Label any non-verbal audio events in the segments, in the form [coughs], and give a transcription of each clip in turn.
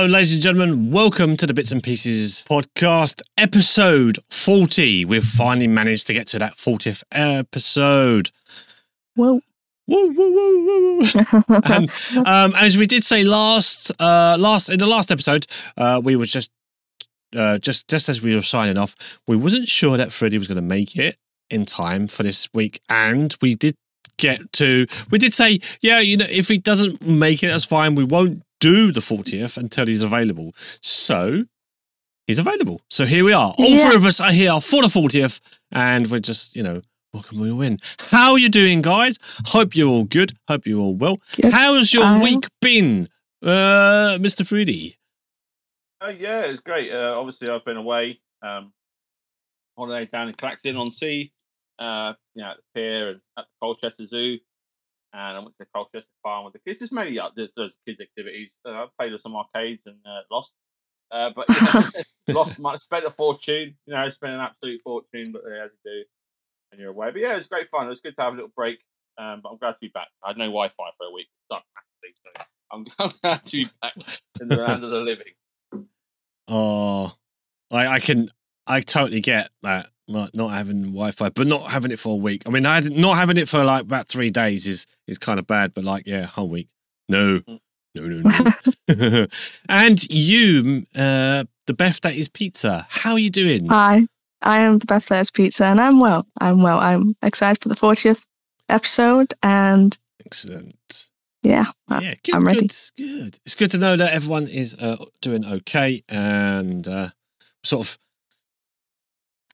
Hello, ladies and gentlemen. Welcome to the Bits and Pieces podcast, episode 40. We've finally managed to get to that 40th episode. Whoa. Woo, woo, woo, woo, um, as we did say last, uh, last in the last episode, uh, we were just, uh, just just as we were signing off, we wasn't sure that Freddie was going to make it in time for this week, and we did get to. We did say, yeah, you know, if he doesn't make it, that's fine. We won't do the 40th until he's available. So he's available. So here we are. All Yeah. three of us are here for the 40th, and we're just, you know, what can we win? How are you doing, guys? Hope you're all good. Hope you're all well. Good. How's your Um, week been, uh, Mr. Fruity? Uh, yeah, it's great. Uh, obviously, I've been away um, holiday down in Clacton on Sea, uh, you know, at the pier and at the Colchester Zoo. And I went to the Colchester Farm with the kids. It's mainly uh, there's those kids' activities. Uh, I played with some arcades and uh, lost. Uh, but you know, [laughs] [laughs] lost my spent a fortune. You know, spent an absolute fortune, but as you do, when you're away. But yeah, it was great fun. It was good to have a little break. Um, but I'm glad to be back. I had no Wi-Fi for a week. So I'm, [laughs] I'm glad to be back in the land of the living. Oh, I, I can, I totally get that. Not not having Wi-Fi, but not having it for a week. I mean, I had, not having it for like about three days is is kind of bad. But like, yeah, whole week. No, Mm. no, no, no. [laughs] and you, uh, the Beth that is pizza. How are you doing? Hi, I am the Beth that is Pizza, and I'm well. I'm well. I'm excited for the 40th episode, and Excellent. yeah, Yeah, good, I'm ready. good, good. It's good to know that everyone is uh, doing okay and uh, sort of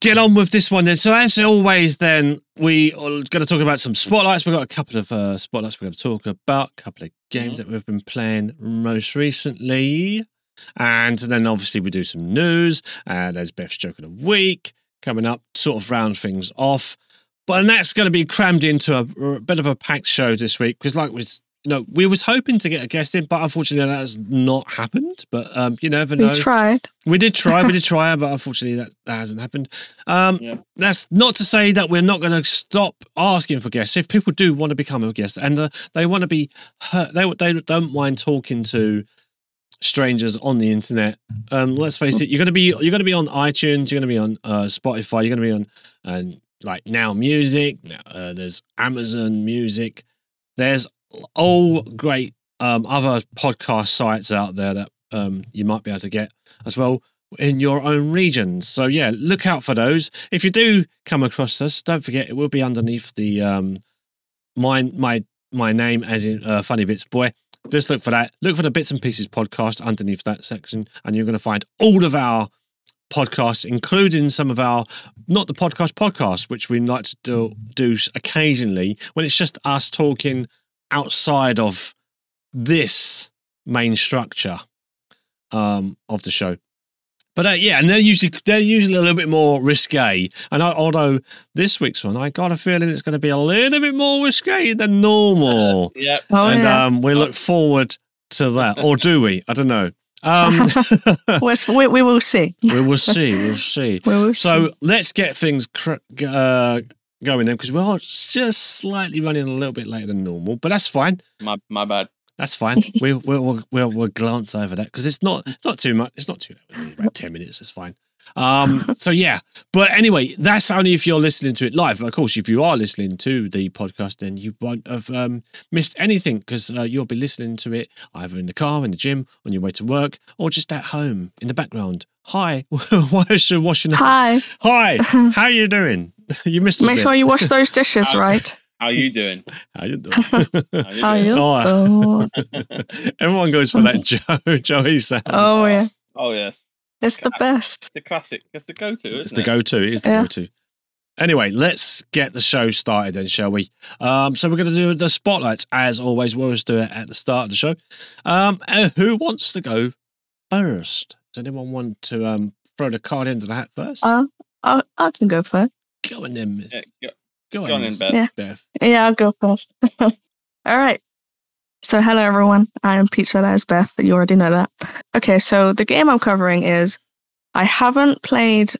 get on with this one then. So as always, then we are going to talk about some spotlights. We've got a couple of uh, spotlights we're going to talk about, a couple of games Mhm. that we've been playing most recently. And then obviously we do some news and there's Beth's joke of the week coming up, sort of round things off. But and that's going to be crammed into a, a bit of a packed show this week because, like, we, you know, we was hoping to get a guest in, but unfortunately that has not happened. But um, you never know. we tried. We did try, we did [laughs] try, but unfortunately that, that hasn't happened. Um, Yeah. That's not to say that we're not going to stop asking for guests. If people do want to become a guest and uh, they want to be heard, they they don't mind talking to strangers on the internet. Um, let's face it, you're going to be you're going to be on iTunes, you're going to be on uh, Spotify, you're going to be on and like Now Music. Uh, there's Amazon Music. There's all great um, other podcast sites out there that um, you might be able to get as well in your own regions. So yeah, look out for those. If you do come across us, don't forget it will be underneath the um, my my my name as in uh, Funny Bits Boy. Just look for that. Look for the Bits and Pieces podcast underneath that section, and you're going to find all of our podcasts, including some of our not the podcast podcasts, which we like to do, do occasionally when it's just us talking outside of this main structure um, of the show. But uh, yeah, and they're usually they're usually a little bit more risque. And I, although this week's one, I got a feeling it's going to be a little bit more risque than normal. [laughs] Yep. Oh, and yeah. um, we look forward to that, or do we? I don't know. Um, [laughs] We're- we, we will see. we will [laughs] see. We'll see. We will So see. let's get things cr- uh, going then, because we are just slightly running a little bit later than normal, but that's fine. My my bad. That's fine. [laughs] we, we'll, we'll, we'll, we'll glance over that because it's not it's not too much. It's not too about ten minutes. It's fine. Um. [laughs] So yeah. But anyway, that's only if you're listening to it live. But of course, if you are listening to the podcast, then you won't have um, missed anything because uh, you'll be listening to it either in the car, in the gym, on your way to work, or just at home in the background. Hi, [laughs] why is she washing? Hi. Hi, how you doing? [laughs] you missed. a Make bit. sure you wash those dishes, How- right? How you doing? How you doing? [laughs] [laughs] How you How doing? you Oh, doing? Everyone goes for that Joe Joey sound. Oh, yeah. Oh yes, It's the best. the classic. It's the go-to. Isn't It's the it? go-to. It is the Yeah. go-to. Anyway, let's get the show started then, shall we? Um, so we're going to do the spotlights as always. We always do it at the start of the show. Um, uh, who wants to go first? Does anyone want to um throw the card into the hat first? Uh, I, I can go first. Go on then, Miss. Yeah, go, go on, go on in, Miss Beth. Yeah. Beth. Yeah, I'll go first. [laughs] All right. So, hello everyone. I am Pizza That is Beth. You already know that. Okay, so the game I'm covering is I haven't played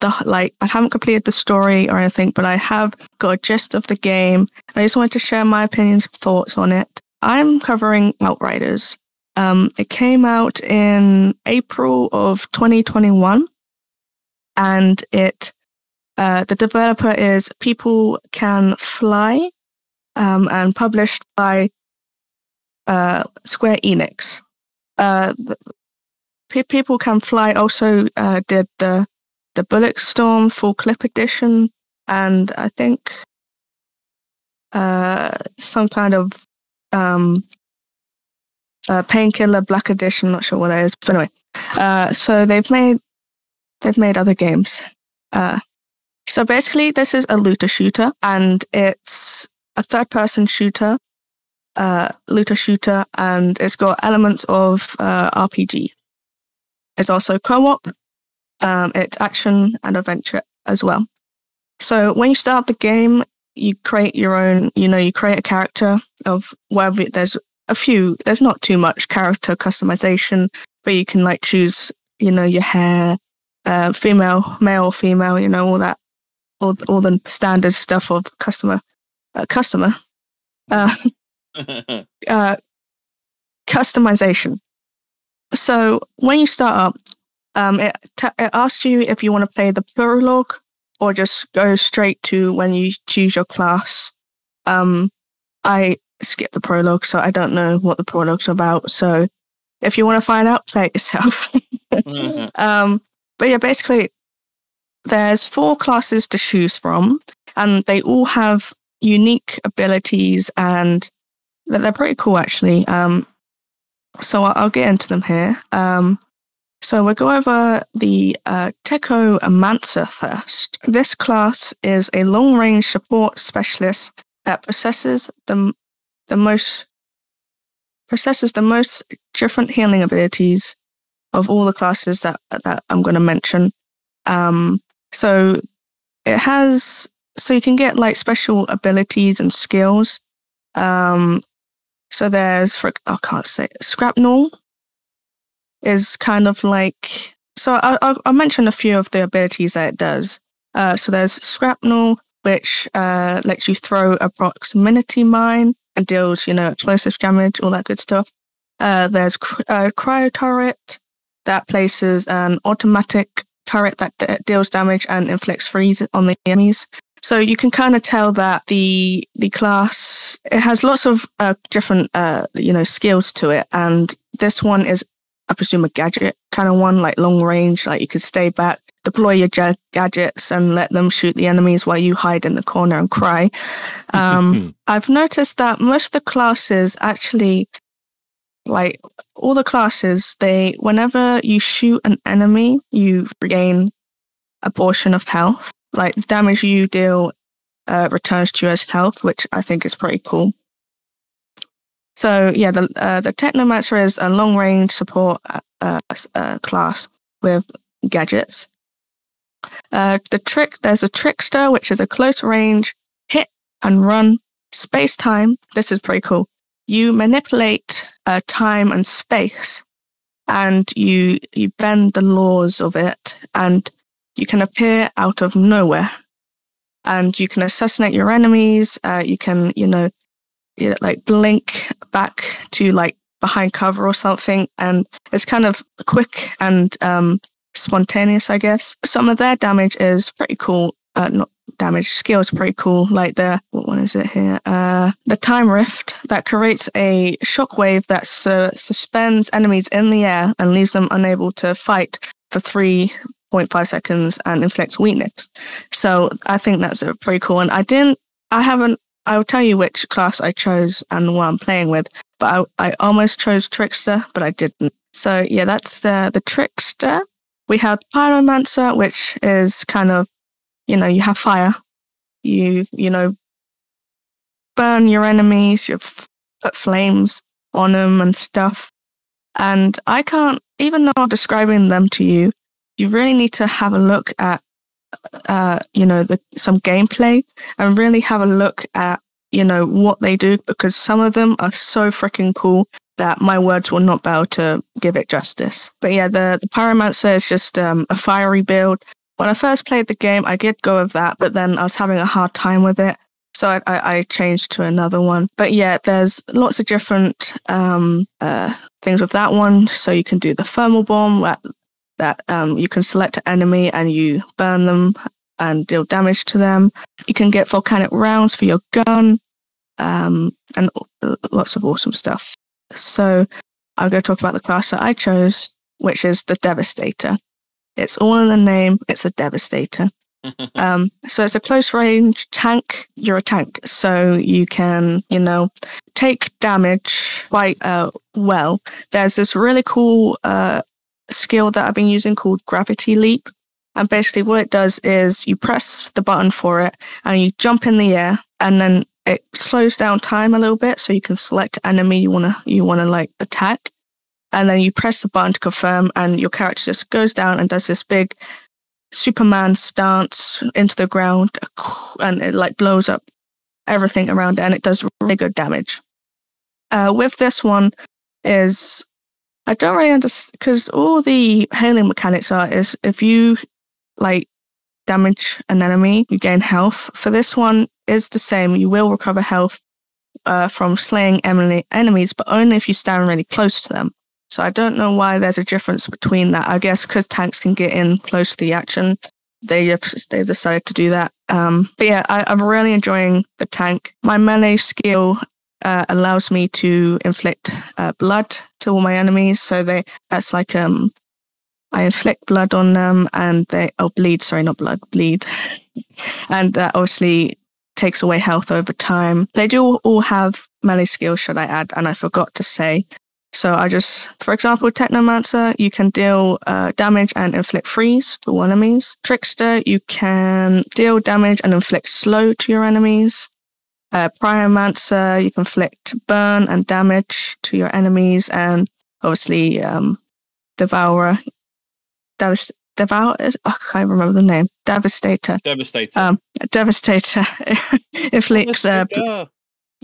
the like I haven't completed the story or anything, but I have got a gist of the game. And I just wanted to share my opinions and thoughts on it. I'm covering Outriders. Um, it came out in April of 2021, and it uh, the developer is People Can Fly, um, and published by uh, Square Enix. Uh, People Can Fly also uh, did the the Bulletstorm full clip edition, and I think uh, some kind of um, uh, painkiller black edition. Not sure what that is, but anyway. So they've made they've made other games. So basically, this is a looter shooter, and it's a third person shooter, uh, looter shooter, and it's got elements of uh, RPG. It's also co op. Um, it's action and adventure as well. So when you start the game, you create your own, you know, you create a character of wherever there's a few, there's not too much character customization, but you can like choose, you know, your hair, uh, female, male, or female, you know, all that, all, all the standard stuff of customer, uh, customer, uh, [laughs] [laughs] uh, customization. So when you start up, um, it, t- it asks you if you want to play the prologue or just go straight to when you choose your class. Um, I skip the prologue, so I don't know what the prologue's about. So if you want to find out, play it yourself. [laughs] Mm-hmm. um, but yeah, basically, there's four classes to choose from, and they all have unique abilities, and they're, pretty cool actually. Um, so I'll, get into them here. Um, so we'll go over the uh, Technomancer first. This class is a long-range support specialist that possesses the the most possesses the most different healing abilities of all the classes that that I'm going to mention. Um, so it has so you can get like special abilities and skills. Um, so there's for I can't say Scrapnel is kind of like so I, I'll, I'll mention a few of the abilities that it does. Uh, so there's Scrapnel, which uh, lets you throw a proximity mine and deals, you know, explosive damage, all that good stuff. Uh, there's cr- uh, Cryo Turret that places an automatic turret that d- deals damage and inflicts freeze on the enemies. So you can kind of tell that the the class it has lots of uh, different uh, you know skills to it, and this one is I presume a gadget kind of one, like long range, like you could stay back, deploy your gadgets, and let them shoot the enemies while you hide in the corner and cry. [laughs] Um, I've noticed that most of the classes actually, like all the classes, they whenever you shoot an enemy, you regain a portion of health. Like the damage you deal uh, returns to you as health, which I think is pretty cool. So yeah, the uh, the Technomancer is a long range support uh, uh, class with gadgets. Uh, the trick there's a trickster, which is a close range hit and run space time. This is pretty cool. You manipulate uh, time and space, and you you bend the laws of it, and you can appear out of nowhere, and you can assassinate your enemies. Uh, you can you know like blink back to like behind cover or something and it's kind of quick and um, spontaneous i guess some of their damage is pretty cool uh, not damage. Skill is pretty cool. Like the what one is it here? Uh, the time rift that creates a shockwave that su- suspends enemies in the air and leaves them unable to fight for three 0.5 seconds and inflicts weakness. So i think that's a pretty cool and i didn't i haven't I'll tell you which class I chose and what I'm playing with, but I, I almost chose Trickster, but I didn't. So yeah, that's the the Trickster. We have Pyromancer, which is kind of, you know, you have fire. You you know, burn your enemies. You put flames on them and stuff. And I can't, even though I'm describing them to you, you really need to have a look at uh, you know, the, some gameplay and really have a look at, you know, what they do because some of them are so freaking cool that my words will not be able to give it justice. But yeah, the, the Pyromancer is just um, a fiery build. When I first played the game, I did go with that, but then I was having a hard time with it. So I, I, I changed to another one. But yeah, there's lots of different um, uh, things with that one. So you can do the thermal bomb that, that um, you can select an enemy and you burn them and deal damage to them. You can get volcanic rounds for your gun um, and lots of awesome stuff. So I'm going to talk about the class that I chose, which is the Devastator. It's all in the name. It's a Devastator. [laughs] um, so it's a close range tank. You're a tank, so you can, you know, take damage quite uh, well. There's this really cool uh, skill that I've been using called Gravity Leap. And basically, what it does is you press the button for it and you jump in the air, and then it slows down time a little bit, so you can select enemy you wanna you wanna like attack, and then you press the button to confirm, and your character just goes down and does this big Superman stance into the ground, and it like blows up everything around it, and it does really good damage. Uh, with this one, is I don't really understand because all the hailing mechanics are is if you like damage an enemy, you gain health. For this one, is the same. You will recover health uh, from slaying enemy enemies, but only if you stand really close to them. So I don't know why there's a difference between that. I guess because tanks can get in close to the action, they have they've decided to do that. Um, but yeah, I, am really enjoying the tank. My melee skill uh, allows me to inflict uh, blood to all my enemies. So they that's like um I inflict blood on them and they, oh, bleed, sorry, not blood, bleed. [laughs] and that obviously takes away health over time. They do all have melee skills, should I add, and I forgot to say. So I just, for example, Technomancer, you can deal uh, damage and inflict freeze to enemies. Trickster, you can deal damage and inflict slow to your enemies. Uh, Pyromancer, you can inflict burn and damage to your enemies, and obviously um, Devourer, Devast- Devour. I can't remember the name. Devastator. Devastator. Um, Devastator [laughs] inflicts uh,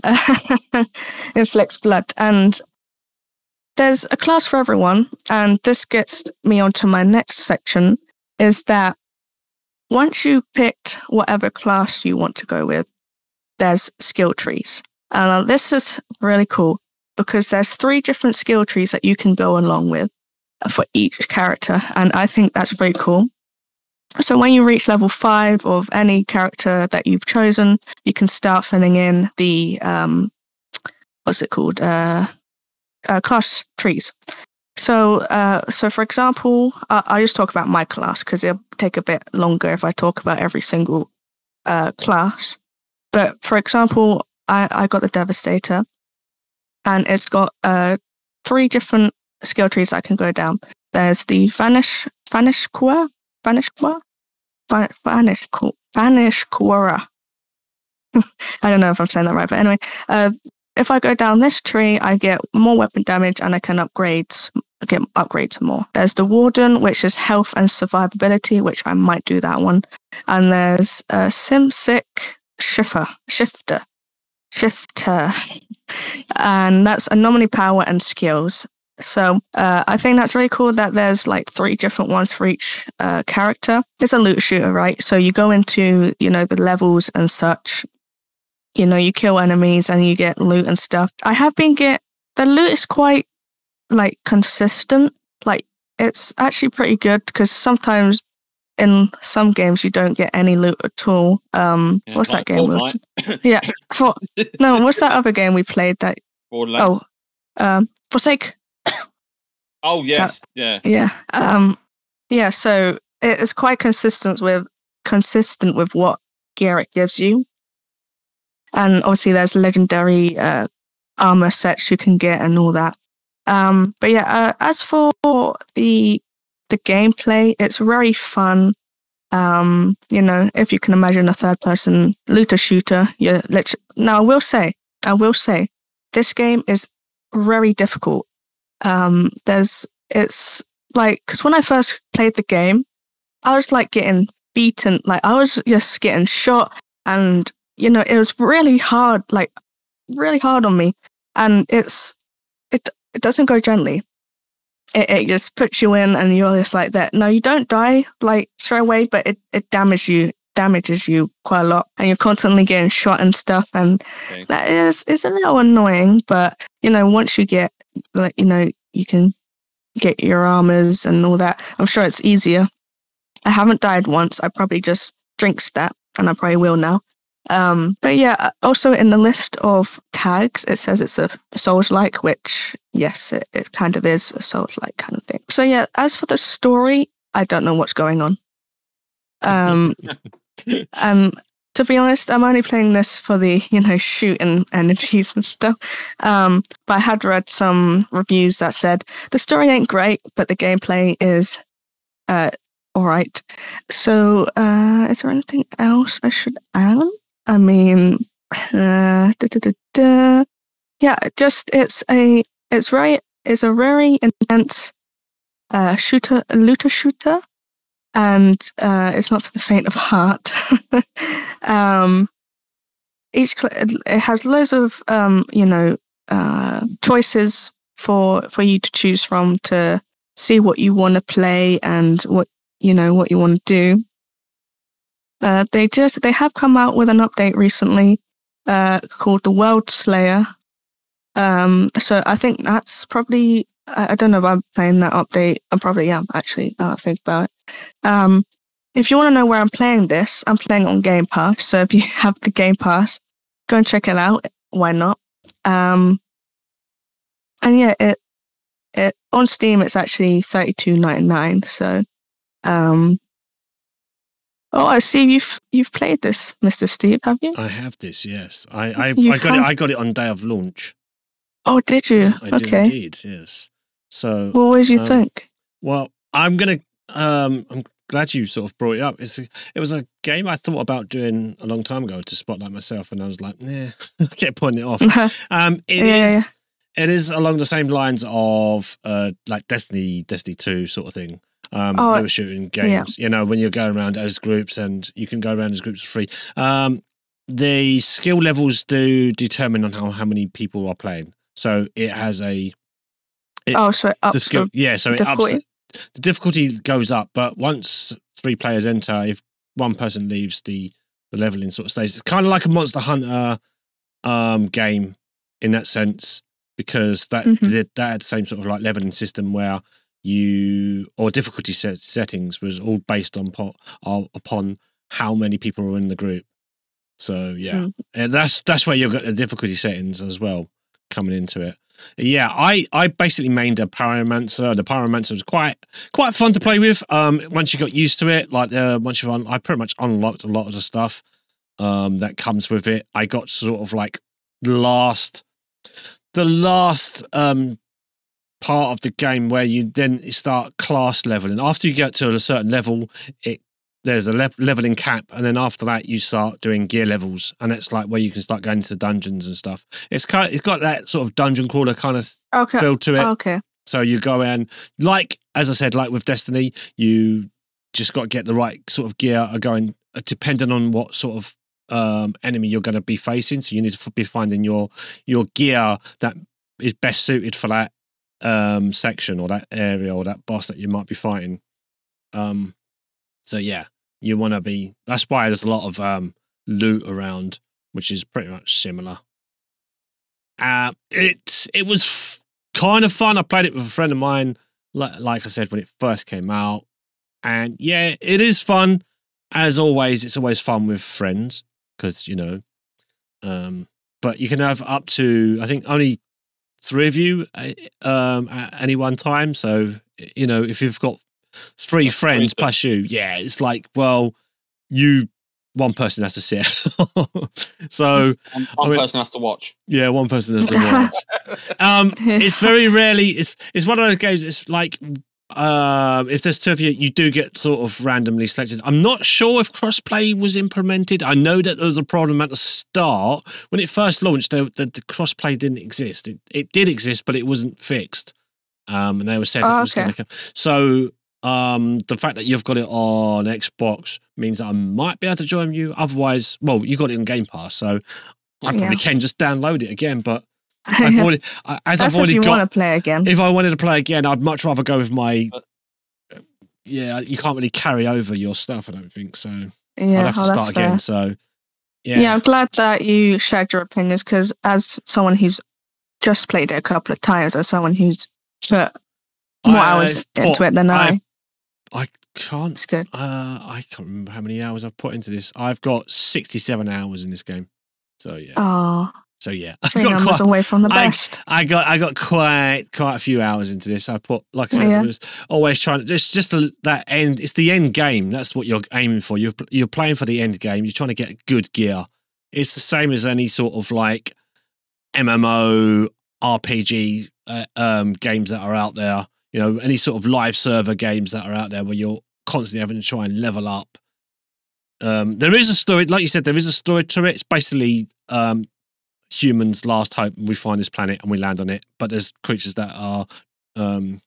[laughs] inflicts blood, and there's a class for everyone. And this gets me onto my next section. Is that once you picked whatever class you want to go with, there's skill trees, and this is really cool because there's three different skill trees that you can go along with for each character. And I think that's very cool. So when you reach level five of any character that you've chosen, you can start filling in the um, what's it called? Uh, uh, class trees. So, uh, so for example, I, I just talk about my class because it'll take a bit longer if I talk about every single uh, class. But for example, I, I got the Devastator, and it's got uh, three different skill trees I can go down. There's the Vanish Vanish Core Vanish Core Vanish Vanish Quora. [laughs] I don't know if I'm saying that right, but anyway, uh, if I go down this tree, I get more weapon damage and I can upgrade get upgrades more. There's the Warden, which is health and survivability, which I might do that one. And there's a Simsic Shifter, Shifter, Shifter, and that's anomaly power and skills. So uh, I think that's really cool that there's like three different ones for each uh, character. It's a loot shooter, right? So you go into you know the levels and such. You know, you kill enemies and you get loot and stuff. I have been get the loot is quite like consistent. Like it's actually pretty good because sometimes in some games you don't get any loot at all. Um, yeah, what's like that game? [laughs] yeah, for, no, what's that other game we played? That [laughs] oh, um, Forsake. [coughs] Oh yes, yeah, yeah, um, yeah. So it is quite consistent with consistent with what gear it gives you, and obviously there's legendary uh, armor sets you can get and all that. Um, but yeah, uh, as for the the gameplay, it's very fun. Um, you know, if you can imagine a third person looter shooter, yeah. Now I will say, I will say, this game is very difficult um, there's it's like because when I first played the game, I was like getting beaten, like I was just getting shot, and you know it was really hard, like really hard on me, and it's it it doesn't go gently. It, it just puts you in, and you're just like that. No, you don't die like straight away, but it it damages you damages you quite a lot, and you're constantly getting shot and stuff, and Okay. that is is a little annoying. But you know, once you get like you know, you can get your armors and all that. I'm sure it's easier. I haven't died once. I probably just drink that, and I probably will now. Um, but yeah, uh, also in the list of tags, it says it's a Souls like, which yes, it, it kind of is a Souls like kind of thing. So yeah, as for the story, I don't know what's going on. Um, [laughs] um, to be honest, I'm only playing this for the you know shoot and enemies and stuff. Um, but I had read some reviews that said the story ain't great, but the gameplay is uh all right. So, uh, is there anything else I should add? I mean, uh, da, da, da, yeah, just it's a it's very it's a very intense uh, shooter looter shooter, and uh, it's not for the faint of heart. [laughs] um, each it has loads of um, you know uh, choices for for you to choose from to see what you want to play and what you know what you want to do. Uh, they just they have come out with an update recently uh, called the World Slayer. Um, so I think that's probably I, I don't know if I'm playing that update. I probably am actually. Now I think about it. Um, if you want to know where I'm playing this, I'm playing on Game Pass. So if you [laughs] have the Game Pass, go and check it out. Why not? Um, and yeah, it it on Steam it's actually thirty two ninety nine. So, um, oh, I see you've you've played this, Mister Steve, have you? I have this, yes. I I, I got it. I got it on day of launch. Oh, did you? I did okay. indeed, yes. So, What did you um, think? well, I'm gonna. Um, I'm glad you sort of brought it up. It's a, it was a game I thought about doing a long time ago to spotlight myself, and I was like, nah, [laughs] I kept putting it off. [laughs] Um, [laughs] it is. Yeah, yeah. It is along the same lines of uh, like Destiny, Destiny Two sort of thing. Um, Oh, they were shooting games. You know, when you're going around as groups, and you can go around as groups for free. Um, the skill levels do determine on how how many people are playing. So it has a it- oh, so it the skill. Yeah, so it ups the difficulty goes up, but once three players enter, if one person leaves, the the leveling sort of stays. It's kind of like a Monster Hunter um, game in that sense because that Mhm. did that had the same sort of like leveling system where you or difficulty set, settings was all based on po- uh, upon how many people are in the group. So yeah, Mm. and that's that's where you've got the difficulty settings as well coming into it. Yeah, I I basically mained a pyromancer. The pyromancer was quite quite fun to play with. Um, once you got used to it, like uh, once you've un- I pretty much unlocked a lot of the stuff um that comes with it. I got sort of like last the last um part of the game where you then start class leveling. After you get to a certain level, it there's a le- leveling cap, and then after that you start doing gear levels, and it's like where you can start going into dungeons and stuff. It's kind, it's got that sort of dungeon crawler kind of Okay. feel to it. Okay. So you go in, like as I said, like with Destiny, you just got to get the right sort of gear. Are going uh, depending on what sort of um, enemy you're going to be facing. So you need to be finding your your gear that is best suited for that um, section or that area or that boss that you might be fighting. Um, so yeah, you want to be. That's why there's a lot of um, loot around, which is pretty much similar. Uh, it it was f- kind of fun. I played it with a friend of mine, like, like I said, when it first came out. And yeah, it is fun. As always, it's always fun with friends because, you know, um, but you can have up to, I think, only three of you uh, um, at any one time. So, you know, if you've got three That's friends good. plus you, yeah, it's like, well, you, one person has to sit. [laughs] so, One, one I mean- person has to watch. yeah, one person has to [laughs] watch. Um, it's very [laughs] rarely it's it's one of those games it's like um if there's two of you you do get sort of randomly selected. I'm not sure if crossplay was implemented. I know that there was a problem at the start. When it first launched the, the, the crossplay didn't exist. It, it did exist but it wasn't fixed. Um and they were said Oh, it was okay. going to come. So um the fact that you've got it on xbox means that i might be able to join you. Otherwise well you got it in game pass so i Yeah. probably can just download it again but I've [laughs] already, I- as That's I've already if you got, want to play again. if I wanted to play again, I'd much rather go with my. Yeah, you can't really carry over your stuff. I don't think so. Yeah, I'd have to oh, that's start again. fair. So Yeah. yeah, I'm glad that you shared your opinions because, as someone who's just played it a couple of times, as someone who's put more hours I've into it than I, I've- I can't. it's good. Uh, I can't remember how many hours I've put into this. I've got sixty-seven hours in this game. So yeah. Oh, So yeah, [laughs] got numbers quite, away from the I- best. I got I got quite quite a few hours into this. I put like I said, Yeah. was always trying. It's just the, that end. It's the end game. That's what you're aiming for. You're you're playing for the end game. You're trying to get good gear. It's the same as any sort of like MMO RPG uh, um, games that are out there. You know, any sort of live server games that are out there where you're constantly having to try and level up. Um, there is a story, like you said, there is a story to it. It's basically um, humans' last hope. We find this planet and we land on it, but there's creatures that are um,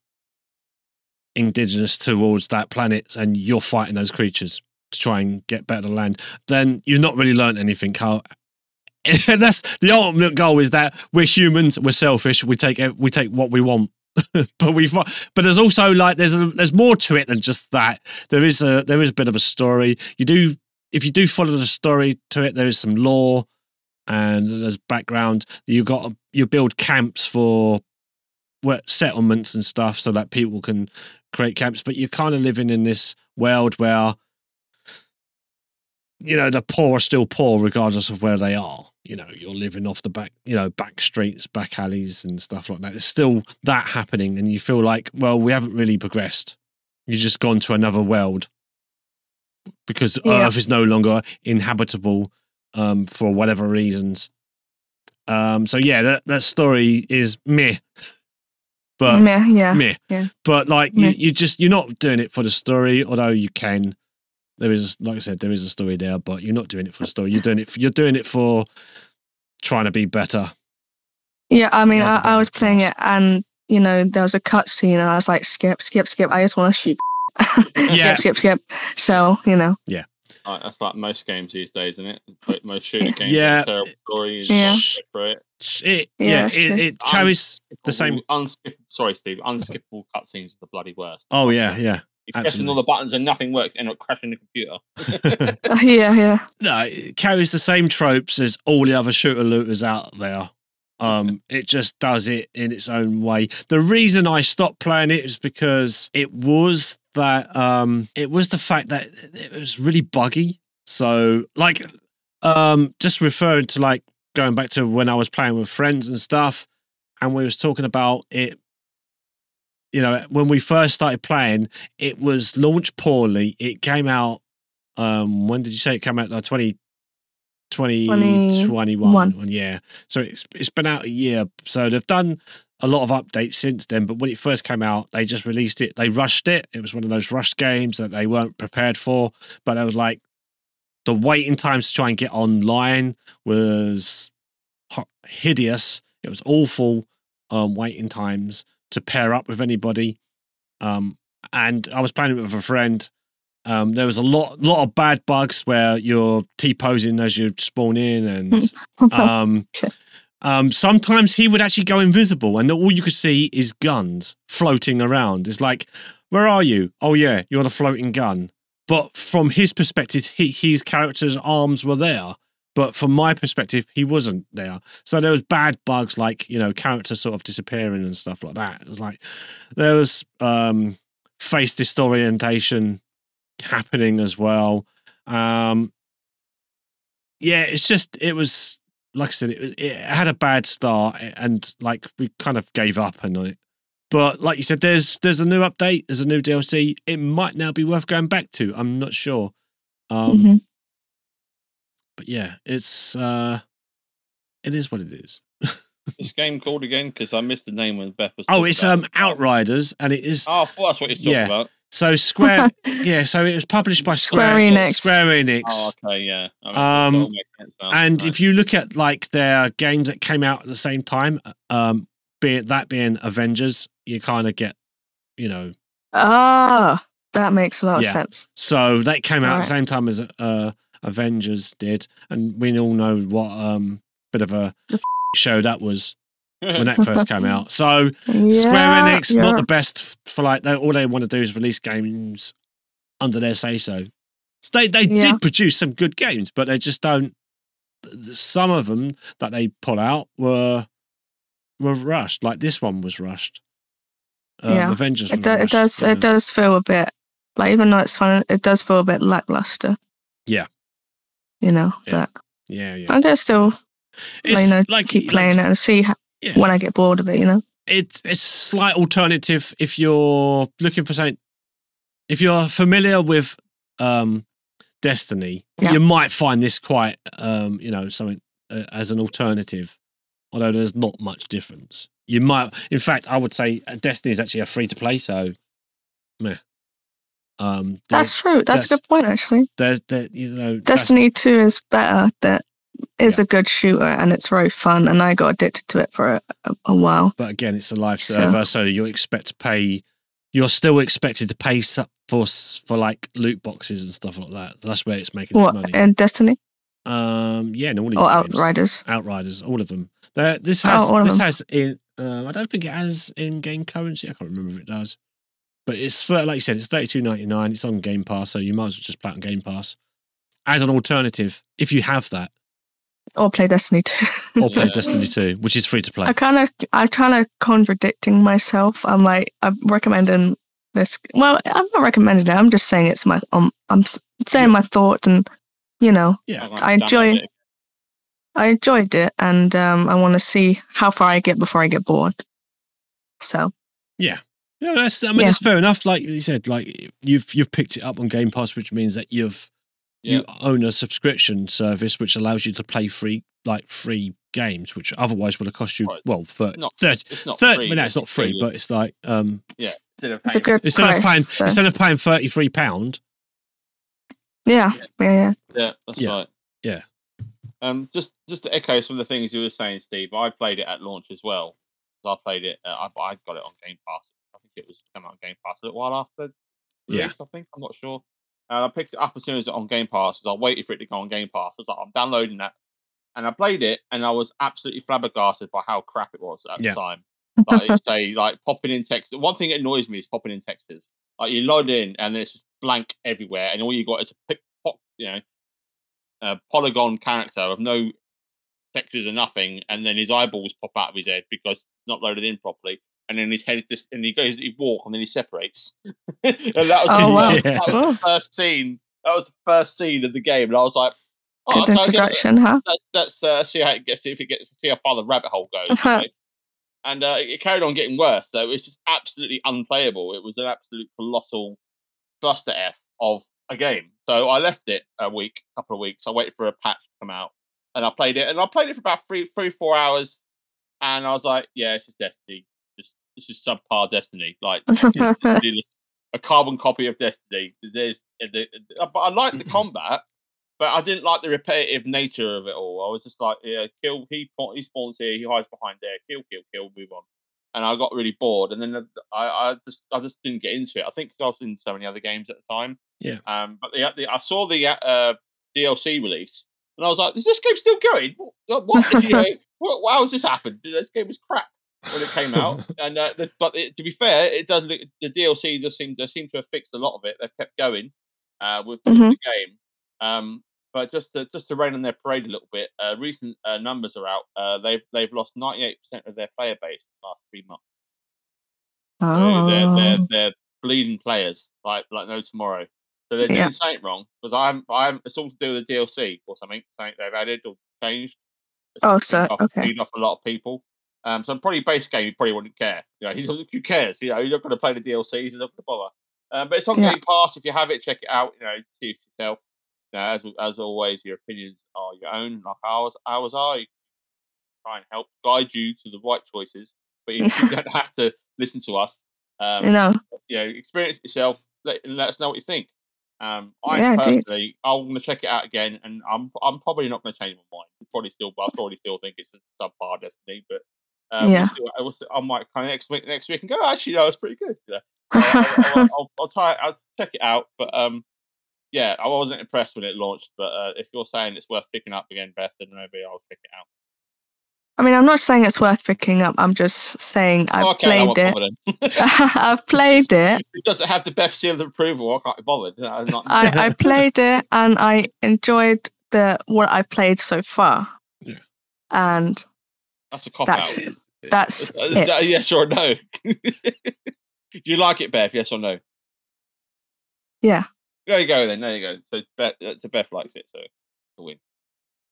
indigenous towards that planet, and you're fighting those creatures to try and get better land. Then you've not really learned anything. How [laughs] and that's the ultimate goal is that we're humans, we're selfish, we take we take what we want. [laughs] but we but there's also like there's a, there's more to it than just that. There is a there is a bit of a story. You do if you do follow the story to it, there is some lore and there's background. You got you build camps for settlements and stuff so that people can create camps. But you're kind of living in this world where you know the poor are still poor regardless of where they are. You know, you're living off the back, you know, back streets, back alleys, and stuff like that. There's still that happening, and you feel like, well, we haven't really progressed. You've just gone to another world because Yeah. Earth is no longer inhabitable um, for whatever reasons. Um, so yeah, that that story is meh, [laughs] but Meh, yeah. meh. yeah. But like you, Meh. you just you're not doing it for the story, although you can. There is, like I said, there is a story there, but you're not doing it for the story. You're doing it. For, you're doing it for trying to be better. Yeah, I mean, I, I was playing class. it, and you know, there was a cut scene, and I was like, skip, skip, skip. I just want to shoot. [laughs] Yeah. skip, skip, skip. So you know, Right, that's like most games these days, isn't it? Like Most shooter games, Yeah. have terrible stories. Yeah. For it. It, Yeah, yeah, it, it carries the same. Unskip- sorry, Steve. Unskippable cutscenes are the bloody worst. Oh yeah, yeah. You're pressing all the buttons and nothing works, end up crashing the computer. Uh, [laughs] yeah, yeah. No, it carries the same tropes as all the other shooter looters out there. Um, it just does it in its own way. The reason I stopped playing it is because it was that um, it was the fact that it was really buggy. So, like, um, just referring to like going back to when I was playing with friends and stuff, and we was talking about it. You know, when we first started playing, it was launched poorly. It came out. Um, when did you say it came out? Like 20, 2021. One. Yeah. So it's it's been out a year. So they've done a lot of updates since then. But when it first came out, they just released it. They rushed it. It was one of those rushed games that they weren't prepared for. But it was like the waiting times to try and get online was hideous. It was awful um, waiting times to pair up with anybody. Um, and I was playing it with a friend. Um, there was a lot, lot of bad bugs where you're t posing as you spawn in, and [laughs] um, um, sometimes he would actually go invisible, and all you could see is guns floating around. It's like, where are you? Oh yeah, you're the floating gun. But from his perspective, he, his character's arms were there. But from my perspective, he wasn't there. So there was bad bugs like you know characters sort of disappearing and stuff like that. It was like there was um, face disorientation happening as well. Um, yeah, it's just it was like I said, it, it had a bad start, and like we kind of gave up on it. But like you said, there's there's a new update, there's a new DLC. It might now be worth going back to. I'm not sure. Um, Mhm. But yeah, it's uh, it is what it is. this game called again because I missed the name when Beth was. Oh, it's about um. Outriders, and it is Oh, I that's what you're talking Yeah. about. So Square. [laughs] yeah, so it was published by Square, Square Enix. Square Enix. Oh, okay, yeah. That makes sense. Um, That all makes sense now. and Right. if you look at like their games that came out at the same time, um, be it that being Avengers, you kind of get, you know, Ah, that makes a lot Yeah. of sense. so that came out at the same time as uh, Avengers did, and we all know what um bit of a show that was when that first came out. So [laughs] Square Yeah, Enix not the best for like they, all they want to do is release games under their say so. They they Yeah. did produce some good games, but they just don't. Some of them that they pull out were were rushed. Like this one was rushed. Uh, Yeah. Avengers. It, do, it does yeah. it does feel a bit like even though it's fun, it does feel a bit lackluster. Yeah. You know, Yeah. but Yeah, yeah. I'm gonna still It's you know like keep like playing it and see how, Yeah. when I get bored of it. You know. it's it's a slight alternative if you're looking for something if you're familiar with um destiny Yeah. you might find this quite um you know something uh, as an alternative although there's not much difference you might in fact i would say uh, destiny is actually a free to play so meh. um That's true. That's, a good point actually. there's there you know Destiny Two is better. That is a good shooter and it's very fun. And I got addicted to it for a, a, while. but again it's a live server so you expect to pay you're still expected to pay for for like loot boxes and stuff like that that's where it's making its What money in Destiny um yeah in all these or games. Outriders? outriders all of them There- this Oh, has of this has in um, i don't think it has in game currency i can't remember if it does but it's like you said it's 32.99 it's on game pass so you might as well just play it on game pass as an alternative if you have that Or play Destiny Two. [laughs] or play Yeah. destiny 2 which is free to play I kind of, I kind of contradicting myself. I'm like, I'm recommending this. Well, I'm not recommending it. I'm just saying it's my, um, I'm s- saying my thought, and you know, yeah I'm I enjoy- it. I enjoyed it, and um, I want to see how far I get before I get bored. So Yeah, that's. I mean, Yeah. that's fair enough. Like you said, like you've you've picked it up on Game Pass, which means that you've Yeah. you own a subscription service which allows you to play free like free games, which otherwise would have cost you Right. well for Not- thirty. It's not Thirty, free. well, no, it's not free, really- but it's like um instead of paying- good instead price. of paying so- instead of paying thirty three pound. yeah, yeah, yeah. Yeah, that's Yeah. right. Yeah. Um, just just to echo some of the things you were saying, Steve. I played it at launch as well. I played it. Uh, I, I got it on Game Pass. I think it was come out on Game Pass a little while after Yeah. release. I think I'm not sure. Uh, I picked it up as soon as it on Game Pass. Because I waited for it to go on Game Pass. I was like, I'm downloading that, and I played it, and I was absolutely flabbergasted by how crap it was at Yeah. the time. [laughs] Like it's a like popping in text. One thing that annoys me is popping in textures. Like you load in and it's just blank everywhere, and all you got is a pic, pop, you know, a polygon character with no textures or nothing, and then his eyeballs pop out of his head because it's not loaded in properly, and then his head just and he goes, he walk, and then he separates. [laughs] and that was, Oh, [laughs] wow. that was the first scene. That was the first scene of the game, and I was like, oh, Good okay, okay, introduction, huh? let's, let's uh, see how it gets. See if it gets. See how far the rabbit hole goes. you know? and uh, it carried on getting worse. So it's just absolutely unplayable. It was an absolute colossal cluster f of a game. So I left it a week, couple of weeks. I waited for a patch to come out, and I played it. And I played it for about three, three, four hours. And I was like, yeah, it's just Destiny. Just this is subpar Destiny. Like [laughs] a carbon copy of Destiny. There's, the, but I like the combat, but I didn't like the repetitive nature of it all. I was just like, yeah, kill. He he spawns here, he hides behind there, kill, kill, kill, move on. And I got really bored, and then I, I just I just didn't get into it. I think because I was in so many other games at the time. Yeah. Um, but the, the I saw the uh, DLC release, and I was like, is this game still going? What? what, [laughs] you know, what how has this happened? This game is crap when it came out. [laughs] and uh, the, but it, to be fair, it does look the DLC does seem they seem to have fixed a lot of it. They've kept going uh, with, Mhm. the game. Um, but just to just to rain on their parade a little bit, uh, recent uh, numbers are out. Uh, they've they've lost ninety eight percent of their player base in the last three months. So they're, they're Oh, they're bleeding players like like no tomorrow. So they're Yeah. doing something wrong because I'm I'm it's all to do with the DLC or something something they've added or changed. It's Oh, so- off, okay. off a lot of people. Um, so probably base game, you probably wouldn't care. You know, he's, who cares? You know, you're not going to play the DLCs. You're not going to bother. Um, but it's on Yeah. Game Pass. If you have it, check it out. You know, see for yourself. You know, as as always, your opinions are your own, like ours. Ours are. You try and help guide you to the right choices, but you, you [laughs] don't have to listen to us. Um, you know, you know, experience it yourself let, and let us know what you think. Um, I Yeah, personally, I'm going to check it out again, and I'm I'm probably not going to change my mind. Probably still, I probably still think it's a subpar Destiny, but um, Yeah. we'll what, we'll see, I might kind of next week next week and go. Actually, no, it's pretty good. Yeah. I'll, [laughs] I'll, I'll, I'll, I'll try. I'll check it out, but um, yeah, I wasn't impressed when it launched. But uh, if you're saying it's worth picking up again, Beth, then maybe I'll check it out. I mean, I'm not saying it's worth picking up. I'm just saying I've Oh, okay, I played it. [laughs] I've played it. [laughs] it doesn't have the Beth seal of approval. I can't be bothered. I'm not- I, I played it and I enjoyed the what I've played so far. Yeah. And that's a cop that's out. That's [laughs] Is that it. yes or no? [laughs] Do you like it, Beth? Yes or no? Yeah. There you go. Then there you go. So Beth, uh, so Beth likes it. So it's a win.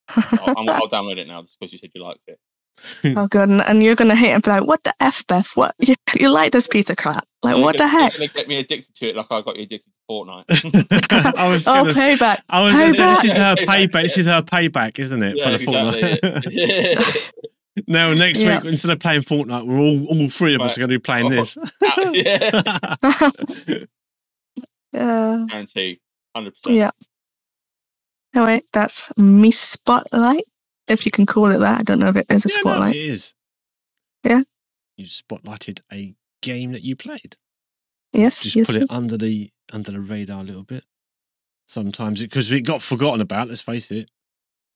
I'll, I'm- I'll [laughs] download it now just because you said you liked it. oh god, and, and you're gonna hate and be like, "What the f, Beth? What you, you like this pizza crap? Like, what the gonna- heck?" You're gonna get me addicted to it like I got you addicted to Fortnite. I was Oh, gonna s- payback. I was gonna say this is her Payback. payback. This is her payback, isn't it? Yeah, for the exactly, Fortnite. Now next Yeah. week, instead of playing Fortnite, we're all all three of us are going to be playing Oh. this. [laughs] Ah, yeah, [laughs] uh, yeah. guarantee, hundred percent. Yeah. Oh wait, that's me spotlight, if you can call it that. I don't know if it is a Yeah, no, spotlight. it is. Yeah. You spotlighted a game that you played. yes, Just yes, put it yes. under the under the radar a little bit. Sometimes because it got forgotten about. Let's face it.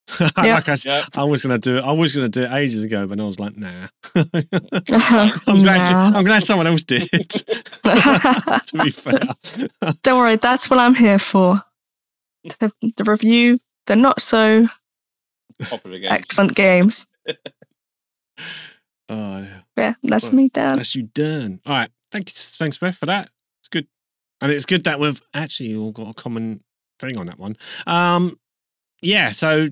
[laughs] like I, s- Yeah. I was going to do it. I was going to do it ages ago, but I was like, nah. [laughs] I'm Nah. glad. You, I'm glad someone else did. [laughs] to be fair. Don't worry, that's what I'm here for. To, to review the not so Popular game. excellent games. Oh, yeah. Yeah, that's Well, me done. That's you done. All right. Thank you. Thanks, Beth, for that. It's good. And it's good that we've actually all got a common thing on that one. Um, yeah. So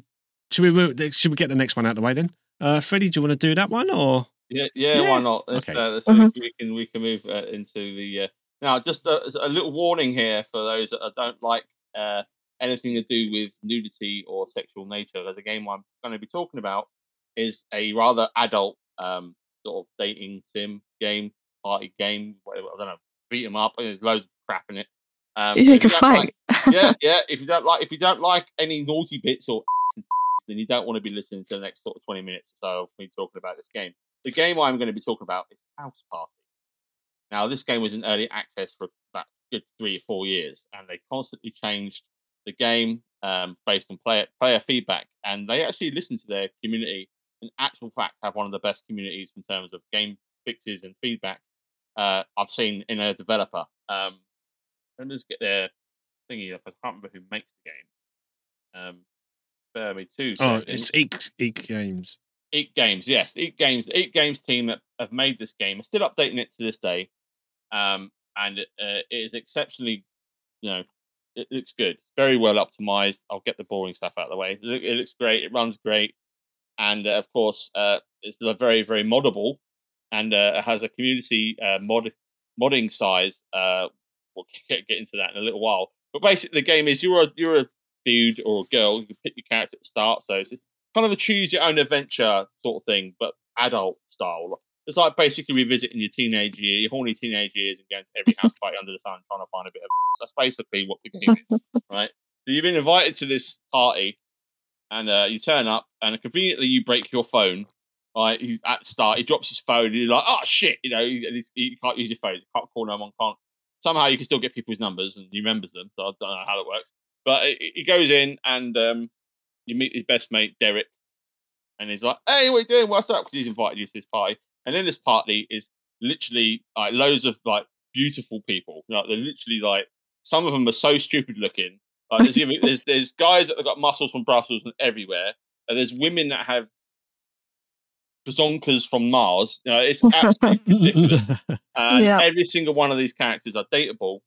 should we move, should we get the next one out of the way then? Uh, Freddie, do you want to do that one or? Yeah, yeah, Yeah. why not? Let's, Okay. uh, let's Mhm. we can we can move uh, into the uh, now. Just a, a little warning here for those that don't like uh, anything to do with nudity or sexual nature. The game I'm going to be talking about is a rather adult um, sort of dating sim game, party game. Whatever, I don't know, beat 'em up. There's loads of crap in it. Um, You so if can fight. like- [laughs] yeah, yeah. If you don't like, if you don't like any naughty bits or [laughs] then you don't want to be listening to the next sort of twenty minutes or so of me talking about this game. The game I'm going to be talking about is House Party. Now, this game was in early access for about good three or four years, and they constantly changed the game um, based on player player feedback, and they actually listen to their community. In actual fact, have one of the best communities in terms of game fixes and feedback uh, I've seen in a developer. Um, let me just get their thingy up. I can't remember who makes the game. Um, bear me two Oh, it's Eek, Eek Games. Eek Games, yes, Eek Games, the Eek Games team that have made this game are still updating it to this day, um, and uh, it is exceptionally, you know, it looks good, very well optimized. I'll get the boring stuff out of the way. It, looks great, it runs great, and uh, of course, uh, it's a very very moddable, and uh, it has a community uh, mod modding size. Uh, we'll [laughs] get, get into that in a little while. But basically, the game is you're a you're a dude or a girl. You can pick your character at the start, so it's kind of a choose your own adventure sort of thing, but adult style. It's like basically revisiting your teenage year, your horny teenage years, and going to every house party under the sun trying to find a bit of. [laughs] That's basically what the game is, [laughs] right? So you've been invited to this party, and uh, you turn up, and conveniently you break your phone. Right, you, at the start, he drops his phone, and you're like, "Oh shit!" You know, you, you can't use your phone, you can't call no one, can't. Somehow you can still get people's numbers, and he remembers them. So I don't know how it works, but he goes in, and um, you meet his best mate Derek, and he's like, "Hey, what are you doing? What's up?" Because he's invited you to this party, and in this party is literally like loads of like beautiful people. Like they're literally like some of them are so stupid looking. Like there's even, there's [laughs] there's guys that have got muscles from Brussels and everywhere, and there's women that have bazonkas from Mars. You know, it's absolutely ridiculous. [laughs] And Yeah. every single one of these characters are dateable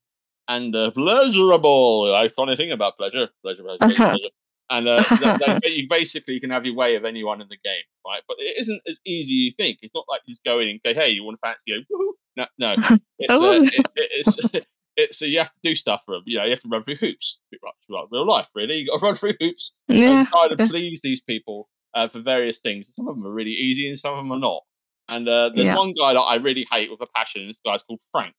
and uh, pleasurable. I funny thing about pleasure, pleasure, pleasure, Uh-huh. pleasure. And uh, [laughs] they, they, you basically can have your way of anyone in the game, right? But it isn't as easy as you think. It's not like you just go in and go, "Hey, you want to fancy you?" Woohoo. No, no. [laughs] It's, uh, Oh. it, it- it's [laughs] it's so you have to do stuff for them. You know, you have to run through hoops. Like, like real life, really. You got to run through hoops yeah. and try to please these people uh, for various things. Some of them are really easy and some of them are not. And uh, there's Yeah. one guy that I really hate with a passion. This guy's called Frank.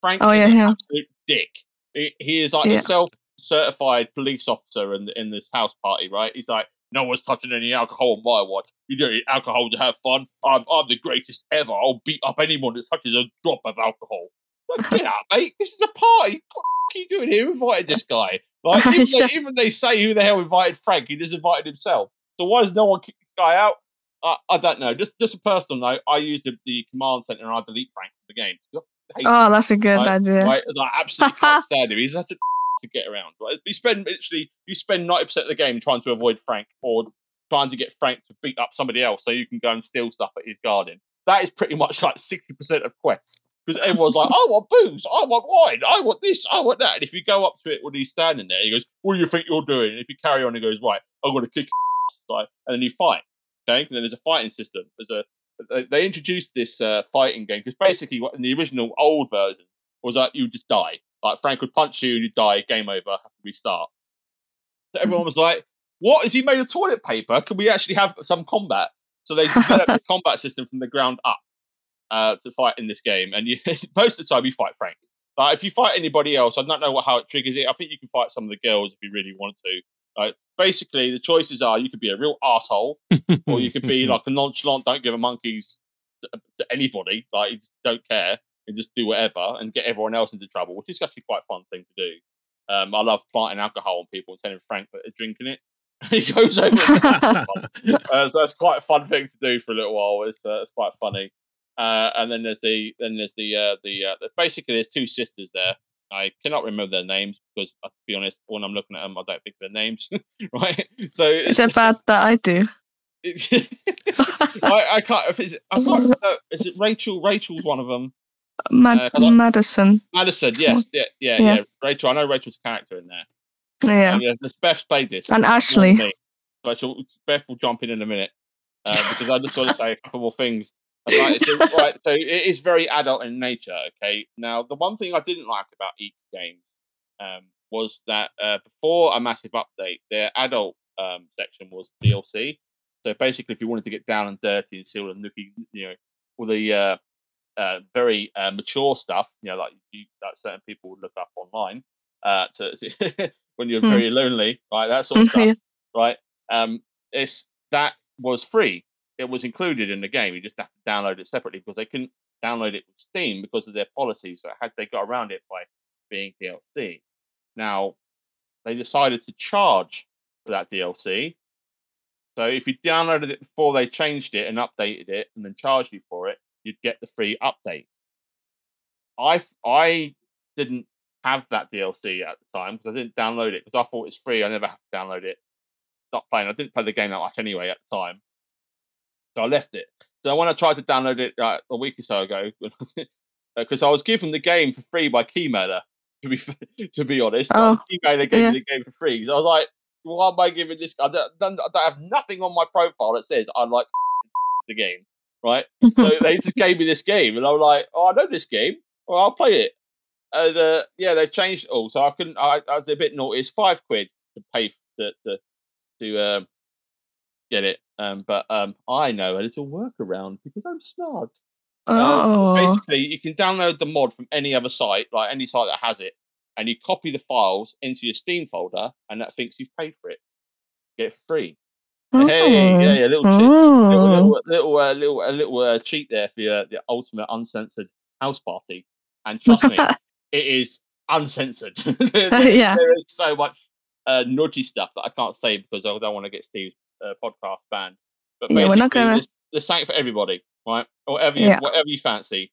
Frank Oh, yeah, him. absolute dick. He, he is like Yeah. a self-certified police officer in in this house party, right? He's like, no one's touching any alcohol on my watch. You don't need alcohol to have fun. I'm I'm the greatest ever. I'll beat up anyone that touches a drop of alcohol. Like, Get out, [laughs] mate. This is a party. What the f- are you doing here? Who invited this guy? Like, [laughs] even, Yeah. they, even they say who the hell invited Frank. He just invited himself. So why does no one kick this guy out? I, I don't know. Just just a personal note. I used the, the command center and I delete Frank from the game. I Oh, that's a good Right, idea. Right, as I absolutely [laughs] can't stand him. He's such a to get around. Right, you spend literally you spend ninety percent of the game trying to avoid Frank or trying to get Frank to beat up somebody else so you can go and steal stuff at his garden. That is pretty much like sixty percent of quests because everyone's like, "I want booze, I want wine, I want this, I want that." And if you go up to it when he's standing there, he goes, "What do you think you're doing?" And if you carry on, he goes, "Right, I'm going to kick," your [laughs] ass," and then you fight. Okay, and then there's a fighting system. There's a they- they introduced this uh, fighting game because basically, what in the original old version was that you just die. Like Frank would punch you, you die, game over, have to restart. So everyone was like, "What is he made of toilet paper? Can we actually have some combat?" So they developed a [laughs] combat system from the ground up uh, to fight in this game, and you, [laughs] most of the time you fight Frank. But if you fight anybody else, I don't know what, how it triggers it. I think you can fight some of the girls if you really want to. Like basically, the choices are you could be a real asshole, [laughs] or you could be like a nonchalant, don't give a monkeys to, to anybody, like you just don't care and just do whatever and get everyone else into trouble, which is actually quite a fun thing to do. Um, I love planting alcohol on people and telling Frank that they're drinking it. [laughs] he goes over. [laughs] uh, so that's quite a fun thing to do for a little while. It's uh, it's quite funny. Uh, and then there's the then there's the uh, the uh, the- basically there's two sisters there. I cannot remember their names because, uh, to be honest, when I'm looking at them, I don't think their names. [laughs] right? So Is it bad that I do? [laughs] I, I can't. If it's, I can't remember. Is it Rachel? Rachel's one of them. Mad- Uh, Madison. Madison. Yes. Yeah. Yeah. yeah. Yeah. Rachel. I know Rachel's a character in there. Yeah. Um, yeah. Beth played this. And Ashley. Rachel, Beth will jump in in a minute uh, because I just want to say a couple more things. Right, so, [laughs] right, so it is very adult in nature. Okay. Now, the one thing I didn't like about each game um, was that uh, before a massive update, their adult um, section was DLC. So basically, if you wanted to get down and dirty and see all the nookie, you know, all the uh, uh, very uh, mature stuff, you know, like you, that certain people would look up online uh, to [laughs] when you're Hmm. very lonely, right? That sort of [laughs] stuff right? Um, it's that was free. It was included in the game. You just have to download it separately because they couldn't download it with Steam because of their policy. So had they got around it by being DLC. Now they decided to charge for that DLC. So if you downloaded it before they changed it and updated it and then charged you for it, you'd get the free update. I I didn't have that DLC at the time because I didn't download it because I thought it's free. I never have to download it. Stop playing. I didn't play the game that much anyway at the time, so I left it. So when I tried to download it uh, a week or so ago, [laughs] because I was given the game for free by Keymailer, to be [laughs] to be honest, Oh, Keymailer gave yeah. me the game for free. So I was like, why am I giving this? I don't, I don't have nothing on my profile that says I like [laughs] the game, right? so they just gave me this game, and I'm like, oh, I know this game. Well, I'll play it. And uh, yeah, they changed it all, so I couldn't. I, I was a bit naughty. It's five quid to pay to to to um, get it. Um, but um, I know a little workaround because I'm smart. Um, oh. Basically, you can download the mod from any other site, like any site that has it, and you copy the files into your Steam folder, and that thinks you've paid for it. Get it free. Hey, yeah, yeah, little cheat, little, Oh. little, little, uh, little, a little uh, cheat there for your, the ultimate uncensored house party. And [laughs] trust me, it is uncensored. there, [laughs] there- Yeah. there is so much uh, naughty stuff that I can't say because I don't want to get Steve's uh, podcast banned. But Yeah, we're basically, not gonna- there's, there's something for everybody, right? Whatever you, Yeah. whatever you fancy.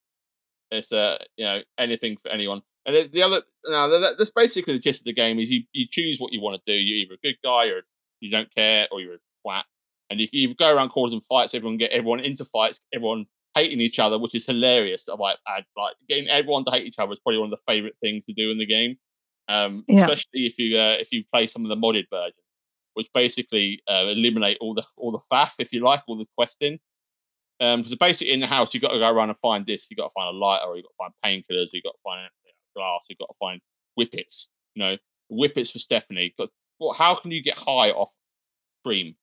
It's uh, you know, anything for anyone. And it's the other. Now, that- that- that's basically the gist of the game: is you you choose what you want to do. You're either a good guy or you don't care, or you're a twat. And you, you go around causing fights. Everyone get everyone into fights. Everyone hating each other, which is hilarious. I might add, like getting everyone to hate each other is probably one of the favorite things to do in the game. Um, Yeah. especially if you uh, if you play some of the modded version, which basically uh, eliminate all the all the faff, if you like, all the questing. Um, because basically in the house, you've got to go around and find this. You've got to find a lighter, or you've got to find painkillers. you've got to find glass. you've got to find whippets. You know, whippets for Stephanie. But well, how can you get high off cream?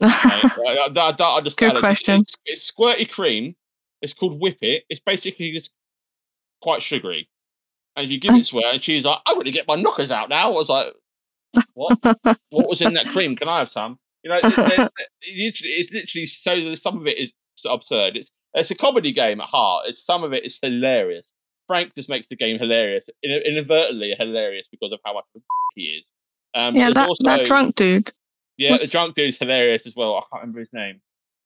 Right? [laughs] I, I, I don't understand. Good question. It's, it's squirty cream. It's called Whippet. It's basically just quite sugary. And if you give it to her, and she's like, "I'm going to get my knockers out now." I was like, "What? what was in that cream? Can I have some?" You know, it, it- [laughs] it- it's, it's literally so. Some of it is absurd. It's it's a comedy game at heart. It's some of it is hilarious. Frank just makes the game hilarious, in- inadvertently hilarious because of how much of [laughs] he is. Um, yeah, that, also, that drunk dude. yeah, the drunk dude's hilarious as well. I can't remember his name.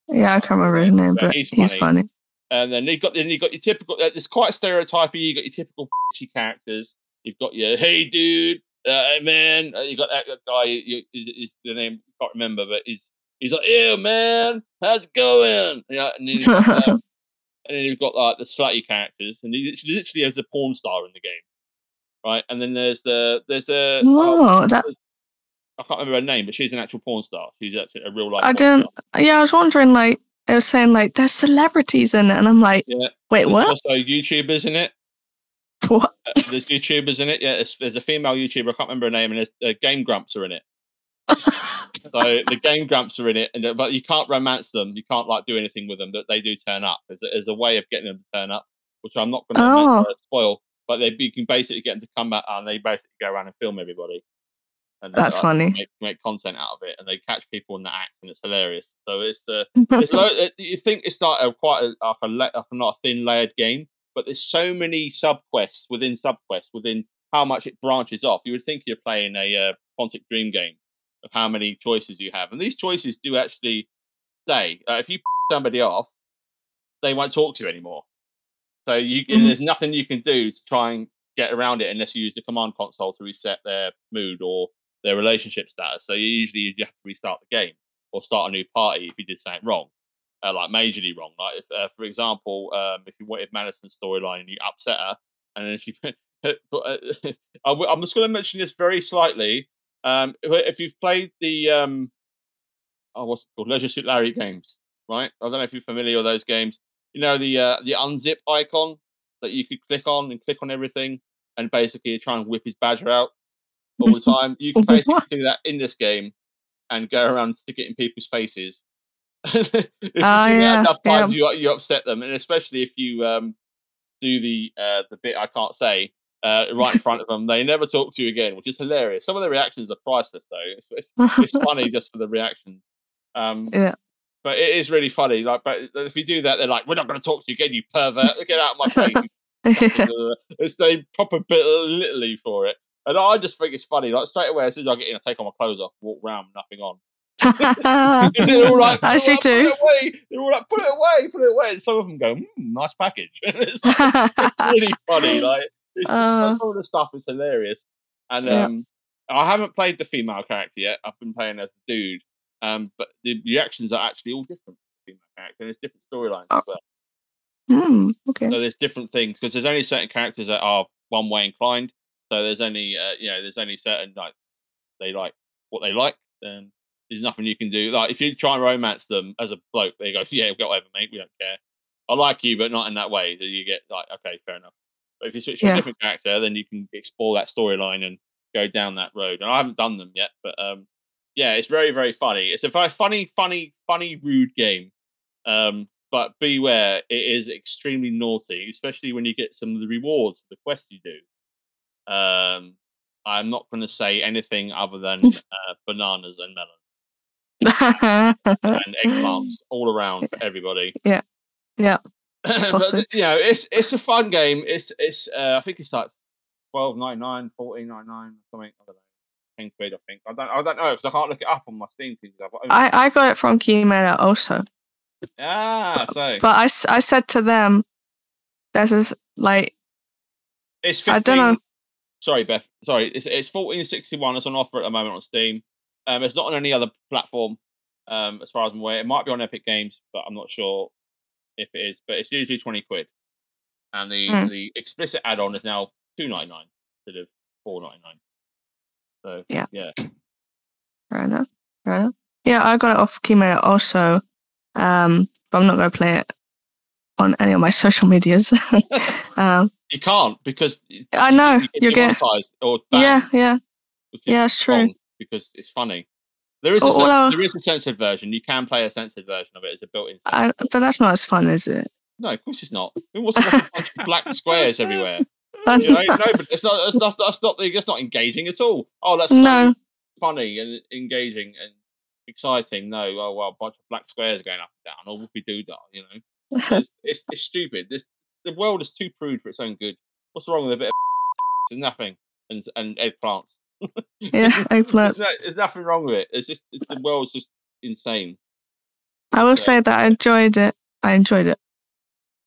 Yeah, I can't remember his name, But but he's he's, funny. funny. And then you got then you got your typical. uh, It's quite stereotypy. You got your typical [laughs] bitchy characters. You've got your hey dude, hey man. Uh, you got that guy. You, you, you, the name I can't remember, but he's he's like, yeah man, how's it going? Yeah, and then, you've got, um, [laughs] and then you've got like the slutty characters, and he literally, has a porn star in the game, right? And then there's the there's a oh, No, that I can't remember her name, but she's an actual porn star. She's actually a real life. I didn't. star. Yeah, I was wondering. Like, it was saying like there's celebrities in it, and I'm like, Yeah. wait, There's what? Also, YouTubers in it. What? Uh, there's YouTubers in it. Yeah, there's, there's a female YouTuber. I can't remember her name, and there's uh, Game Grumps are in it. So the Game Grumps are in it, and uh, but you can't romance them. You can't like do anything with them. But they do turn up. There's a, there's a way of getting them to turn up, which I'm not going to Oh. spoil. But they you can basically get them to come back, and they basically go around and film everybody. And That's like, funny. Make, make content out of it, and they catch people in the act, and it's hilarious. So it's uh, it's [laughs] lo- uh, you think it's like a quite a, like a like a not a thin layered game, but there's so many subquests within subquests within how much it branches off. You would think you're playing a uh, Quantic Dream game of how many choices you have, and these choices do actually stay. Uh, if you [laughs] somebody off, they won't talk to you anymore. So you Mhm. there's nothing you can do to try and get around it unless you use the command console to reset their mood or their relationship status. So you usually you have to restart the game or start a new party if you did something wrong, uh, like majorly wrong. Like if, uh, for example, um, if you wanted Madison's storyline and you upset her, and then she, [laughs] but uh, [laughs] I'm just going to mention this very slightly. Um, if- if you've played the um, oh, what's it called, Leisure Suit Larry games, right? I don't know if you're familiar with those games. You know the uh, the unzip icon that you could click on and click on everything, and basically try and whip his badger out all the [laughs] time. You can basically do that in this game and go around stick it in people's faces. [laughs] if you Ah, yeah, enough yeah. times, you you upset them, and especially if you um, do the uh, the bit I can't say uh, right in [laughs] front of them, they never talk to you again, which is hilarious. Some of the reactions are priceless, though. It's, it's, it's [laughs] funny just for the reactions. Um, Yeah. But it is really funny. Like, but if you do that, they're like, "We're not going to talk to you again, you pervert! Get out of my face!" fucking-" it's they proper bit literally for it, and I just think it's funny. Like straight away, as soon as I get in, I take all my clothes off, walk round, nothing on. And [laughs] they're all like, I "Put it see away, too. Put it away. They're all like, "Put it away, put it away." And some of them go, mm, "Nice package." [laughs] it's, like, it's really [laughs] funny. Like it's just, Uh. some of the stuff is hilarious. And Yeah. um, I haven't played the female character yet. I've been playing as the dude. Um, but the reactions are actually all different. Female character, and it's different storylines as Oh. well. Hmm, okay. So there's different things because there's only certain characters that are one way inclined. So there's only uh, you know there's only certain like they like what they like. Then there's nothing you can do. Like if you try and romance them as a bloke, they go, [laughs] yeah, go whatever, mate. We don't care. I like you, but not in that way. So you get like, okay, fair enough. But if you switch to Yeah. a different character, then you can explore that storyline and go down that road. And I haven't done them yet, but um, yeah, it's very very funny. It's a very funny, funny, funny, rude game. Um, but beware, it is extremely naughty, especially when you get some of the rewards for the quests you do. Um, I'm not going to say anything other than [laughs] uh, bananas and melons [laughs] and eggplants all around for everybody. Yeah. Yeah. [clears throat] but you know, it's it's a fun game. It's it's uh, I think it's like twelve ninety nine, fourteen ninety nine, something. I don't know, ten quid. I think I don't I don't know because I can't look it up on my Steam thing. 'cause I've owned it. I, I got it from Keymailer also. ah, so But I, I said to them, there's this, like, it's 15, I don't know. Sorry, Beth. Sorry, it's it's fourteen sixty one. It's on offer at the moment on Steam. Um, it's not on any other platform, um, as far as I'm aware. It might be on Epic Games, but I'm not sure if it is. But it's usually twenty quid, and the Hmm. the explicit add-on is now two ninety nine instead of four ninety nine. So Yeah. yeah, fair enough. Fair enough. Yeah, I got it off Keymailer also. Um, but I'm not going to play it on any of my social medias. [laughs] um, you can't because I know, you get you get- demonetized or yeah, banned, yeah. yeah, it's true. wrong because it's funny. There is a our- there is a censored version. You can play a censored version of it as a built-in. I, but that's not as fun, is it? No, of course it's not. Who wants to watch a bunch of black squares everywhere? [laughs] You know, no, but it's not. It's not. That's not. That's not engaging at all. Oh, that's so No. funny and engaging and exciting. No, oh well, a bunch of black squares going up and down, oh, or whoopie doo dah. You know, [laughs] it's, it's it's stupid. This the world is too prude for its own good. What's wrong with a bit of? [laughs] There's nothing, and and eggplants. Yeah, There's, eggplants. no, there's nothing wrong with it. It's just it's, the world's just insane. I will Yeah. say that I enjoyed it. I enjoyed it.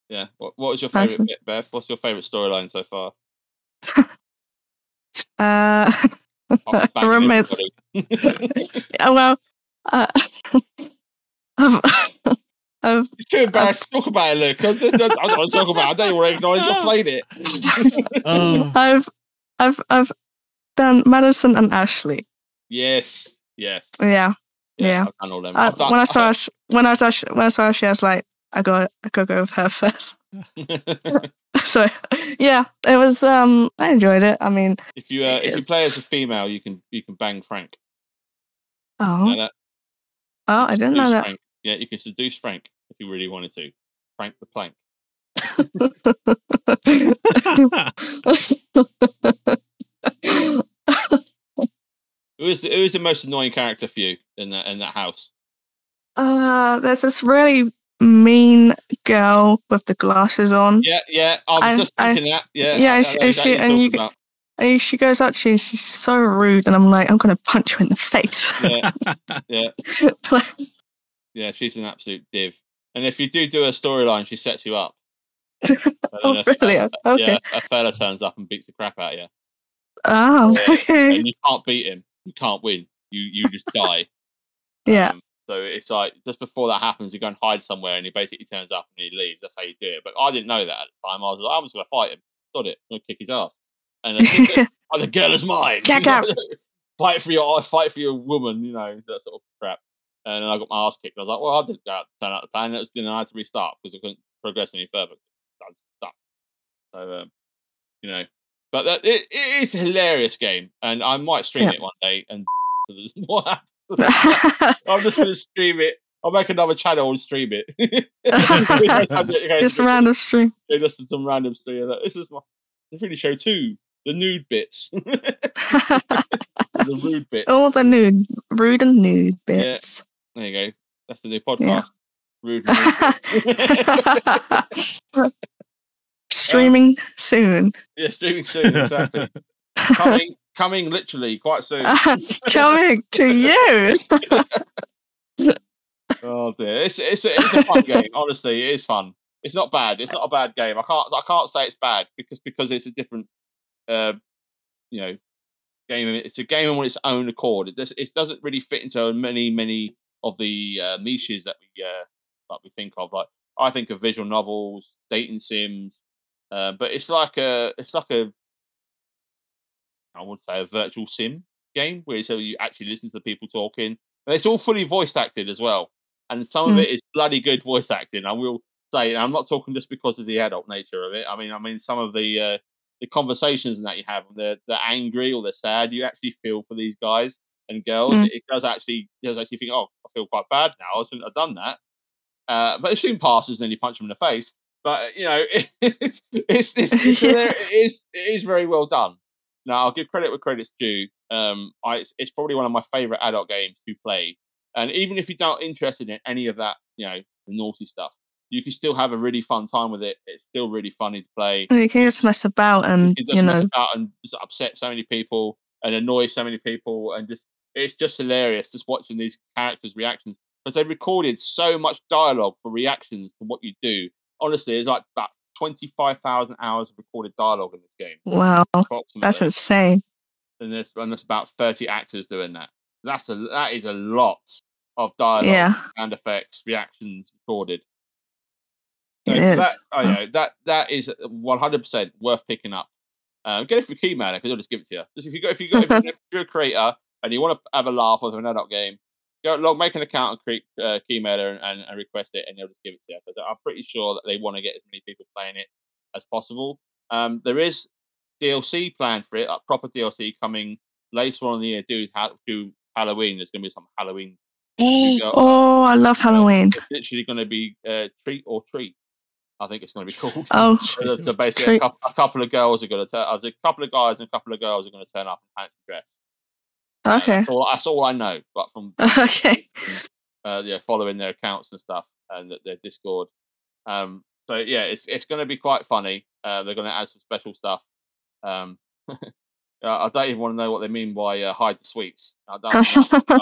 Yeah. What, what was your favorite one. bit, Beth? What's your favorite storyline so far? [laughs] Uh, Apart [laughs] from banging Romance. [laughs] yeah, well, uh, I've, I've, It's too embarrassed to talk about it, Luke. I don't, I don't want to talk about it. I don't even want to acknowledge I played it. Oh. I've, I've, I've done Madison and Ashley. Yes. Yes. Yeah. Yeah. I've all them. I, I've done, when I saw Ash, when I saw Ash- when I saw Ashley, I was like, I got, I gotta go with her [laughs] first. [laughs] so, yeah, it was. Um, I enjoyed it. I mean, if you uh, if you play as a female, you can you can bang Frank. You know oh, oh, I didn't know that. Frank. Yeah, you can seduce Frank if you really wanted to. Frank the plank. [laughs] Who is the, who is the most annoying character for you in that in that house? uh, there's this really mean girl with the glasses on. Yeah, yeah. I was I- just I- thinking that. Yeah, yeah, I- I she- she- and you about. And she goes up to you, she's so rude, and I'm like, I'm gonna punch you in the face. Yeah, [laughs] yeah, yeah. She's an absolute div. And if you do do a storyline, she sets you up. Oh, a- really? a- Okay. Yeah, a fella turns up and beats the crap out of you, Oh, okay. and you can't beat him. You can't win. You you just die. [laughs] Yeah. Um, so it's like just before that happens, you go and hide somewhere, and he basically turns up and he leaves. That's how you do it. But I didn't know that at the time. I was like, I'm just gonna fight him. Got it. I'm gonna kick his ass. And then, oh, [laughs] [laughs] the girl is mine. Get out. fight for your fight for your woman. You know that sort of crap. And then I got my ass kicked. I was like, well, I didn't go out, turn out the plan. It was then I had to restart because I couldn't progress any further. I was stuck. So um, you know, but that, it, it is a hilarious game, and I might stream Yeah. it one day. And [laughs] what happens? [laughs] [laughs] I'm just going to stream it. I'll make another channel and stream it. Just a random stream. Yeah, just some random stream. Like, This is my the really show too. The nude bits, the rude bits. All the nude, rude and nude bits. There you go. That's the new podcast. Rude. Streaming soon. yeah, streaming soon. Exactly. [laughs] coming, coming, literally quite soon. [laughs] Coming to you. [laughs] Oh dear, it's it's a, it's a fun game. Honestly, it is fun. It's not bad. It's not a bad game. I can't I can't say it's bad because because it's a different, uh, you know, game. It's a game on its own accord. It, does, it doesn't really fit into many many of the uh, niches that we uh, that we think of. Like I think of visual novels, dating sims, uh, but it's like a it's like a I would say a virtual sim game where so you actually listen to the people talking. And it's all fully voice acted as well. And some of Mm. it is bloody good voice acting. I will say, and I'm not talking just because of the adult nature of it. I mean, I mean some of the uh, the conversations that you have, they're they're angry or they're sad. You actually feel for these guys and girls. Mm. It, it does actually it does actually think, oh, I feel quite bad now. I shouldn't have done that. Uh, but it soon passes, and then you punch them in the face. But you know, [laughs] it's it's, it's, it's Yeah. [laughs] it is it is very well done. Now I'll give credit where credit's due. Um, I it's, probably one of my favorite adult games to play. And even if you're not interested in any of that, you know, the naughty stuff, you can still have a really fun time with it. It's still really funny to play. You can just mess about and, you mess know, about and just upset so many people and annoy so many people, and just it's just hilarious just watching these characters' reactions because they recorded so much dialogue for reactions to what you do. Honestly, it's like about twenty five thousand hours of recorded dialogue in this game. wow, that's insane. and there's and there's about 30 actors doing that. That's a that is a lot of dialogue, Yeah, sound effects, reactions recorded. So it is. That, oh, yeah, that that is 100 percent worth picking up. Um, get it for key Keymailer because I'll just give it to you. Just if you go if you go if you're, [laughs] if you're a creator and you want to have a laugh with an adult game, go log make an account on create uh, Keymailer and, and, and request it, and they'll just give it to you. Because I'm pretty sure that they want to get as many people playing it as possible. Um, there is DLC planned for it, like proper DLC coming later on in the year. Do do Halloween. There's going to be some Halloween. Oh, I love Halloween. It's literally going to be uh, treat or treat. I think it's going to be [laughs] called. Oh, [laughs] so, basically, a couple, a couple of girls are going to turn. A couple of guys and a couple of girls are going to turn up in fancy dress. Uh, okay. That's all, that's all I know. But from [laughs] Okay. uh, yeah, following their accounts and stuff and their Discord. Um, so yeah, it's it's going to be quite funny. Uh, they're going to add some special stuff. Um, [laughs] uh, I don't even want to know what they mean by uh, hide the sweets. I don't. Uh,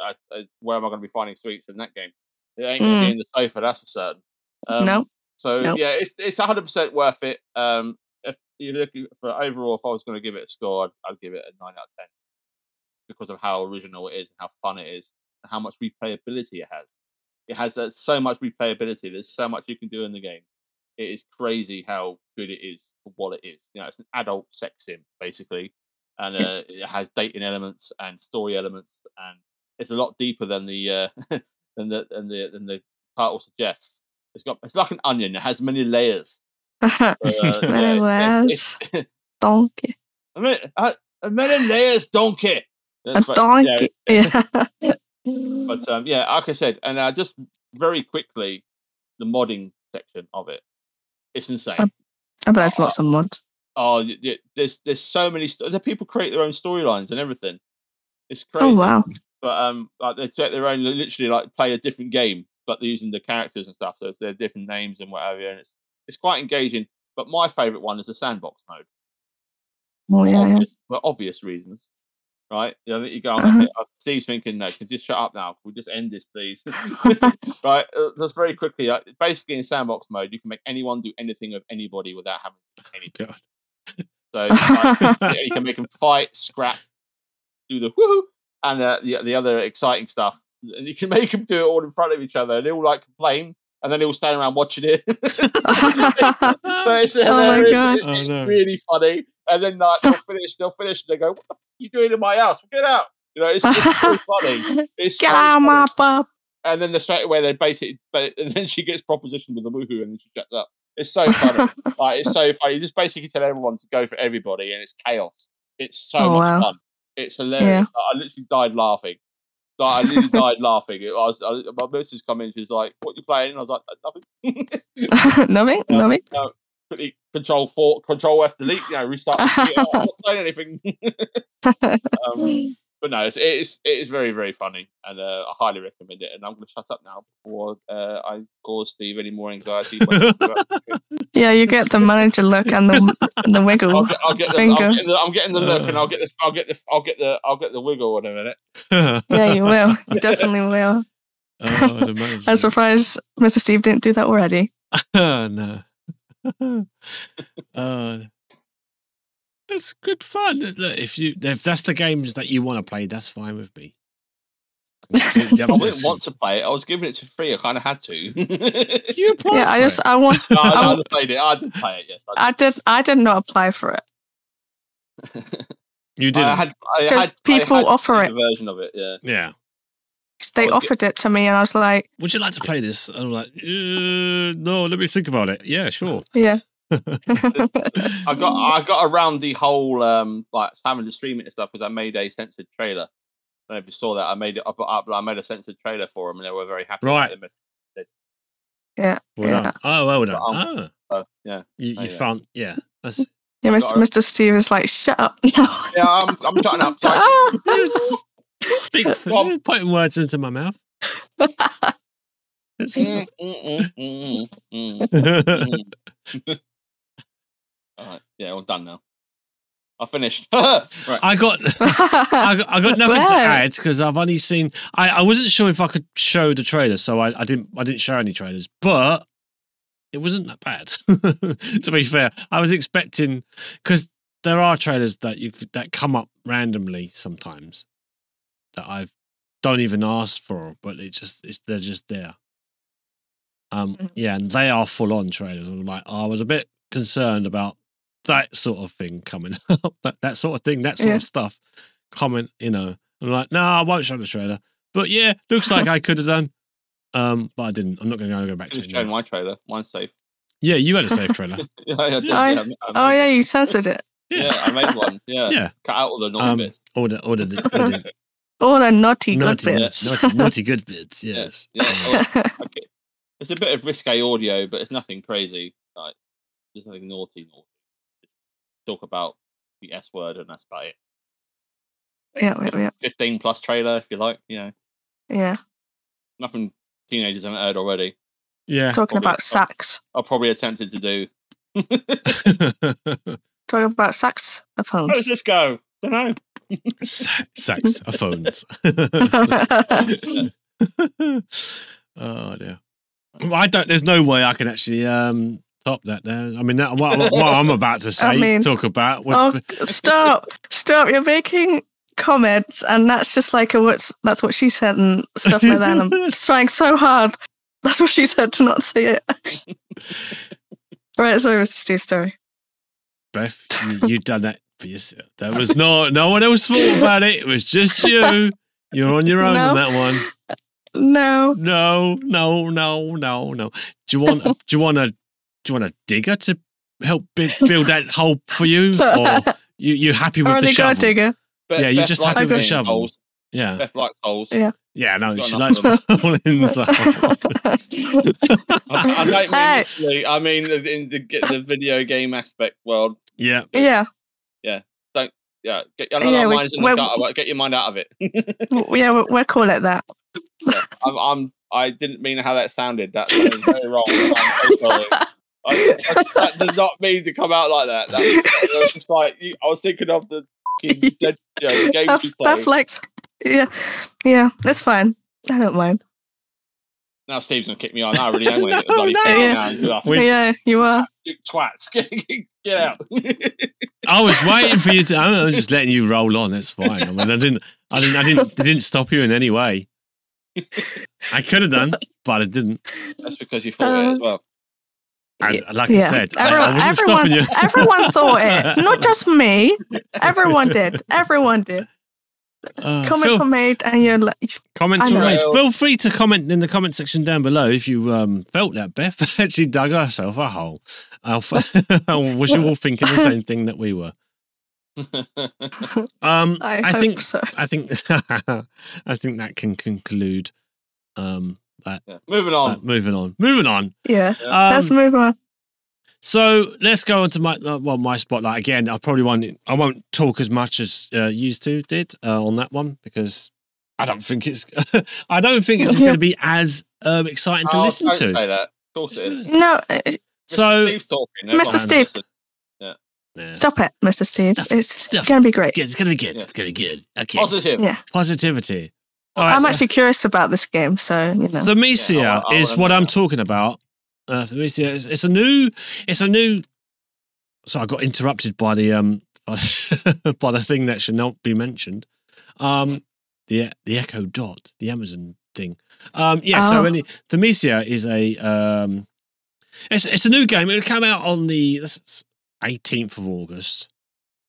uh, uh, where am I going to be finding sweets in that game? It ain't gonna Mm. be in the sofa, that's for certain. Um, no. So Nope. yeah, it's it's 100 percent worth it. Um, if you're looking for overall, if I was going to give it a score, I'd, I'd give it a nine out of ten because of how original it is and how fun it is and how much replayability it has. It has uh, so much replayability. There's so much you can do in the game. It is crazy how good it is for what it is. You know, it's an adult sex sim basically, and uh, it has dating elements and story elements, and it's a lot deeper than the uh, [laughs] than the than the than the title suggests. It's got it's like an onion. It has many layers. [laughs] So, Many it's- [laughs] donkey. I mean, many layers, donkey. A That's what- yeah, donkey. Yeah. [laughs] but um, yeah, like I said, and uh, just very quickly, the modding section of it, it's insane. Um, I bet there's lots of mods. oh, y- y- there's there's so many. St- people create their own storylines and everything. It's crazy. Oh wow. But um, like they create their own. Literally like play a different game, but they're using the characters and stuff. So it's their different names and whatever, and it's it's quite engaging. But my favourite one is the sandbox mode. Oh yeah, yeah. for obvious reasons, right? You know, you go, Uh-huh. okay, uh, Steve's thinking, no, can you just shut up now? Can we just end this, please? [laughs] [laughs] right? Uh, just very quickly, uh, basically in sandbox mode, you can make anyone do anything with anybody without having to do anything. God. So [laughs] like, you can make them fight, scrap, do the woohoo, and uh, the the other exciting stuff. And you can make them do it all in front of each other, and they all like complain, and then they all stand around watching it. so it's Oh my hilarious. God. It- Oh, no. really funny. And then like, they'll finish, they'll finish, and they go, "What the f- are you doing in my house? Get out!" You know, it's, it's so [laughs] funny. It's Get so out funny. my pub. And then the straight away they basically, but [laughs] and then she gets propositioned with a woohoo, and then she shuts up. It's so funny. [laughs] like it's so funny. You just basically tell everyone to go for everybody, and it's chaos. It's so Oh, much wow. fun. It's hilarious. I literally died laughing. Like, I literally died laughing. It was, I, my missus come in. She's like, "What you playing?" And I was like, "Nothing." Nothing, Yeah. nothing. Quickly control four, control F, delete. You know, restart. I'm not [laughs] playing anything. [laughs] um, but no, it's, it is it is very very funny, and uh, I highly recommend it. And I'm going to shut up now before uh, I cause Steve any more anxiety. when he talks about it. Yeah, you get the manager look and the and the I'll get, I'll get the, Finger. I'm getting the, I'm getting the look, and I'll get the, I'll get the, I'll get the, I'll get the wiggle in a minute. Yeah, you [laughs] will. You definitely will. Oh, I'd imagine. I'm surprised Mr. Steve didn't do that already. oh no. [laughs] Uh, oh, that's good fun. Look, if you if that's the games that you want to play, that's fine with me. [laughs] I didn't want to play it. I was giving it to free. I kind of had to. to- You [laughs] applied Yeah, I just it. I want no, I, I- I played it. I did play it. Yes, I did I did not apply for it. you did. I had, I Because had, people I had offer a it. version of it. Yeah. yeah. 'Cause They I was offered it to me and I was like, Would you like to play this? And I'm like, uh, no. Let me think about it. Yeah, sure. yeah. [laughs] I got I got around the whole um like having to stream it and stuff because I made a censored trailer. I don't know if you saw that. I made it. I, put up- I made a censored trailer for them, and they were very happy. Right. With yeah. Well Yeah. done. Oh, well done. But, ah, So, yeah. you, Oh, you yeah. found. Yeah. That's, Yeah, Mr. Got. Mr. Steve is like, shut up. [laughs] Yeah, I'm, I'm shutting up. [laughs] Sorry. Speak. [laughs] On. Putting words into my mouth. [laughs] Mm, mm, mm. [laughs] All right. Yeah, we're done now. I finished. right. I got. I got, I got nothing to add because I've only seen. I, I wasn't sure if I could show the trailer, so I, I didn't. I didn't show any trailers, but it wasn't that bad. to be fair, I was expecting because there are trailers that you that come up randomly sometimes that I don't even ask for, but it just it's, they're just there. Um, Mhm. yeah, and they are full on trailers. I'm like, I was a bit concerned about that sort of thing coming [laughs] up, that, that sort of thing, that sort Yeah. of stuff coming, you know. I'm like, no, I won't show the trailer. But yeah, looks like I could have done. Um, but I didn't. I'm not going to go back to Just it. showing now. my trailer. Mine's safe. Yeah, you had a safe trailer. [laughs] Yeah, I did. Oh, yeah, I ma- I oh yeah, you censored it. yeah, I made one. [laughs] Yeah, Yeah. cut out all the naughty Um, bits. All the, all the, all the All the naughty good naughty, bits. naughty, naughty [laughs] good bits. Yeah, Yes. yeah. well, oh, [laughs] okay. It's a bit of risque audio, but it's nothing crazy. Like there's nothing naughty, naughty. Just talk about the S word, and that's about it. yeah, yeah, yeah, Fifteen plus trailer, if you like. You know, yeah. nothing teenagers haven't heard already. Yeah. Talking Probably- about sax. I probably attempted to do. [laughs] Talking about How does saxophones. this go? Don't know. Sa- Saxophones. [laughs] Oh dear. Well, I don't. There's no way I can actually um, top that. There. I mean, that, what, what I'm about to [laughs] say, mean- talk about. Was, Oh, stop, stop! You're making comments, and that's just like a what's that's what she said and stuff like that. I'm [laughs] trying so hard. That's what she said to not see it. right, sorry, Mr. Steve. Story. Beth, you, you done that for yourself. That was not. No one else thought about it. It was just you. You're on your own on that one. No, No, no, no, no, no. Do you want? [laughs] do you want a? Do you want a digger to help build, build that hole for you, [laughs] or you you happy with the already got a shovel? digger. Beth- Yeah, you're just likes happy with the getting shovel. holes. Yeah, Beth likes holes. Yeah. yeah. No, she likes enough [laughs] falling into. I, I don't mean Hey. literally. I mean in the, the video game aspect world. yeah, yeah, Yeah, get, I know Yeah, that we- in the gutter, but get your mind out of it. [laughs] yeah, we- we'll call it that. Yeah, I'm, I'm. I didn't mean how that sounded. That was very wrong. I'm so sorry. I, I- that did not mean to come out like that. That was, it was just like you, I was thinking of the fucking [laughs] dead, you know, the games Beth, you play. Beth likes. Yeah, yeah, that's fine. I don't mind. Now Steve's gonna kick me on. I really am gonna [laughs] get the Oh, bloody no. thing Yeah. You. We- yeah, you are. You twats, get, [laughs] get out. I was waiting for you to. I was just letting you roll on. That's fine. I mean, I didn't. I didn't. I didn't. Didn't stop you in any way. I could have done, but I didn't. That's because you thought it as Uh, well. And like I Yeah. said, I- Everyone, I wasn't everyone, stopping you. everyone thought it. Not just me. Everyone did. Everyone did. Uh, Comments Phil, were made, and you're like, comments I were made. Feel free to comment in the comment section down below if you um, felt that Beth [laughs] actually dug herself a hole. [laughs] I'll was you all thinking the same thing that we were? [laughs] Um, I, I hope think so. I think I think that can conclude. Um, that, Yeah. Moving on. that- moving on, moving on. Yeah, Yeah. let's Um, move on. So let's go on to my uh, well my spotlight again. I probably won't. I won't talk as much as uh, used to did uh, on that one because I don't think it's. [laughs] I don't think it's going to be as um, exciting to Oh, listen don't to. say that. Of course it is. No, uh, So Steve's talking. Mr. Steve. listen. Yeah. stop it, Mr. Steve. Stuff- it's stuff. going to be great. It's going to be good. Yeah. It's going to be good. Okay. Positive. Yeah. Positivity. All right, I'm so- actually curious about this game, so you know. Thymesia Yeah, I- I is what I'm talking about. Uh, is it's a new, it's a new. So I got interrupted by the um [laughs] by the thing that should not be mentioned. Um, the the Echo Dot, the Amazon thing. Um, yeah. So Oh. any Thymesia is a um, it's it's a new game. It came out on the 18th of August.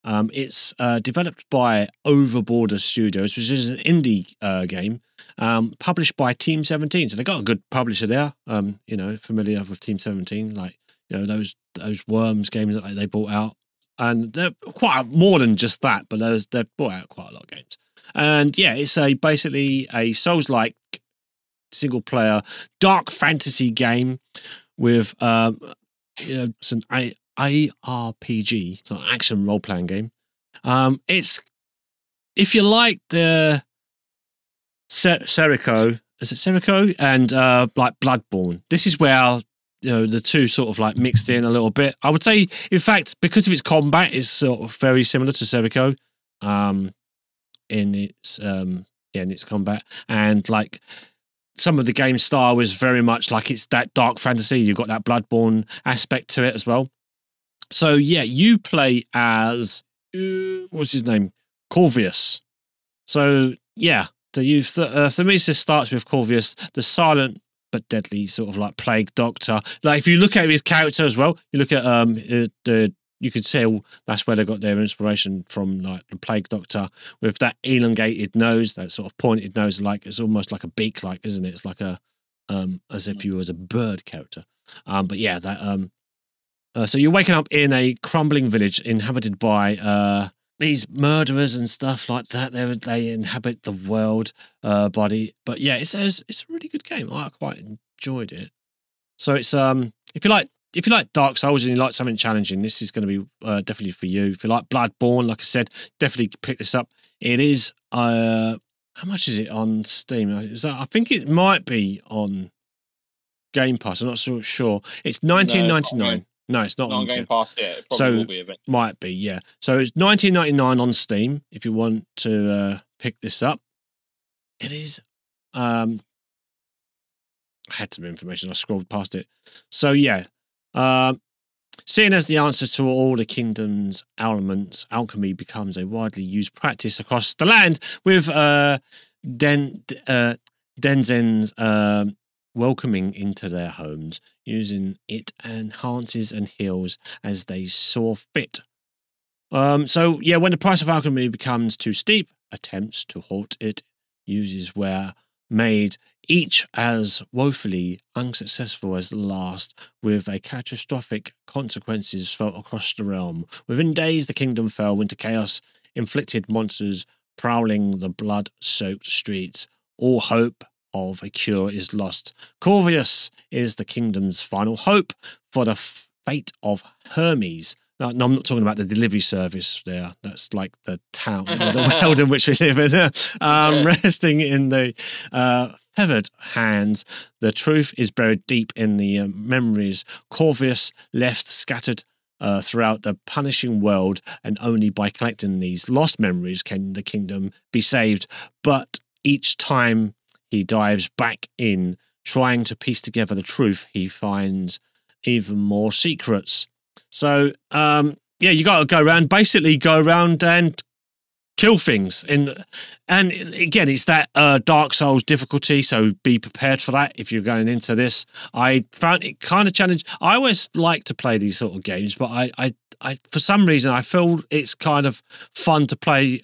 Um, it's uh, developed by Overborder Studios, which is an indie uh, game um, published by Team 17. So they got a good publisher there. Um, you know, familiar with Team 17, like you know those those Worms games that they, they bought out, and they're quite more than just that. But those they've bought out quite a lot of games. And yeah, it's a basically a Souls-like single player dark fantasy game with um, you know, it's an A- ARPG, so an action role playing game. Um, it's if you like the Se- Sekiro, is it Sekiro and uh, like Bloodborne? This is where you know the two sort of like mixed in a little bit. I would say, in fact, because of its combat, it's sort of very similar to Sekiro, um, in its um, yeah, in its combat, and like some of the game style is very much like it's that dark fantasy. You've got that Bloodborne aspect to it as well. So yeah, you play as uh, what's his name, Corvius. So yeah, the youth th- uh, Thymesia starts with Corvius, the silent but deadly sort of like plague doctor. Like if you look at his character as well, you look at um uh, the you could tell that's where they got their inspiration from, like the plague doctor with that elongated nose, that sort of pointed nose, like it's almost like a beak, like isn't it? It's like a um as if you was a bird character. Um, but yeah, that um. Uh, so you're waking up in a crumbling village inhabited by uh these murderers and stuff like that. They they inhabit the world, uh, body. But yeah, it's it's it's a really good game. I quite enjoyed it. So it's um if you like if you like Dark Souls and you like something challenging, this is going to be uh, definitely for you. If you like Bloodborne, like I said, definitely pick this up. It is uh how much is it on Steam? That- I think it might be on Game Pass. I'm not so sure. It's nineteen ninety nine. No, it's not Not on Game Pass yet. It probably So- will be eventually. might be, yeah. So it's nineteen ninety nine on Steam if you want to uh, pick this up. It is um I had some information. I scrolled past it. So yeah, um, seeing as the answer to all the kingdom's elements, alchemy becomes a widely used practice across the land. With uh, Den uh, Denzen's um, welcoming into their homes, using it enhances and heals as they saw fit. Um, so yeah, when the price of alchemy becomes too steep, attempts to halt it uses were made, each as woefully unsuccessful as the last, with a catastrophic consequences felt across the realm. Within days, the kingdom fell into chaos, inflicted monsters prowling the blood-soaked streets. All hope of a cure is lost. Corvius is the kingdom's final hope for the fate of Hermes. No, no, I'm not talking about the delivery service there. That's like the town the [laughs] world in which we live in. Um, resting in the uh, feathered hands, the truth is buried deep in the uh, memories Corvius left scattered uh, throughout the punishing world, and only by collecting these lost memories can the kingdom be saved. But each time he dives back in, trying to piece together the truth, he finds even more secrets. So, um, yeah, you got to go around, basically go around and kill things. And and again, it's that uh, Dark Souls difficulty. So be prepared for that if you're going into this. I found it kind of challenging. I always like to play these sort of games, but I, I, I, for some reason, I feel it's kind of fun to play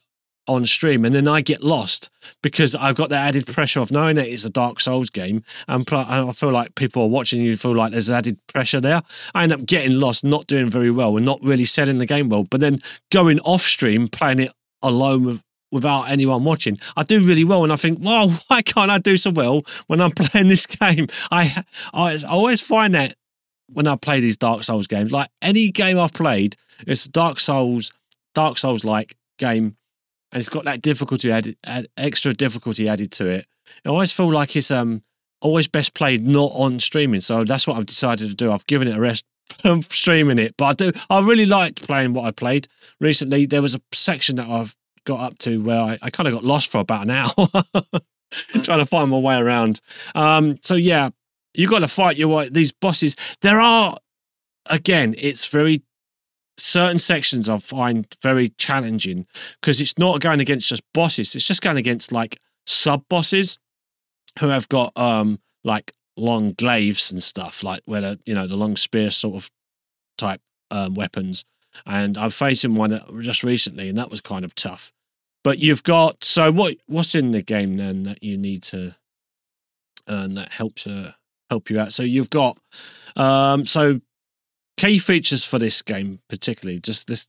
on stream and then I get lost because I've got that added pressure of knowing that it's a Dark Souls game and I feel like people are watching you feel like there's added pressure there. I end up getting lost, not doing very well and not really selling the game well, but then going off stream, playing it alone with, without anyone watching, I do really well. And I think, well, [laughs] why can't I do so well when I'm [laughs] playing this game? I, I always find that when I play these Dark Souls games, like any game I've played, it's Dark Souls, Dark Souls like game, and it's got that difficulty added, add, extra difficulty added to it. I always feel like it's um always best played not on streaming. So that's what I've decided to do. I've given it a rest [laughs] streaming it. But I do I really liked playing what I played recently. There was a section that I've got up to where I, I kind of got lost for about an hour [laughs] trying to find my way around. Um, so yeah, you got to fight your way. these bosses. There are again, it's very certain sections I find very challenging because it's not going against just bosses. It's just going against like sub bosses who have got um like long glaives and stuff like where the you know the long spear sort of type um, weapons and I'm facing one just recently, and that was kind of tough. But you've got so what? What's in the game then that you need to and that helps uh, help you out? So you've got um, so key features for this game, particularly just this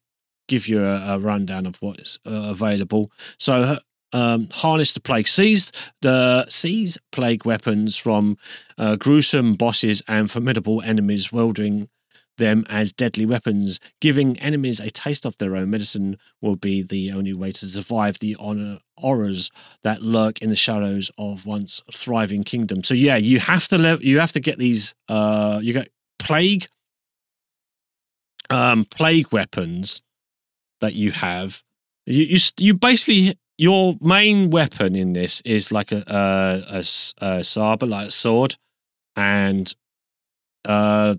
give you a, a rundown of what is uh, available. So um, harness the plague, seize the seize plague weapons from uh, gruesome bosses and formidable enemies wielding them as deadly weapons. Giving enemies a taste of their own medicine will be the only way to survive the honor horrors that lurk in the shadows of once thriving kingdom. So yeah, you have to le- you have to get these uh you get plague um plague weapons that you have. You you, you basically your main weapon in this is like a a, a, a saber, like a sword, and uh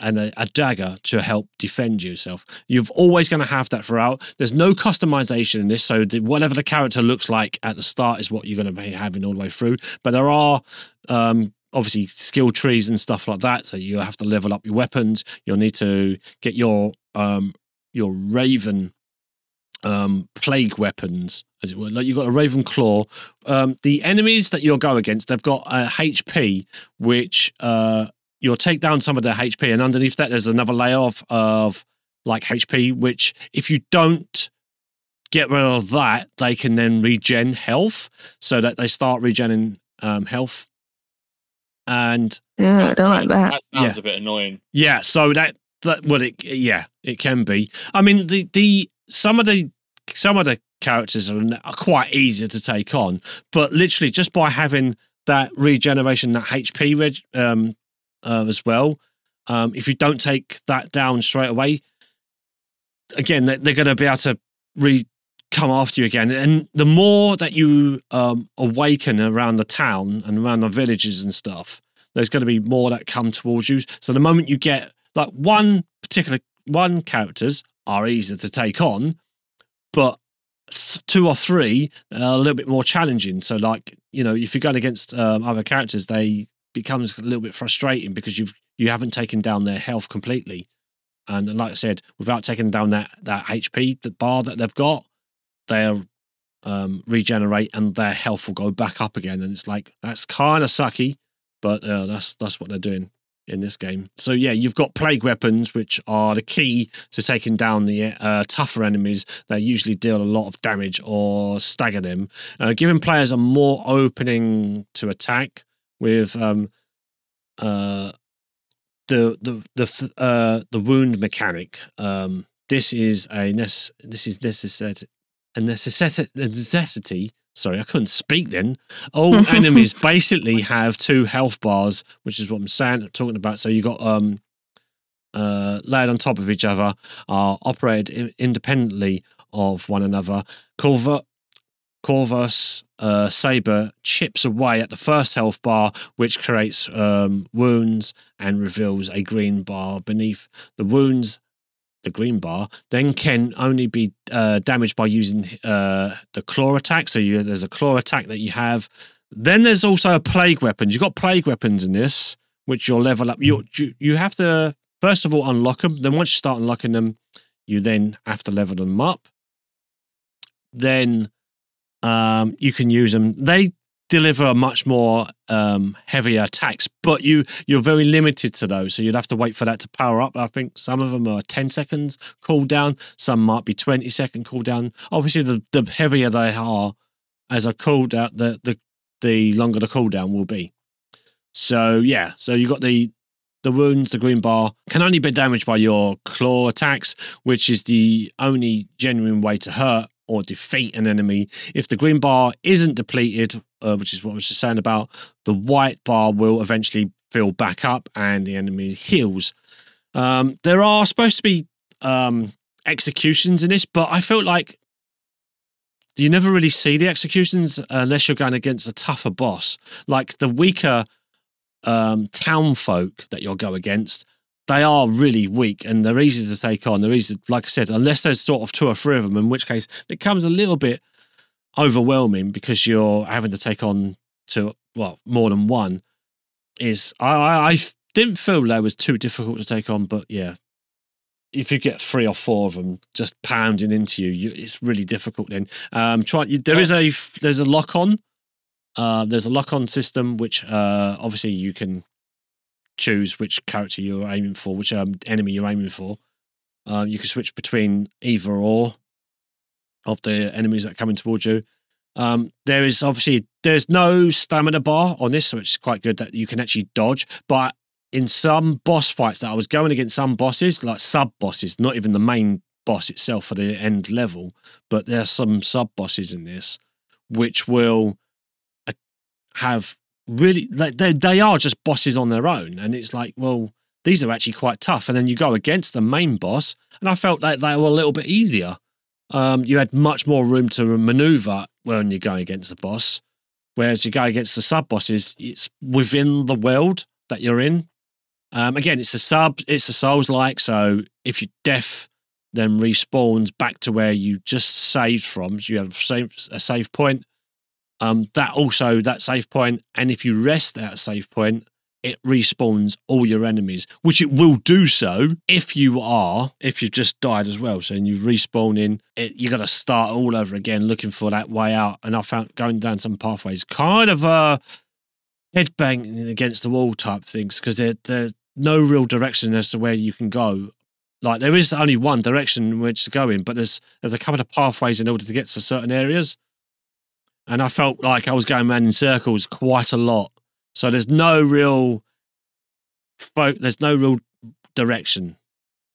and a, a, dagger to help defend yourself. You're always going to have that throughout. There's no customization in this, so the, whatever the character looks like at the start is what you're going to be having all the way through. But there are um, obviously skill trees and stuff like that, so you have to level up your weapons. You'll need to get your um, your raven um, plague weapons, as it were. Like you've got a raven claw. Um, the enemies that you'll go against, they've got a HP which uh, you'll take down some of their HP, and underneath that, there's another layer of, of like HP, which if you don't get rid of that, they can then regen health so that they start regenerating um, health. And yeah, I don't like that. That sounds yeah. a bit annoying. Yeah, so that that well, it yeah, it can be. I mean, the the some of the some of the characters are, are quite easy to take on, but literally just by having that regeneration, that HP reg, um, uh, as well. Um, if you don't take that down straight away, again, they're, they're going to be able to re come after you again. And the more that you um, awaken around the town and around the villages and stuff, there's going to be more that come towards you. So the moment you get like one particular one characters are easier to take on, but two or three are a little bit more challenging. So like you know if you're going against um, other characters, they becomes a little bit frustrating because you've you haven't taken down their health completely. And like I said, without taking down that that HP the bar that they've got, they'll um, regenerate and their health will go back up again. And it's like that's kind of sucky, but uh, that's that's what they're doing in this game. So yeah, you've got plague weapons, which are the key to taking down the uh, tougher enemies that usually deal a lot of damage or stagger them, uh, giving players a more opening to attack with um, uh, the the the uh, the wound mechanic. Um, this is a nece- this is necessary a necessity, a necessity. Sorry, I couldn't speak then. [laughs] All enemies basically have two health bars, which is what I'm saying, talking about. So you got um, uh, layered on top of each other, are operated i- independently of one another. Corva, Corvus uh, Saber chips away at the first health bar, which creates um, wounds and reveals a green bar beneath the wounds the green bar, then can only be uh, damaged by using uh, the claw attack. So you, there's a claw attack that you have. Then there's also a plague weapons. You've got plague weapons in this, which you'll level up. You you, you have to first of all unlock them. Then once you start unlocking them, you then have to level them up. Then um, you can use them. They deliver a much more um, heavier attacks, but you you're very limited to those. So you'd have to wait for that to power up. I think some of them are 10 seconds cooldown, some might be 20 second cooldown. Obviously, the, the heavier they are as a cooldown, the the the longer the cooldown will be. So yeah, so you got the the wounds, the green bar can only be damaged by your claw attacks, which is the only genuine way to hurt or defeat an enemy. If the green bar isn't depleted, uh, which is what I was just saying about, the white bar will eventually fill back up and the enemy heals. Um, there are supposed to be um, executions in this, but I felt like you never really see the executions unless you're going against a tougher boss. Like the weaker um, town folk that you'll go against, they are really weak and they're easy to take on. They're easy, like I said, unless there's sort of two or three of them, in which case it comes a little bit overwhelming because you're having to take on to well more than one. Is I I didn't feel that was too difficult to take on, but yeah, if you get three or four of them just pounding into you, you it's really difficult. Then um, try you, there is a there's a lock on. Uh, there's a lock on system which uh, obviously you can choose which character you're aiming for, which um, enemy you're aiming for. Um, you can switch between either or of the enemies that are coming towards you. Um, there is obviously there's no stamina bar on this, so it's quite good that you can actually dodge. But in some boss fights that I was going against some bosses, like sub bosses, not even the main boss itself for the end level, but there are some sub bosses in this which will uh, have really like they they are just bosses on their own, and it's like well these are actually quite tough, and then you go against the main boss, and I felt like they were a little bit easier. Um, you had much more room to maneuver when you're going against the boss, whereas you go against the sub bosses, it's within the world that you're in. Um, again, it's a sub, it's a Souls like, so if you're death, then respawns back to where you just saved from. So you have a save point. Um, that also that save point, and if you rest at a save point, it respawns all your enemies, which it will do so if you are, if you've just died as well. So and you respawn in, it, you got to start all over again looking for that way out. And I found going down some pathways kind of uh, headbanging against the wall type things because there there's no real direction as to where you can go. Like there is only one direction in which to go in, but there's there's a couple of pathways in order to get to certain areas. And I felt like I was going around in circles quite a lot. So there's no real fo- there's no real direction.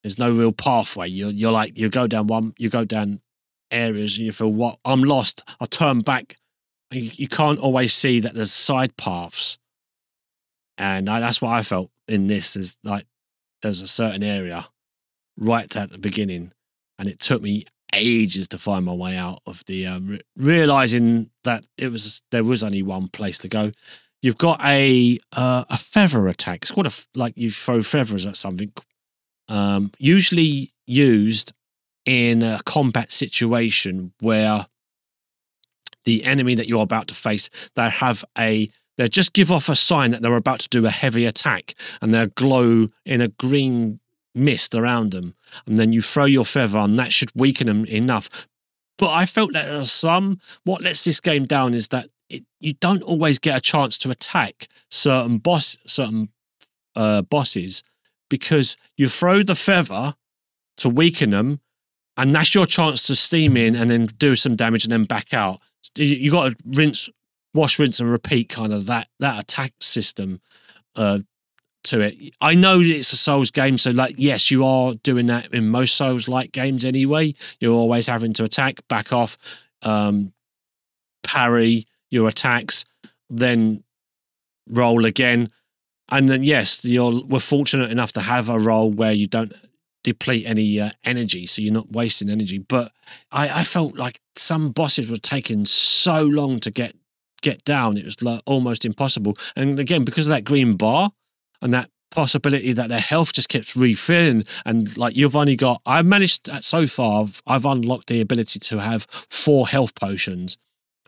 There's no real pathway. You're you're like you go down one you go down areas and you feel what I'm lost. I turn back. You, you can't always see that there's side paths. And I, that's what I felt in this is like there's a certain area right at the beginning, and it took me ages to find my way out of the um, re- realizing that it was there was only one place to go. You've got a uh, a feather attack. It's called a like you throw feathers at something. Um, usually used in a combat situation where the enemy that you're about to face they have a they just give off a sign that they're about to do a heavy attack and they glow in a green mist around them and then you throw your feather and that should weaken them enough but i felt that some what lets this game down is that it, you don't always get a chance to attack certain boss certain uh, bosses because you throw the feather to weaken them and that's your chance to steam in and then do some damage and then back out. You, got to rinse wash rinse and repeat kind of that that attack system uh to it. I know it's a souls game so like yes you are doing that in most souls like games anyway. You're always having to attack back off um parry your attacks then roll again. And then yes you're we're fortunate enough to have a role where you don't deplete any uh, energy so you're not wasting energy. But I, I felt like some bosses were taking so long to get get down it was like almost impossible. And again because of that green bar and that possibility that their health just keeps refilling and like you've only got i've managed uh, so far I've, I've unlocked the ability to have four health potions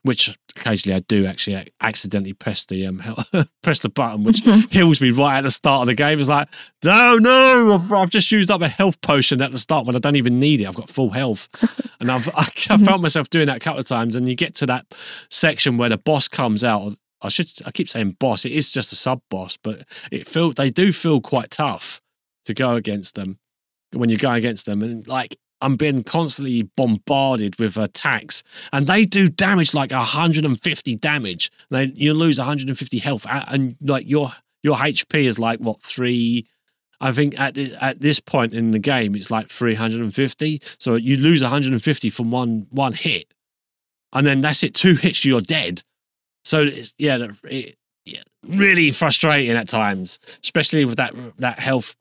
which occasionally I do actually accidentally press the um [laughs] press the button, which [laughs] heals me right at the start of the game. It's like, oh no, I've, I've just used up a health potion at the start when I don't even need it. I've got full health, [laughs] and I've I, I found myself doing that a couple of times. And you get to that section where the boss comes out. I should I keep saying boss. It is just a sub boss, but it feel they do feel quite tough to go against them when you go against them, and like I'm being constantly bombarded with attacks, and they do damage like 150 damage. They you lose 150 health, and like your your HP is like what three. I think at at this point in the game, it's like 350. So you lose 150 from one one hit, and then that's it. Two hits, you're dead. So it's yeah, it, yeah, really frustrating at times, especially with that that health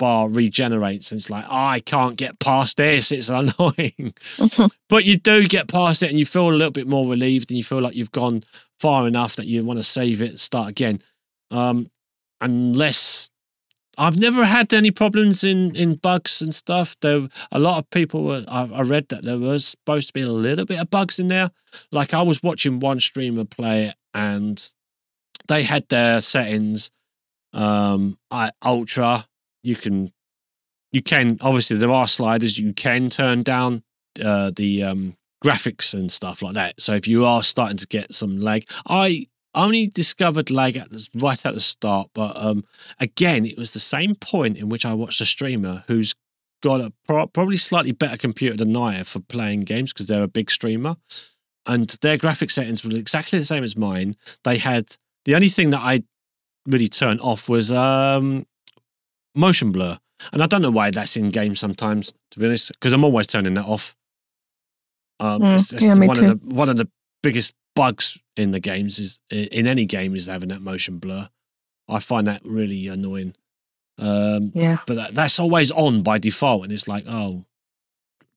bar regenerates and it's like oh, i can't get past this it's [laughs] annoying. But you do get past it and you feel a little bit more relieved and you feel like you've gone far enough that you want to save it and start again. Um unless i've never had any problems in in bugs and stuff. There a lot of people were I, I read that there was supposed to be a little bit of bugs in there. Like i was watching one streamer play it and they had their settings um I, ultra you can you can obviously there are sliders you can turn down uh, the um, graphics and stuff like that. So if you are starting to get some lag, I only discovered lag at the, right at the start, but um, again, it was the same point in which I watched a streamer who's got a pro- probably slightly better computer than I have for playing games because they're a big streamer, and their graphic settings were exactly the same as mine. They had the only thing that I really turned off was um, motion blur. And I don't know why that's in games sometimes, to be honest, because I'm always turning that off. Um, Mm, it's, it's yeah, me one too. of the one of the biggest bugs in the games is in any game is having that motion blur. I find that really annoying. Um, Yeah. but that, that's always on by default, and it's like, oh,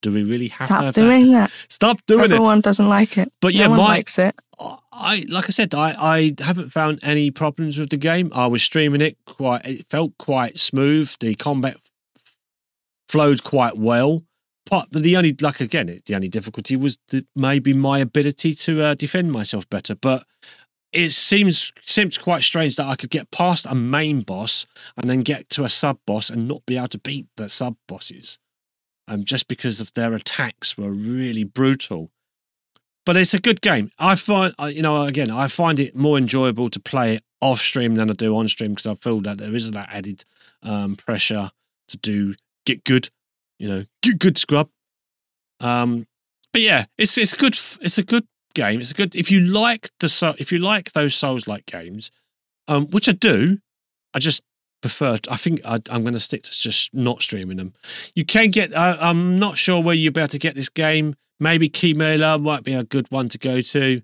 do we really have to Stop have doing that? that. Stop doing it. Everyone doesn't like it. But yeah, no one my likes it. I like I said, I, I haven't found any problems with the game. I was streaming it quite it felt quite smooth. The combat flowed quite well. But the only like again, it- the only difficulty was the, maybe my ability to uh, defend myself better. But it seems seems quite strange that I could get past a main boss and then get to a sub boss and not be able to beat the sub bosses. Um, just because of their attacks were really brutal but it's a good game. I find, you know, again, I find it more enjoyable to play it off stream than I do on stream because I feel that there is that added um, pressure to do get good, you know, get good scrub. Um, but yeah, it's it's good. It's a good game. It's a good if you like the if you like those Souls like games, um, which I do. I just prefer. I think I, I'm going to stick to just not streaming them. You can get. Uh, I'm not sure where you'll be able to get this game. Maybe Keymailer might be a good one to go to.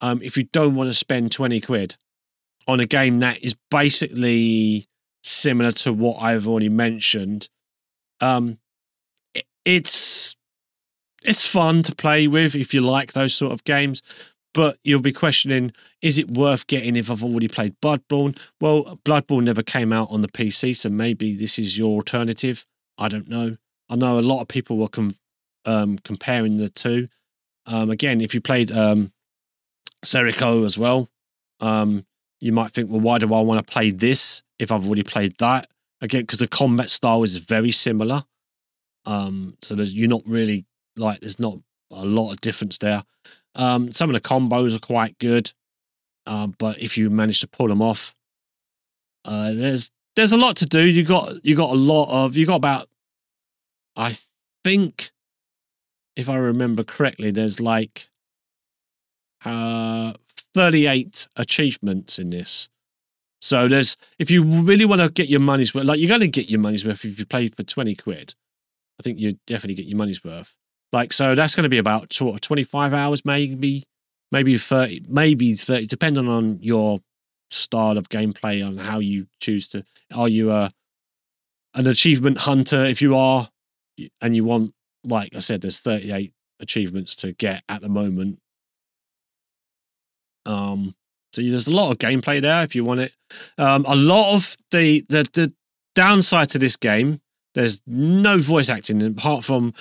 Um, if you don't want to spend twenty quid on a game that is basically similar to what I've already mentioned. Um, it- it's it's fun to play with if you like those sort of games. But you'll be questioning: Is it worth getting if I've already played Bloodborne? Well, Bloodborne never came out on the PC, so maybe this is your alternative. I don't know. I know a lot of people were com- um, comparing the two. Um, again, if you played um, Sekiro as well, um, you might think, well, why do I want to play this if I've already played that? Again, because the combat style is very similar. Um, so there's you're not really like there's not a lot of difference there. Um, some of the combos are quite good, um, but if you manage to pull them off, uh, there's there's a lot to do. You got you got a lot of you got about I think if I remember correctly, there's like uh 38 achievements in this. So there's if you really want to get your money's worth, like you're going to get your money's worth if you play for 20 quid. I think you definitely get your money's worth. Like so that's going to be about sort 25 hours maybe maybe 30 maybe 30 depending on your style of gameplay on how you choose to are you a an achievement hunter if you are and you want like I said there's 38 achievements to get at the moment um, so there's a lot of gameplay there if you want it. Um, a lot of the, the the downside to this game, there's no voice acting apart from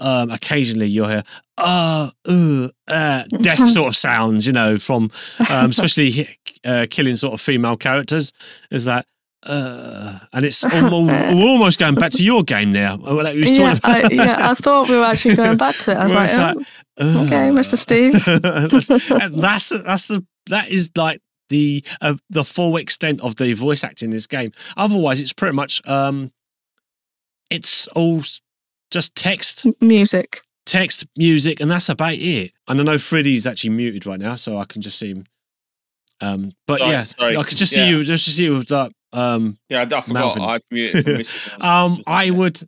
um, occasionally you'll hear uh, uh, uh death [laughs] sort of sounds, you know, from um, especially uh, killing sort of female characters. Is that uh, and it's almost, [laughs] we're almost going back to your game now. Yeah, I, yeah, I thought we were actually going back to it. I was [laughs] like, oh, uh, okay, Mr. Steve. that's, that's that's the that is like the uh, the full extent of the voice acting in this game. Otherwise, it's pretty much um, it's all just text, music, text, music, and that's about it. And I know Freddie's actually muted right now, so I can just see him. Um, but sorry, yeah, sorry. I could just yeah. see you. Just see you with that. Um, yeah, I forgot. I muted. [laughs] um, I would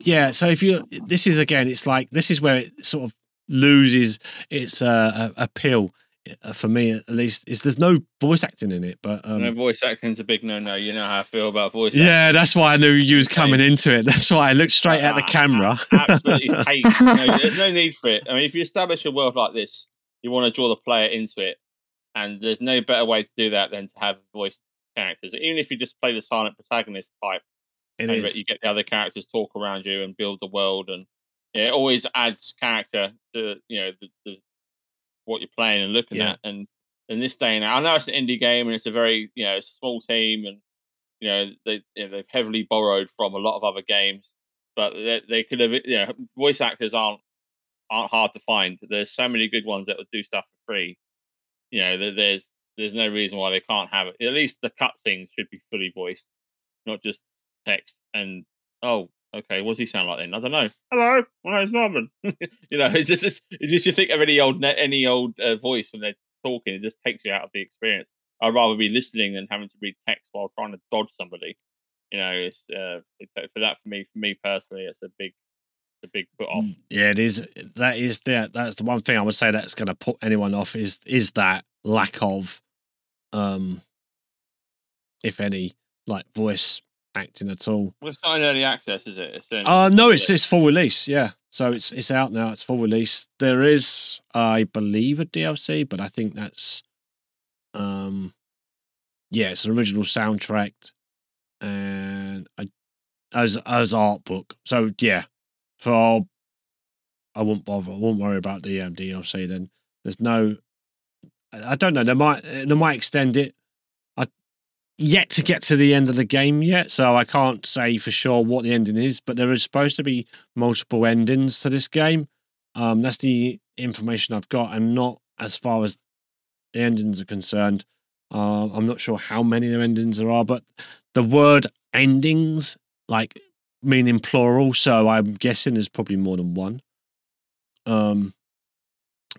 yeah so if you this is again it's like this is where it sort of loses its uh, appeal uh, for me at least is there's no voice acting in it but um, no voice acting's a big no-no you know how i feel about voice yeah acting. that's why i knew you was coming into it that's why i looked straight at the ah, camera absolutely [laughs] hate no, there's no need for it i mean if you establish a world like this you want to draw the player into it and there's no better way to do that than to have voice characters even if you just play the silent protagonist type it is. You get the other characters talk around you and build the world, and yeah, it always adds character to you know the, the what you're playing and looking yeah. at. And in this day and I know it's an indie game and it's a very you know small team, and you know they you know, they've heavily borrowed from a lot of other games, but they, they could have you know voice actors aren't aren't hard to find. There's so many good ones that would do stuff for free. You know, there's there's no reason why they can't have it. At least the cutscenes should be fully voiced, not just text and oh okay what does he sound like then? I don't know. Hello my name's norman. [laughs] You know [laughs] it's just, it's just you think of any old any old uh, voice when they're talking it just takes you out of the experience. I'd rather be listening than having to read text while trying to dodge somebody. You know it's uh it's, for that for me for me personally it's a big a big put off. Mm, yeah it is that is that that's the one thing i would say that's going to put anyone off is is that lack of um if any like voice acting at all. Well, it's not in early access, is it? It's uh, no, it's it's full release. Yeah, so it's it's out now. It's full release. There is, I believe, a DLC, but I think that's, um, yeah, it's an original soundtrack, and I, as as art book. So yeah, for I won't bother. I won't worry about the um, DLC. Then there's no. I don't know. They might they might extend it yet to get to the end of the game yet, so I can't say for sure what the ending is. But there is supposed to be multiple endings to this game. Um, that's the information I've got, and not as far as the endings are concerned. Uh, I'm not sure how many the endings there are, but the word endings like meaning plural, so I'm guessing there's probably more than one. Um,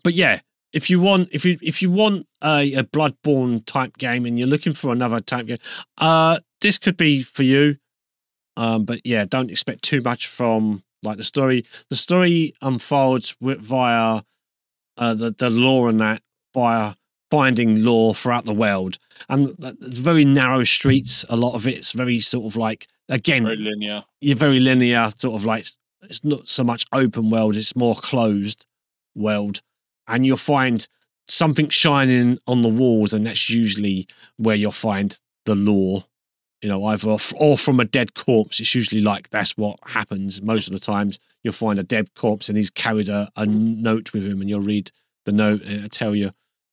but yeah, if you want if you if you want a, a bloodborne type game and you're looking for another type game uh this could be for you. Um but yeah don't expect too much from like the story. The story unfolds with, via uh the, the lore and that via finding lore throughout the world. And it's very narrow streets a lot of it's very sort of like again very linear. you're very linear sort of like it's not so much open world it's more closed world and you'll find something shining on the walls, and that's usually where you'll find the lore. You know, either f- or from a dead corpse. It's usually like that's what happens most of the times. You'll find a dead corpse, and he's carried a, a note with him, and you'll read the note, and it'll tell you,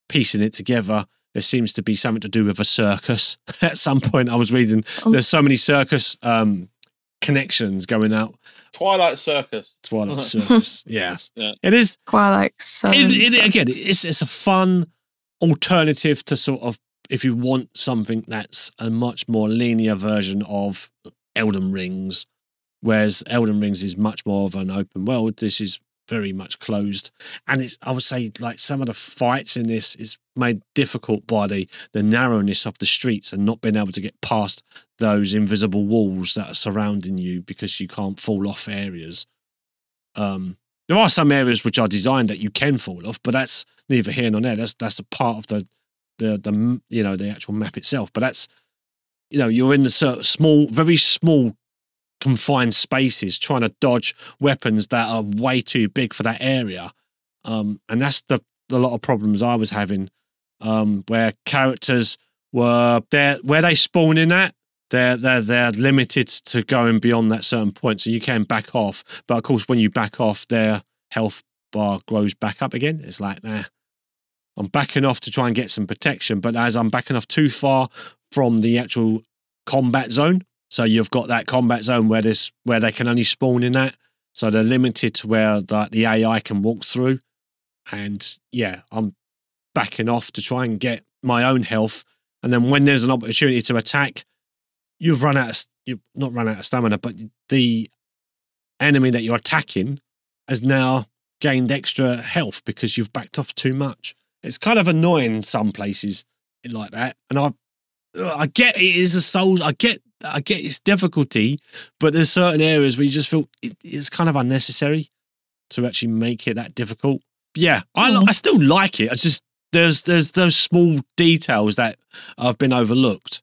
piecing it together. There seems to be something to do with a circus. [laughs] At some point, I was reading. Um, There's so many circus um, connections going out. Twilight Circus. Twilight [laughs] Circus. yes, Yeah. it is. Twilight. So It, it, again, it's it's a fun alternative to sort of if you want something that's a much more linear version of Elden Rings, whereas Elden Rings is much more of an open world. This is very much closed, and it's I would say like some of the fights in this is made difficult by the the narrowness of the streets and not being able to get past those invisible walls that are surrounding you because you can't fall off areas. Um, there are some areas which are designed that you can fall off, but that's neither here nor there. That's that's a part of the the the you know the actual map itself. But that's you know you're in the small, very small, confined spaces trying to dodge weapons that are way too big for that area, um, and that's the a lot of problems I was having, um, where characters were there where they spawn in at. They're, they're they're limited to going beyond that certain point, so you can back off. But of course, when you back off, their health bar grows back up again. It's like, nah, I'm backing off to try and get some protection. But as I'm backing off too far from the actual combat zone, so you've got that combat zone where this where they can only spawn in that, so they're limited to where the, the AI can walk through. And yeah, I'm backing off to try and get my own health. And then when there's an opportunity to attack, you've run out of you've not run out of stamina, but the enemy that you're attacking has now gained extra health because you've backed off too much. It's kind of annoying in some places like that, and I, I get it is a soul I get, I get its difficulty, but there's certain areas where you just feel it, it's kind of unnecessary to actually make it that difficult. Yeah, I, Mm. I still like it. I just there's there's those small details that have been overlooked,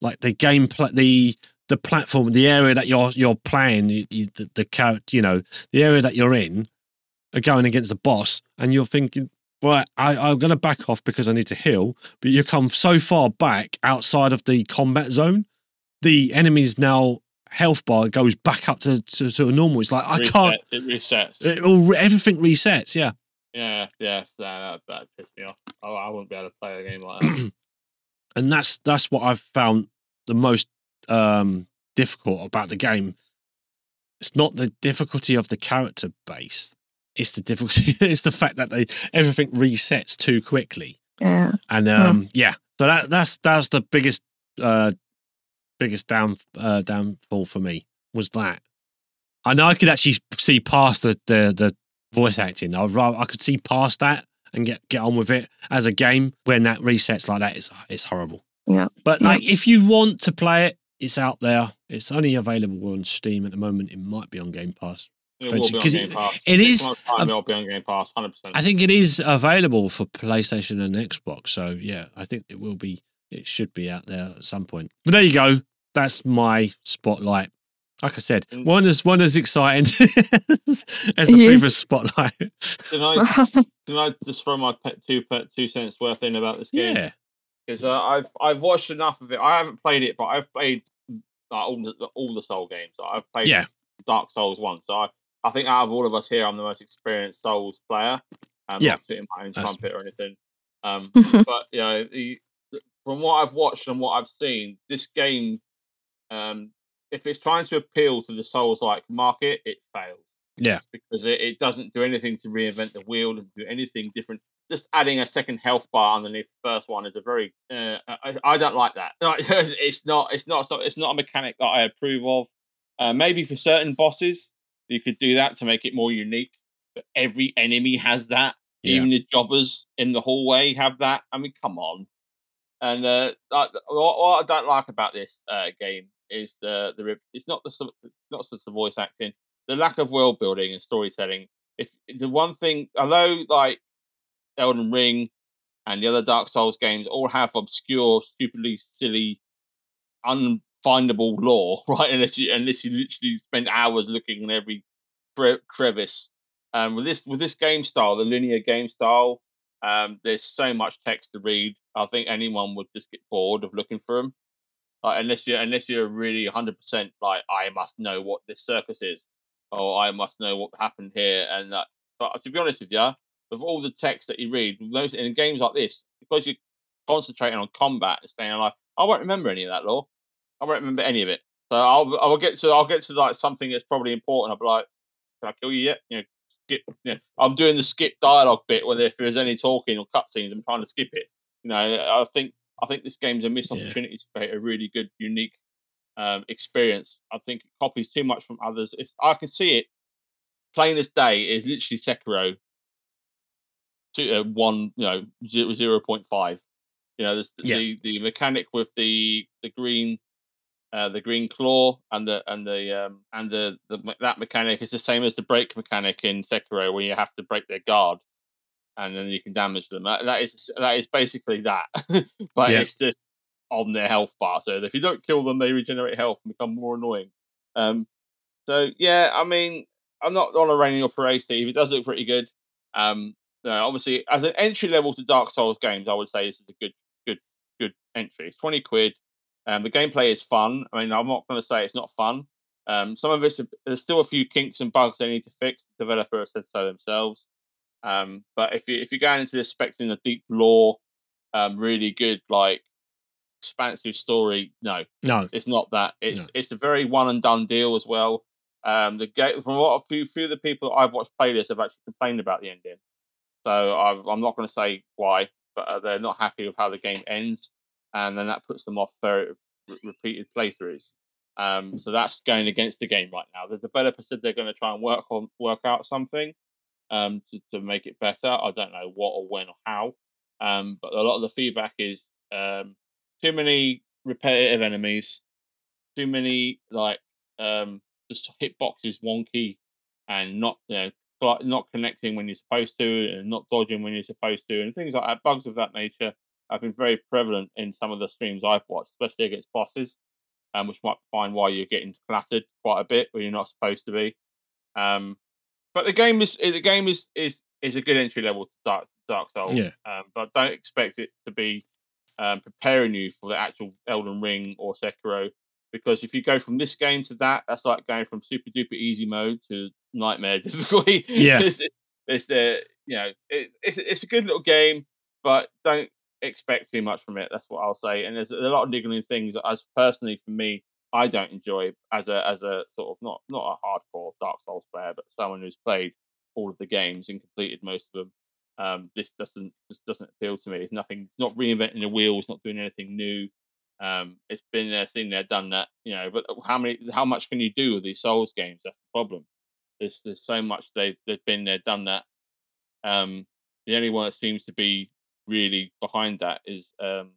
like the game, pla the the platform, the area that you're you're playing, you, you, the, the character, you know, the area that you're in, are going against the boss, and you're thinking, right, I, I'm going to back off because I need to heal, but you come so far back outside of the combat zone, the enemy's now health bar goes back up to to, to normal. It's like I can't. It resets. It all everything resets. Yeah. yeah, yeah. That, that, that pissed me off. I, I wouldn't be able to play a game like that. [clears throat] and that's that's what I've found the most um, difficult about the game. It's not the difficulty of the character base; it's the difficulty. [laughs] it's the fact that they everything resets too quickly, yeah. and um, yeah. So that that's that's the biggest uh, biggest down uh, downfall for me was that. I know I could actually see past the the, the voice acting. I rather I could see past that and get get on with it as a game when that resets like that. It's it's horrible. Yeah. But Yeah. like, if you want to play it, it's out there. It's only available on Steam at the moment. It might be on Game Pass. It will be on 'Cause Game it- Pass. it Six is time, a- it'll be on Game Pass, hundred percent. I think it is available for PlayStation and Xbox. So yeah, I think it will be. It should be out there at some point. But there you go. That's my spotlight. Like I said, Mm. one is one as exciting [laughs] as the Yeah. previous spotlight. Can I [laughs] can I just throw my pet two pet two cents worth in about this game? yeah, because uh, I've I've watched enough of it. I haven't played it, but I've played like, all the all the Soul games. I've played yeah, Dark Souls once, so I, I think out of all of us here, I'm the most experienced Souls player. I'm Yeah, not shooting my own that's- trumpet or anything. Um, [laughs] but you know, the, the- from what I've watched and what I've seen, this game, um, if it's trying to appeal to the Souls-like market, it fails yeah, because it, it doesn't do anything to reinvent the wheel and do anything different. Just adding a second health bar underneath the first one is a very uh, I, I don't like that. [laughs] It's not it's not it's not a mechanic that I approve of. Uh, maybe for certain bosses you could do that to make it more unique. But every enemy has that. Yeah. Even the jobbers in the hallway have that. I mean, come on. And uh, I- what, what I don't like about this uh, game is the the it's not the it's not just the voice acting the lack of world building and storytelling. If the one thing, although like Elden Ring and the other Dark Souls games all have obscure, stupidly silly, unfindable lore, [laughs] right? Unless you unless you literally spend hours looking in every cre- crevice. Um, with this with this game style, the linear game style, um, there's so much text to read. I think anyone would just get bored of looking for them. Like, unless you unless you're really 100 percent like I must know what this circus is, or I must know what happened here. And that, but uh, to be honest with you, with all the text that you read, most in games like this, because you're concentrating on combat and staying alive, I won't remember any of that lore. I won't remember any of it. So I'll I'll get to I'll get to like something that's probably important. I'll be like, can I kill you yet? You know, skip. You know, I'm doing the skip dialogue bit when if there's any talking or cutscenes, I'm trying to skip it. You know, I think I think this game's a missed opportunity to create a really good, unique um, experience. I think it copies too much from others. If I can see it, plain as day, is literally Sekiro. To uh, one, you know, zero zero point five. You know, Yeah. the the mechanic with the the green uh, the green claw and the and the um and the, the that mechanic is the same as the break mechanic in Sekiro where you have to break their guard and then you can damage them. That, that is that is basically that, [laughs] but Yeah. it's just on their health bar. So if you don't kill them, they regenerate health and become more annoying. Um, so yeah, I mean, I'm not on a raining or parade, Steve. It does look pretty good. Um, no, obviously, as an entry level to Dark Souls games, I would say this is a good, good, good entry. It's twenty quid. Um, the gameplay is fun. I mean, I'm not going to say it's not fun. Um, some of it's a, there's still a few kinks and bugs they need to fix. The developer has said so themselves. Um, but if you if you're going into this expecting a deep lore, um, really good like expansive story, no, No. it's not that. It's it's a very one and done deal as well. Um, the game from what a few few of the people that I've watched play this have actually complained about the ending. So I've, I'm not going to say why, but uh, they're not happy with how the game ends, and then that puts them off for re- repeated playthroughs. Um, so that's going against the game right now. The developer said they're going to try and work on work out something um, to, to make it better. I don't know what or when or how, um, but a lot of the feedback is um, too many repetitive enemies, too many like um, just hitboxes wonky, and not you know not connecting when you're supposed to, and not dodging when you're supposed to, and things like that. Bugs of that nature have been very prevalent in some of the streams I've watched, especially against bosses, um, which might find why you're getting clattered quite a bit where you're not supposed to be. Um, but the game is the game is is is a good entry level to Dark Dark Souls. Yeah. Um, but don't expect it to be um, preparing you for the actual Elden Ring or Sekiro, because if you go from this game to that, that's like going from super duper easy mode to nightmare [laughs] difficulty. Yeah. it's, it's, it's uh, you know it's, it's it's a good little game, but don't expect too much from it. That's what I'll say. And there's a lot of niggling things as personally for me, I don't enjoy as a as a sort of not not a hardcore Dark Souls player, but someone who's played all of the games and completed most of them. Um, this doesn't this doesn't appeal to me. It's nothing. It's not reinventing the wheel. It's not doing anything new. Um, it's been there, seen there, done that. You know, but how many? How much can you do with these Souls games? That's the problem. There's there's so much they've they've been there, done that. Um, the only one that seems to be really behind that is um,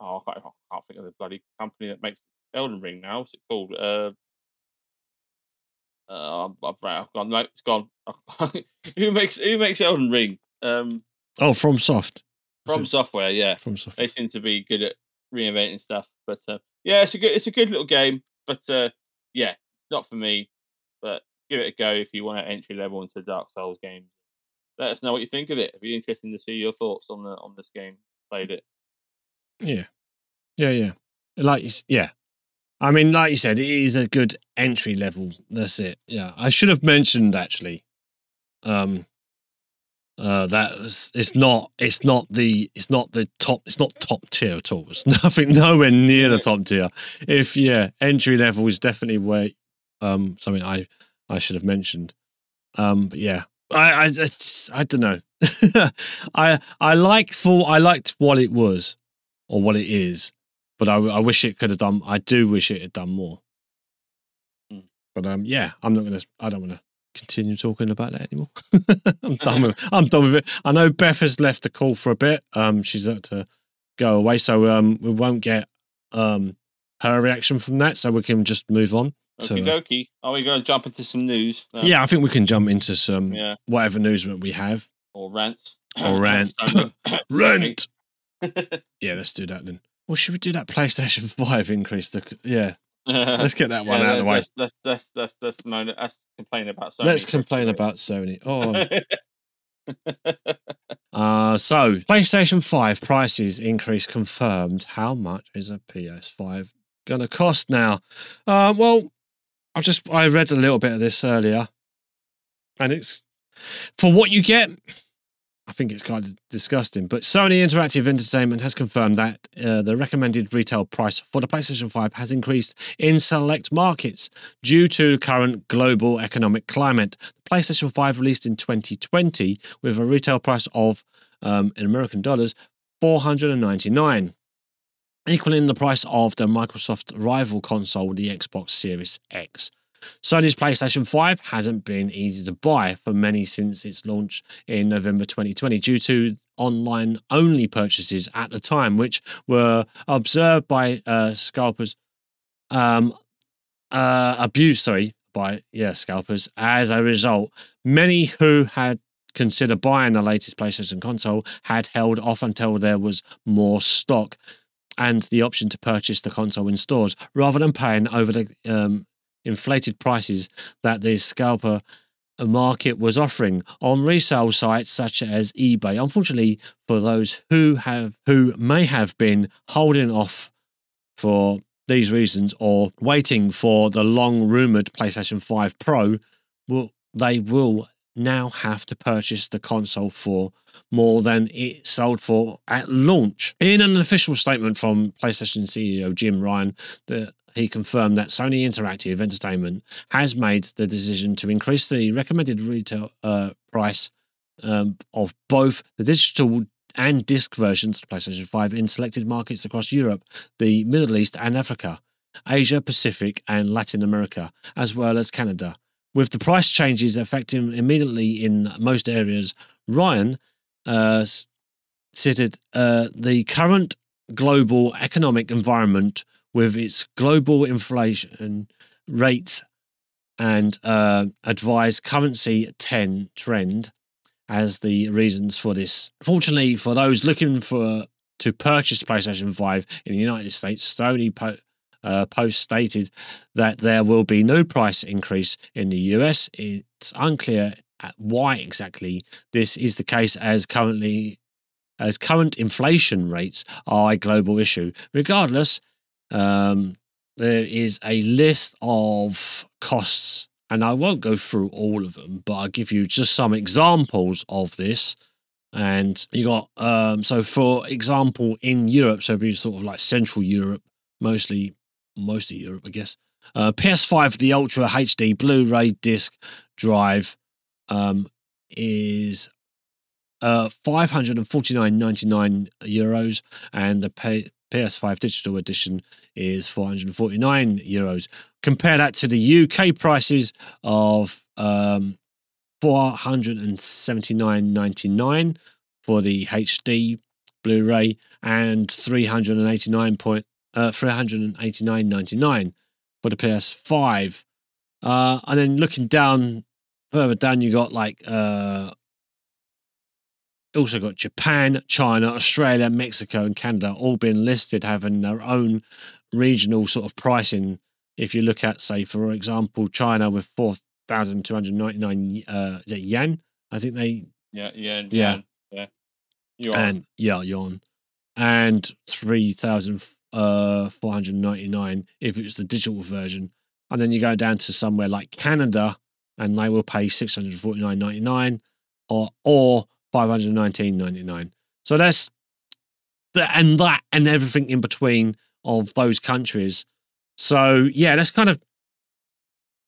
oh, I can't, I can't think of the bloody company that makes Elden Ring now. What's it called? Uh, uh, I've, I've gone. No, it's gone. [laughs] who makes who makes Elden Ring? Um, Oh, FromSoft. From it software, yeah. FromSoft. They seem to be good at reinventing stuff. But uh, yeah, it's a good it's a good little game. But uh, yeah, not for me. But give it a go if you want an entry level into Dark Souls games. Let us know what you think of it. It'd be interesting to see your thoughts on the on this game. Played it. Yeah. Yeah, yeah. Like yeah. I mean, like you said, it is a good entry level. That's it. Yeah. I should have mentioned actually. Um uh that was, it's not it's not the it's not the top it's not top tier at all. It's [laughs] nothing nowhere near the top tier. If yeah, entry level is definitely where um something I I should have mentioned. Um but yeah. I I I don't know. [laughs] I I liked for I liked what it was or what it is, but I, I wish it could have done. I do wish it had done more. Mm. But um, yeah, I'm not gonna. I don't want to continue talking about that anymore. [laughs] I'm done [laughs] with. I'm done with it. I know Beth has left the call for a bit. Um, she's had to go away, so um, we won't get um her reaction from that. So we can just move on. Okie uh, dokie. Are we going to jump into some news? now? yeah, I think we can jump into some Yeah. whatever news that we have. Or rants. Or [coughs] rant. [coughs] [coughs] Rent. [laughs] Yeah, let's do that then. Well, should we do that PlayStation [laughs] Five increase? The yeah, [laughs] Let's get that one Yeah, out of the way. Let's let's let's let's, let's, moan, let's complain about. Sony Let's complain about Sony. Oh. [laughs] Uh, so PlayStation 5 prices increase confirmed. How much is a PS5 going to cost now? Uh, well, I just I read a little bit of this earlier, and it's for what you get. I think it's kind of disgusting, but Sony Interactive Entertainment has confirmed that uh, the recommended retail price for the PlayStation 5 has increased in select markets due to current global economic climate. The PlayStation 5 released in 2020 with a retail price of um, in American dollars 499, equaling the price of the Microsoft rival console, the Xbox Series X. Sony's PlayStation 5 hasn't been easy to buy for many since its launch in November 2020 due to online only purchases at the time, which were observed by uh, scalpers, um, uh, abused, sorry, by yeah, scalpers. As a result, many who had considered buying the latest PlayStation console had held off until there was more stock and the option to purchase the console in stores rather than paying over the um, inflated prices that the scalper market was offering on resale sites such as eBay. Unfortunately, for those who have who may have been holding off for these reasons or waiting for the long rumored PlayStation 5 Pro, will they will now have to purchase the console for more than it sold for at launch. In an official statement from PlayStation CEO Jim Ryan, the he confirmed that Sony Interactive Entertainment has made the decision to increase the recommended retail uh, price um, of both the digital and disc versions of PlayStation 5 in selected markets across Europe, the Middle East and Africa, Asia Pacific, and Latin America, as well as Canada. With the price changes affecting immediately in most areas, Ryan uh, cited uh, the current global economic environment with its global inflation rates and uh, advised currency 10 trend as the reasons for this. Fortunately, for those looking for to purchase PlayStation 5 in the United States, Sony po- uh, Post stated that there will be no price increase in the US. It's unclear why exactly this is the case, as currently as current inflation rates are a global issue. Regardless, um, there is a list of costs, and I won't go through all of them, but I'll give you just some examples of this. And you got um, so for example in Europe, so be sort of like Central Europe, mostly most of Europe, I guess. Uh, PS5, the Ultra HD Blu-ray disc drive, um, is uh 549.99 euros, and the pay, PS5 digital edition is 449 euros. Compare that to the UK prices of um 479.99 for the HD Blu-ray and 389 point uh 389.99 for the PS5. Uh and then looking down further down you got like uh also got Japan, China, Australia, Mexico, and Canada all being listed having their own regional sort of pricing. If you look at, say, for example, China with four thousand two hundred ninety nine, uh, is it yen? I think they yeah, yen. Yeah. yeah, yeah. And yeah, yuan, and three thousand uh four hundred ninety nine if it's the digital version, and then you go down to somewhere like Canada, and they will pay six hundred forty nine ninety nine, or or five hundred nineteen ninety nine. So that's the and that and everything in between of those countries. So yeah, that's kind of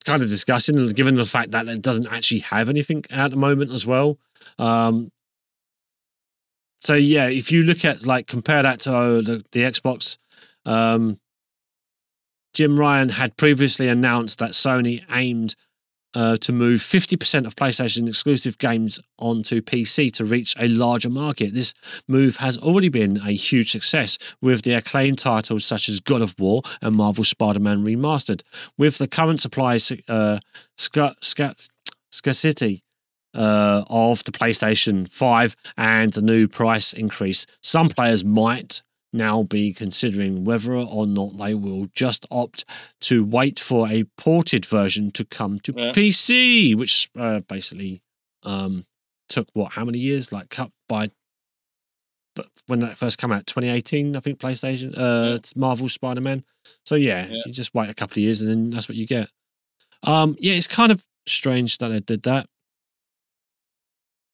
kind of disgusting, given the fact that it doesn't actually have anything at the moment as well. Um, so yeah, if you look at like compare that to uh, the, the Xbox, um, Jim Ryan had previously announced that Sony aimed uh, to move 50% of PlayStation exclusive games onto PC to reach a larger market. This move has already been a huge success with the acclaimed titles such as God of War and Marvel Spider Man Remastered. With the current supply uh, sca- sca- scarcity uh, of the PlayStation 5 and the new price increase, some players might now be considering whether or not they will just opt to wait for a ported version to come to Yeah. PC, which uh, basically um, took what how many years? Like cut by. But when that first came out, 2018, I think PlayStation, uh, Yeah. Marvel Spider Man. So yeah, Yeah. you just wait a couple of years and then that's what you get. Um, yeah, it's kind of strange that they did that,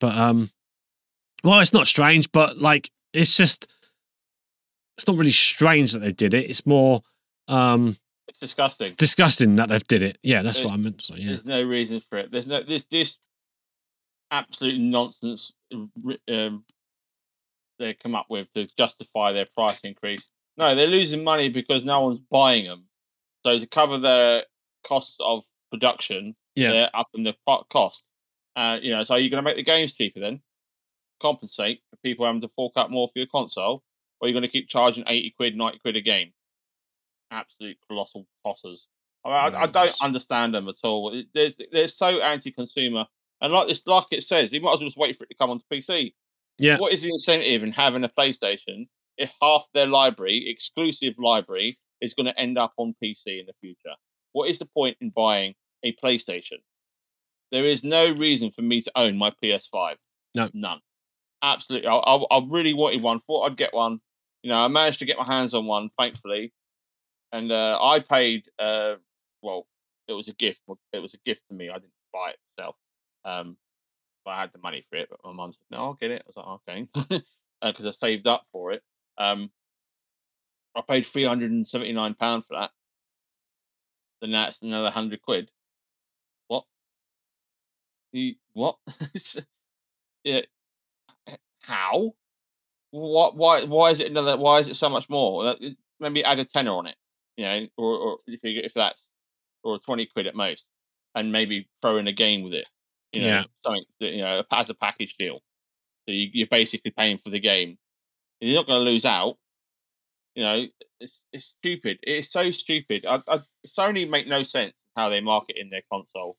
but um, well, it's not strange, but like it's just it's not really strange that they did it. It's more um It's disgusting. disgusting that they've did it. Yeah, that's what I meant. So yeah, There's no reason for it. There's no this this absolute nonsense ri- um, they come up with to justify their price increase. No, they're losing money because no one's buying them. So to cover their costs of production, Yeah. they're upping the cost. Uh, you know, so are you're going to make the games cheaper then, compensate for people having to fork out more for your console, or you're going to keep charging eighty quid, ninety quid a game. Absolute colossal tossers. I, mean, I, I don't understand them at all. It- There's, they're so anti-consumer, and like this, like it says, you might as well just wait for it to come onto PC. Yeah. What is the incentive in having a PlayStation if half their library, exclusive library, is going to end up on PC in the future? What is the point in buying a PlayStation? There is no reason for me to own my PS5. No. none. Absolutely. I, I, I really wanted one. Thought I'd get one. You know, I managed to get my hands on one, thankfully, and uh, I paid. Uh, well, it was a gift. It was a gift to me. I didn't buy it myself. Um, but I had the money for it. But my mum said, "No, I'll get it." I was like, "Okay," [laughs] because I saved up for it. Um, I paid three hundred and seventy nine pound for that. Then that's another hundred quid. What? You what? [laughs] yeah. How? What? Why? Why is it another? Why is it so much more? Maybe add a tenner on it. You know, or, or if you, if that's or twenty quid at most, and maybe throw in a game with it. You know, Yeah. something that, you know as a package deal. So you, you're basically paying for the game. And you're not going to lose out. You know, it's it's stupid. It's so stupid. I, I, Sony make no sense how they market in their console.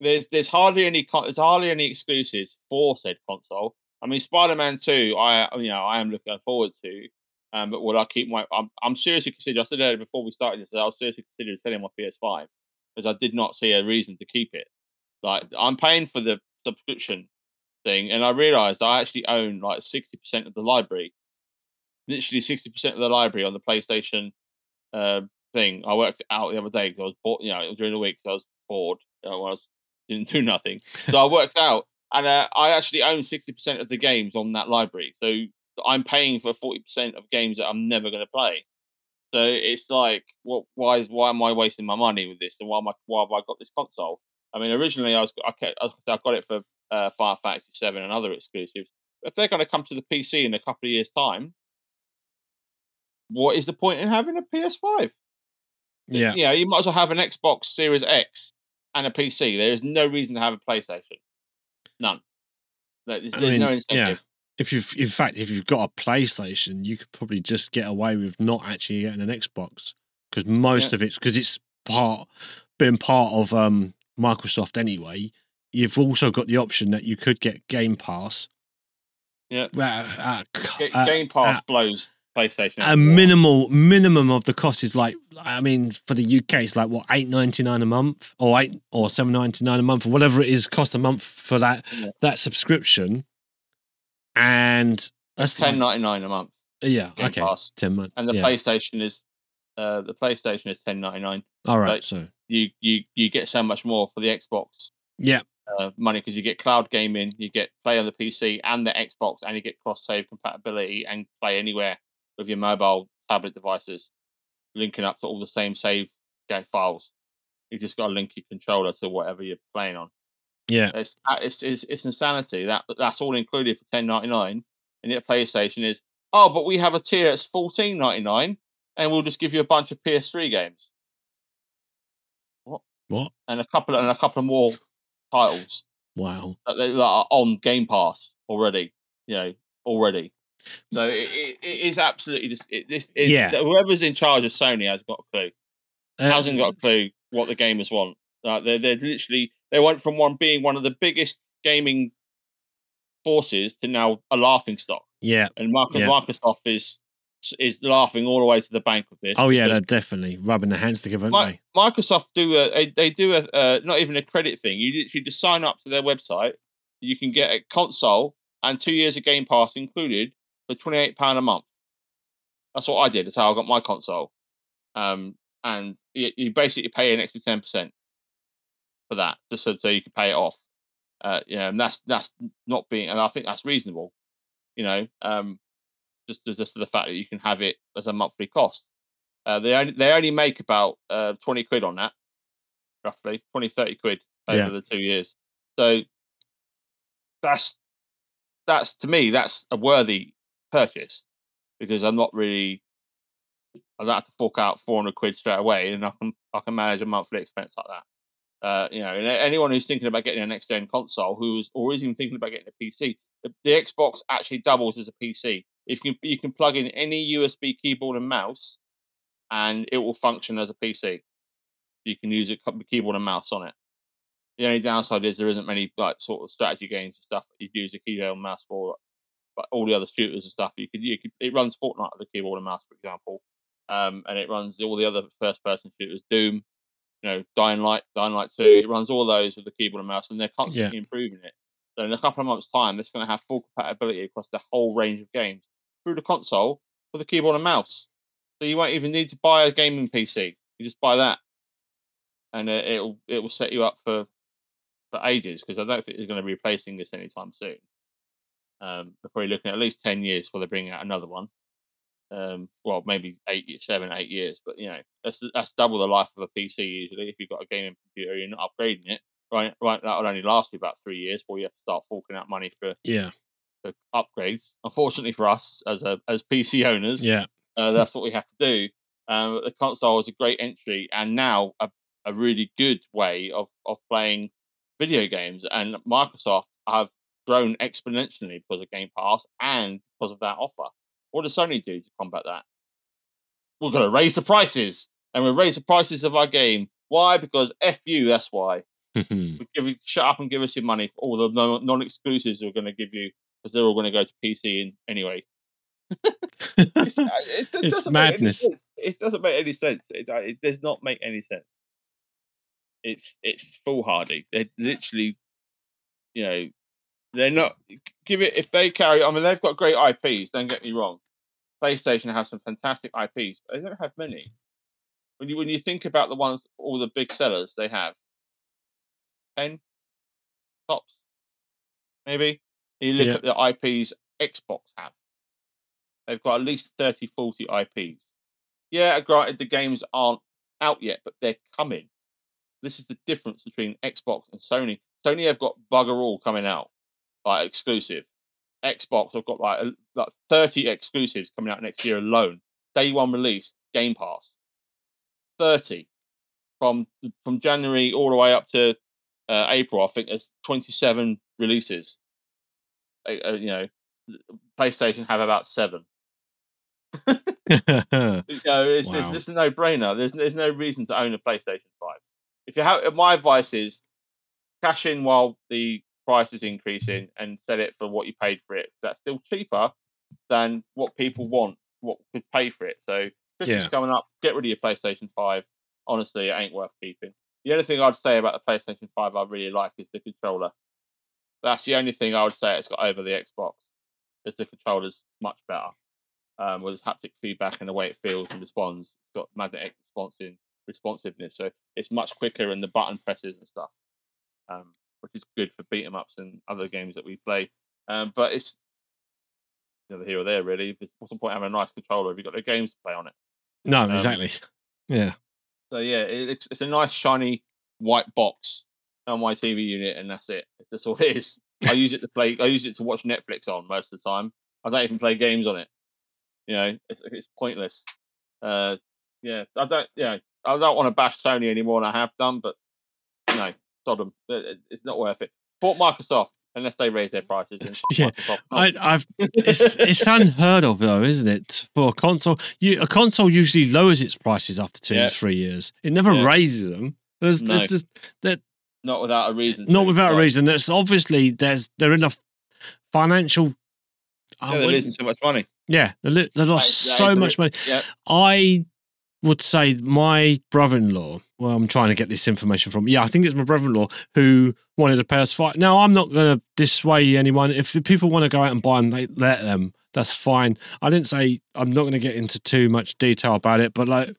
There's there's hardly any there's hardly any exclusives for said console. I mean, Spider-Man Two, I you know I am looking forward to. Um, but will I keep my? I'm, I'm seriously considering. I said earlier before we started this, I was seriously considering selling my PS5 because I did not see a reason to keep it. Like I'm paying for the subscription thing, and I realised I actually own like sixty percent of the library. Literally sixty percent of the library on the PlayStation uh, thing. I worked out the other day because I was bored. You know, during the week I was bored. Know, I was didn't do [laughs] nothing, so I worked out, and uh, I actually own sixty percent of the games on that library. So I'm paying for forty percent of games that I'm never going to play. So it's like, what? Why? is Why am I wasting my money with this? And why am I? Why have I got this console? I mean, originally I was I kept, I got it for uh, Final Fantasy Seven and other exclusives. If they're going to come to the PC in a couple of years' time, what is the point in having a PS5? yeah, Yeah, you might as well have an Xbox Series X and a PC. There is no reason to have a PlayStation. None. There- There's, there's no mean, incentive. If you've, in fact, if you've got a PlayStation, you could probably just get away with not actually getting an Xbox because most of it's because it's part been part of um Microsoft anyway. You've also got the option that you could get Game Pass. Yeah. Well, uh, Ga- uh, Game Pass uh, blows PlayStation. a minimal minimum of the cost is like I mean for the UK it's like what eight ninety nine a month or eight or seven ninety nine a month or whatever it is cost a month for that Yeah. that subscription, and that's ten like, ninety nine a month. yeah Game okay Pass. ten months and the yeah. PlayStation is uh, the PlayStation is ten ninety nine. all right like- so You you you get so much more for the Xbox yeah uh, money because you get cloud gaming, you get play on the PC and the Xbox, and you get cross save compatibility and play anywhere with your mobile tablet devices, linking up to all the same save game files. You've just got to link your controller to whatever you're playing on. yeah It's it's it's, it's insanity. That that's all included for ten ninety nine, and yet PlayStation is oh, but we have a tier that's fourteen ninety nine, and we'll just give you a bunch of PS3 games what What? and a couple and a couple more titles wow that, that are on Game Pass already. You know already. So it, it, is absolutely just it, this is Yeah. whoever's in charge of Sony has got a clue. Uh, hasn't got a clue what the gamers want. Like they're they're literally they went from one being one of the biggest gaming forces to now a laughing stock. yeah And Microsoft, Yeah. Microsoft is is laughing all the way to the bank with this. Oh yeah, they're definitely rubbing their hands together, aren't Mi- Microsoft do a a- they do a uh, not even a credit thing. You literally just sign up to their website. You can get a console and two years of Game Pass included for twenty eight pound a month. That's what I did. That's how I got my console. Um, and you, you basically pay an extra ten percent for that, just so, so you can pay it off. Uh, you know, and that's that's not being, and I think that's reasonable. You know, um, just just the fact that you can have it as a monthly cost. Uh, they only they only make about uh, 20 quid on that, roughly 20, 30 quid over Yeah. the two years. So that's that's to me that's a worthy purchase because I'm not really I don't have to fork out 400 quid straight away, and I can I can manage a monthly expense like that. Uh, you know, and anyone who's thinking about getting a next gen console, who's or is even thinking about getting a PC, the, the Xbox actually doubles as a PC. If you can, you can plug in any USB keyboard and mouse, and it will function as a PC. You can use a keyboard and mouse on it. The only downside is there isn't many like sort of strategy games and stuff that you use a keyboard and mouse for. But all the other shooters and stuff, you could you could it runs Fortnite with a keyboard and mouse, for example, um, and it runs all the other first person shooters, Doom, you know, Dying Light, Dying Light Two. It runs all those with the keyboard and mouse, and they're constantly improving it. So in a couple of months' time, it's going to have full compatibility across the whole range of games through the console with a keyboard and mouse. So you won't even need to buy a gaming PC. You just buy that, and uh, it'll it will set you up for for ages because I don't think they're going to be replacing this anytime soon. Um, they're probably looking at at least ten years before they bring out another one. Um, well, maybe eight, seven, eight years, but you know that's that's double the life of a PC usually. If you've got a gaming computer, you're not upgrading it. Right, right, that'll only last you about three years before you have to start forking out money for, Yeah, for upgrades. Unfortunately for us as a as PC owners, yeah, uh, that's what we have to do. Um, the console is a great entry, and now a, a really good way of of playing video games. And Microsoft have grown exponentially because of Game Pass and because of that offer. What does Sony do to combat that? We're going to raise the prices, and we'll raise the prices of our game. Why? Because f [laughs] you. That's why. We give shut up and give us your money for all the non- non-exclusives we're going to give you because they're all going to go to PC in anyway. [laughs] It's, uh, it, it It's doesn't make any madness. sense. It doesn't make any sense. It, uh, it does not make any sense. It's it's foolhardy. They're literally, you know, they're not. Give it if they carry. I mean, they've got great IPs. Don't get me wrong. PlayStation have some fantastic IPs, but they don't have many. When you when you think about the ones, all the big sellers they have, ten tops, maybe. You look Yeah. at the IPs Xbox have. They've got at least 30, 40 IPs. Yeah, granted, the games aren't out yet, but they're coming. This is the difference between Xbox and Sony. Sony have got bugger all coming out, like exclusive. Xbox I've got like, like 30 exclusives coming out next year alone. Day one release, Game Pass. 30 from from January all the way up to uh, April. I think there's 27 releases. Uh, you know, PlayStation have about seven. [laughs] You know, it's, Wow. it's, it's a no brainer. There's there's no reason to own a PlayStation Five. If you have, my advice is cash in while the price is increasing and sell it for what you paid for it. That's still cheaper than what people want, what could pay for it. So Christmas Yeah. coming up, get rid of your PlayStation Five. Honestly, it ain't worth keeping. The only thing I'd say about the PlayStation Five I really like is the controller. That's the only thing I would say it's got over the Xbox. Is the controller's much better um, with haptic feedback and the way it feels and responds. It's got magnetic responsive responsiveness, so it's much quicker and the button presses and stuff, um, which is good for beat 'em ups and other games that we play. Um, but it's neither here or there really. What's the point having a nice controller if you've got no games to play on it? no, Um, exactly. Yeah, So yeah, it, it's it's a nice shiny white box on my TV unit, and that's it. That's [laughs] all it is. I use it to play. I use it to watch Netflix on most of the time. I don't even play games on it. You know, it's, it's pointless. Uh, yeah, I don't. Yeah, I don't want to bash Sony anymore, than I have done, but no, Sodom. It- it- It's not worth it. Support Microsoft unless they raise their [laughs] prices. Yeah, I. I've it's it's unheard of though, isn't it? For a console, you a console usually lowers its prices after two Yeah. to three years. It never Yeah. raises them. There's, No. there's just that not without a reason. not without a reason. That's obviously there's they're enough financial. Yeah, I they're losing so much money. Yeah, they, they lost That is- that so much money. Yeah. I would say my brother-in-law. Well, I'm trying to get this information from. Yeah, I think it's my brother-in-law who wanted a PS5. Now, I'm not going to dissuade anyone. If people want to go out and buy them, they let them. That's fine. I didn't say I'm not going to get into too much detail about it, but like,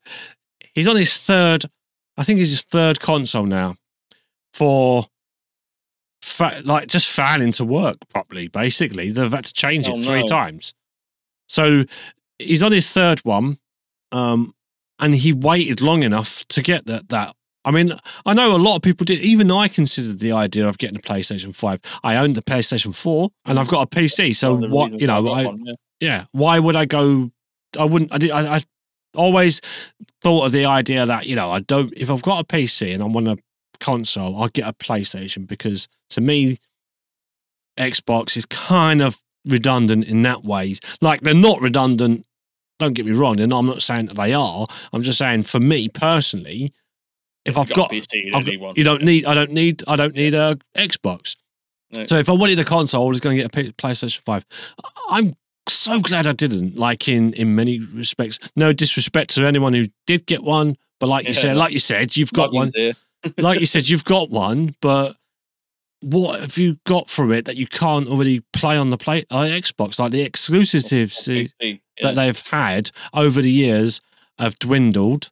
he's on his third. I think he's his third console now for. Fa- like just failing to work properly, basically. They've had to change it three no. times. So he's on his third one, um, and he waited long enough to get that. That I mean, I know a lot of people did. Even I considered the idea of getting a PlayStation Five. I owned the PlayStation Four, and I've got a PC. So One of the what you know, I yeah. yeah. Why would I go? I wouldn't. I did. I, I always thought of the idea that you know, I don't. If I've got a PC and I want a console, I'll get a PlayStation because to me, Xbox is kind of redundant in that way. Like they're not redundant. Don't get me wrong. Not, I'm not saying that they are. I'm just saying for me personally, if I've got, a PC, you don't got- need one. you don't need. I don't need. I don't need a Xbox. No. So if I wanted a console, I was going to get a PlayStation Five. I'm so glad I didn't. Like in in many respects, no disrespect to anyone who did get one, but like you said, like you said, you've got one. Like you said, you've got one, but what have you got from it that you can't already play on the play uh, Xbox? Like the exclusives yeah. that they've had over the years have dwindled.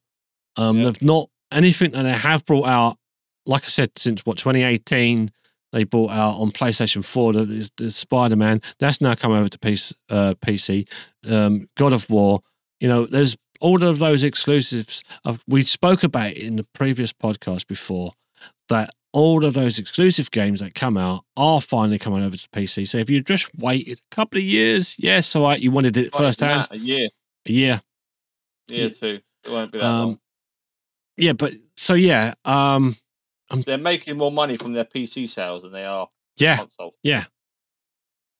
Um, Yeah. They've not anything that they have brought out. Like I said, since what 2018, they brought out on PlayStation 4 that is the Spider Man. That's now come over to PC. Uh, PC. Um, God of War. You know, there's all of those exclusives. We spoke about it in the previous podcast before that all of those exclusive games that come out are finally coming over to PC. So if you just waited a couple of years, yes, all right, you wanted it first hand, a year, a year. year Yeah. two. It won't be that long. Um, yeah, but so yeah, um, They're making more money from their PC sales than they are yeah, consoles.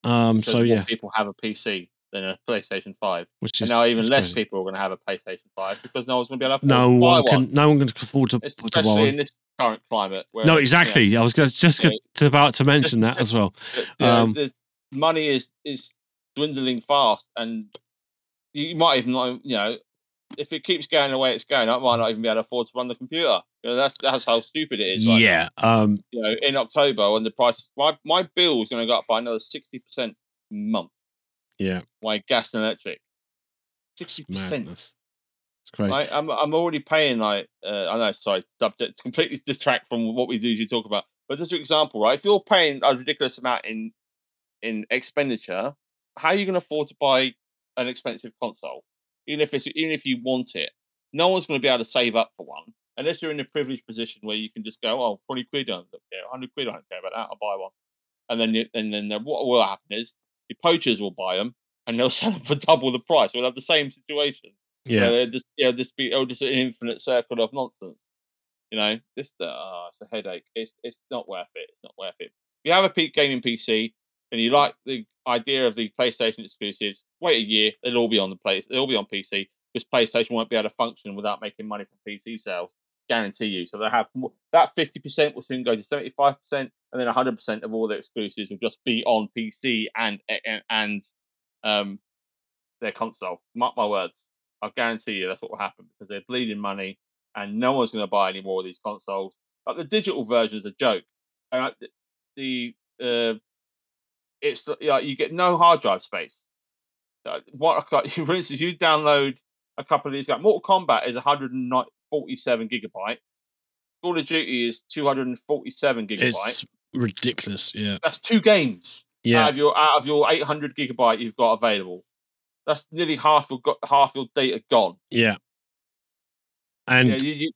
um, Because so more yeah, people have a PC than a PlayStation Five, which and now even less crazy. people are going to have a PlayStation Five because no one's going to be able to afford No to one one. can. No one can afford to. to Especially one. in this current climate. Where, No, you know, exactly. I was just Yeah. go- about to [laughs] mention that as well. Um, the money is is dwindling fast, and you might even not, you know, if it keeps going the way it's going, I might not even be able to afford to run the computer. You know, that's that's how stupid it is. right. Yeah, um, you know, in October when the price, my my bill is going to go up by another sixty percent month. yeah, My gas and electric, sixty percent. It's crazy. Right, I'm I'm already paying like uh, I know, sorry, subject [laughs] completely distract from what we do usually talk about. But just an example, right, if you're paying a ridiculous amount in in expenditure, how are you going to afford to buy an expensive console? Even if it's even if you want it, no one's going to be able to save up for one unless you're in a privileged position where you can just go, oh, 20 quid, I don't care, 100 quid, I don't care about that, I'll buy one. And then and then what will happen is the poachers will buy them and they'll [laughs] sell them for double the price. We'll have the same situation. Yeah, just yeah, just be oh, just an infinite circle of nonsense. You know, this uh, oh, it's a headache. It's it's not worth it. It's not worth it. If you have a peak gaming PC and you like the idea of the PlayStation exclusives, wait a year. They'll all be on the place. They'll all be on PC because PlayStation won't be able to function without making money from PC sales. Guarantee you. So they have that fifty percent will soon go to seventy five percent, and then hundred percent of all the exclusives will just be on PC and and, and um their console. Mark my words. I guarantee you that's what will happen because they're bleeding money and no one's going to buy any more of these consoles. Like the digital version is a joke. Uh, the uh, it's the- like you get no hard drive space. Uh, what [laughs] like, for instance, you download a couple of these. Like Mortal Kombat is 147 gigabyte. Call of Duty is 247 gigabyte. it's ridiculous. Yeah, That's two games out yeah, of your out of your 800 gigabyte you've got available. That's nearly half your got half your data gone. yeah. And know, you, you,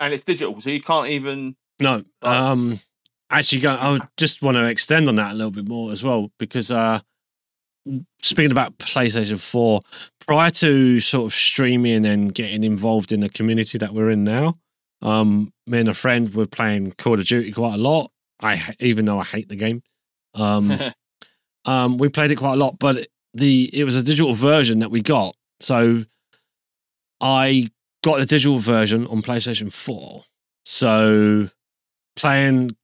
and it's digital, so you can't even. No, Right. um, actually, go, I just want to extend on that a little bit more as well because uh, speaking about PlayStation Four, prior to sort of streaming and getting involved in the community that we're in now, um, me and a friend were playing Call of Duty quite a lot. I even though I hate the game, um, [laughs] um, we played it quite a lot, but the it was a digital version that we got, so I got the digital version on PlayStation Four. So playing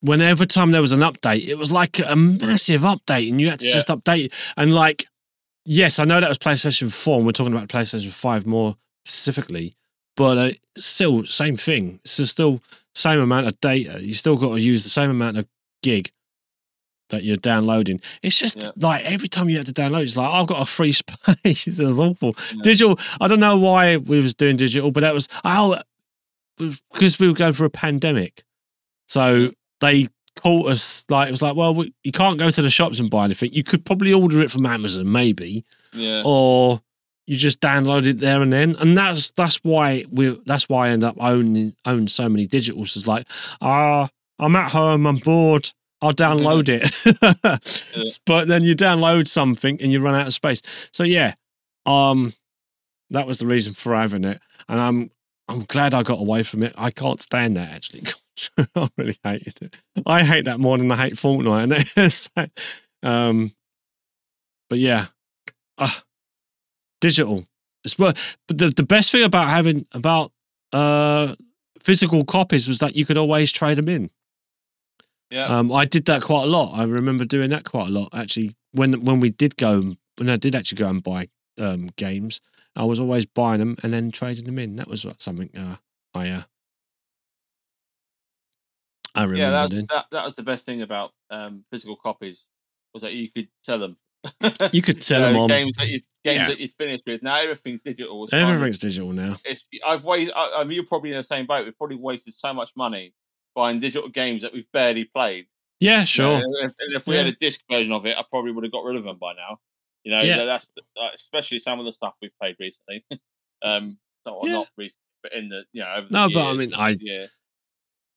whenever time there was an update, it was like a massive update, and you had to Yeah. just update. And like yes, I know that was PlayStation 4, and we're talking about PlayStation 5 more specifically, but uh, still, same thing. It's still same amount of data. You still got to use the same amount of gig that you're downloading. It's just Yeah. like every time you have to download, it's like I've got a free [laughs] space. it's awful. Yeah. Digital. I don't know why we was doing digital, but that was oh, because we were going through a pandemic, so they caught us. Like it was like, well, we, you can't go to the shops and buy anything. You could probably order it from Amazon, maybe, Yeah. or you just download it there and then. And that's that's why we that's why I end up owning own so many digitals. It's like, ah, I'm at home, I'm bored. I'll download it. [laughs] But then you download something and you run out of space. So yeah, um, that was the reason for having it, and I'm I'm glad I got away from it. I can't stand that actually. [laughs] I really hated it. I hate that more than I hate Fortnite. [laughs] And um, but yeah, uh, digital. It's but the the best thing about having about uh physical copies was that you could always trade them in. Yeah. Um, I did that quite a lot. I remember doing that quite a lot. Actually, when when we did go, and- when I did actually go and buy um, games, I was always buying them and then trading them in. That was something uh, I uh, I remember yeah, that was, that, that was the best thing about um, physical copies was that you could sell them. You could [laughs] sell them on. games that you games Yeah. that you'd finished with. Now everything's digital. Everything's digital now. it's, I've wasted. I, I mean, you're probably in the same boat. We've probably wasted so much money buying digital games that we've barely played. Yeah, You know, sure. and if, we had a disc version of it, I probably would have got rid of them by now. You know, Yeah. that's especially some of the stuff we've played recently. [laughs] um, well, Yeah. not recently, but in the you know. Over the No, but I mean, I yeah,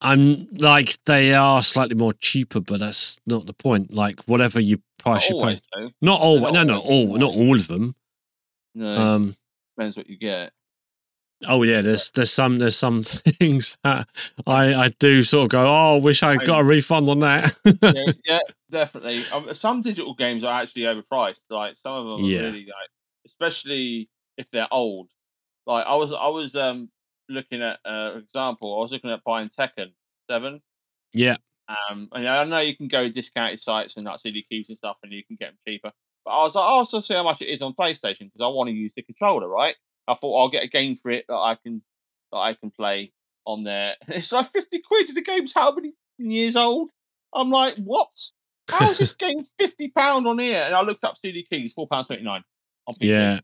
I'm like they are slightly more cheaper, but that's not the point. Like whatever you not price you pay, though. not all, Not no, no, all, not all of them. No, Um, depends what you get. Oh yeah, there's there's some there's some [laughs] things that I I do sort of go, oh, I wish I got a refund on that. yeah, [laughs] yeah, definitely. Um, some digital games are actually overpriced. Like some of them are Yeah. really like, especially if they're old. Like I was, I was um looking at uh example. I was looking at buying Tekken Seven. yeah, Um, and I know you can go to discounted sites and like CD keys and stuff, and you can get them cheaper. But I was like, I'll also see how much it is on PlayStation because I want to use the controller, right? I thought I'll get a game for it that I can that I can play on there. [laughs] It's like fifty quid. The game's how many years old? I'm like, what? How is this [laughs] game fifty pound on here? And I looked up CD keys, four pounds twenty nine yeah,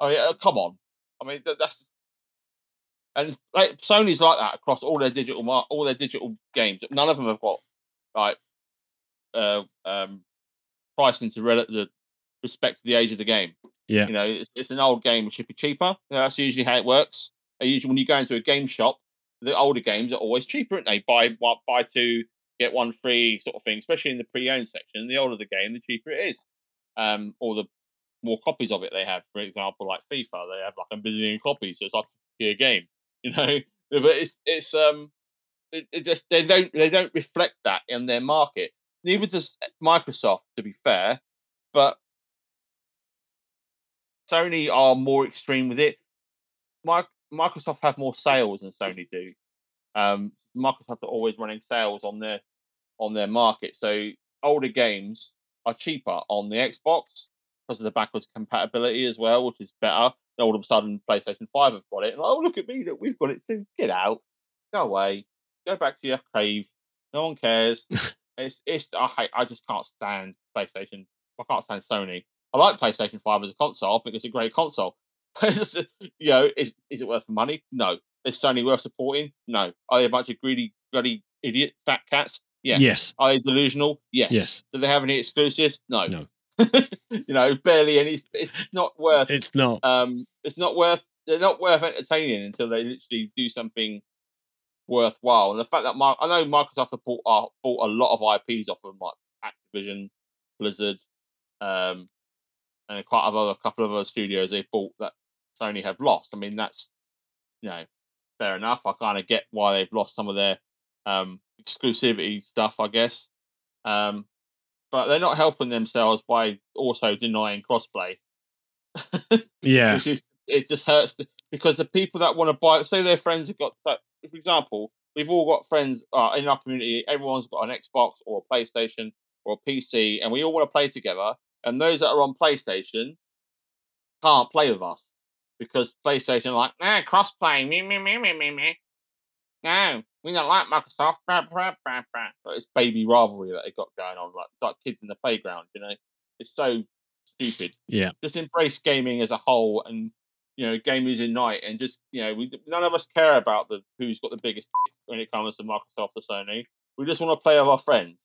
Oh yeah, uh, come on. I mean, that, that's and like Sony's like that across all their digital all their digital games. None of them have got like uh, um, pricing to rel- the respect to the age of the game. Yeah. you know, it's, it's an old game, it should be cheaper. That's usually how it works. Usually, when you go into a game shop, the older games are always cheaper, aren't they? Buy one, buy two, get one free, sort of thing. Especially in the pre-owned section, the older the game, the cheaper it is. Um, or the more copies of it they have. For example, like FIFA, they have like a million copies, so it's like a game. [laughs] You know, but it's it's um, it, it just they don't they don't reflect that in their market. Neither does Microsoft, to be fair, but Sony are more extreme with it. Mi- Microsoft have more sales than Sony do. Um, Microsoft are always running sales on their on their market, so older games are cheaper on the Xbox because of the backwards compatibility as well, which is better. Then all of a sudden, PlayStation Five have got it, and oh look at me, that we've got it too. Get out, go away, go back to your cave. No one cares. [laughs] it's it's I hate, I just can't stand PlayStation. I can't stand Sony. I like PlayStation Five as a console. I think it's a great console. [laughs] But you know, is is it worth the money? No. Is Sony worth supporting? No. Are they a bunch of greedy, bloody idiot fat cats? Yes. yes, Are they delusional? Yes. yes. Do they have any exclusives? No. No. [laughs] you know, barely any. It's not worth. It's not. um, it's not worth. They're not worth entertaining until they literally do something worthwhile. And the fact that Mar- I know Microsoft have bought uh, bought a lot of IPs off of like Activision, Blizzard, um, and quite of other couple of other studios they've bought that Sony have lost. I mean, that's you know fair enough. I kind of get why they've lost some of their um, exclusivity stuff, I guess. Um, but they're not helping themselves by also denying crossplay [laughs] Yeah, is it just hurts the, because the people that want to buy, say their friends have got, for example, we've all got friends uh, in our community. Everyone's got an Xbox or a PlayStation or a PC, and we all want to play together. And those that are on PlayStation can't play with us because PlayStation are like, nah, crossplay, me, me, me, me, me, me. No, we don't like Microsoft. Blah, blah, blah, blah. But it's baby rivalry that they got going on, like, like kids in the playground, you know? It's so stupid. Yeah. Just embrace gaming as a whole and, you know, gamers unite and just, you know, we none of us care about the who's got the biggest when it comes to Microsoft or Sony. We just want to play with our friends,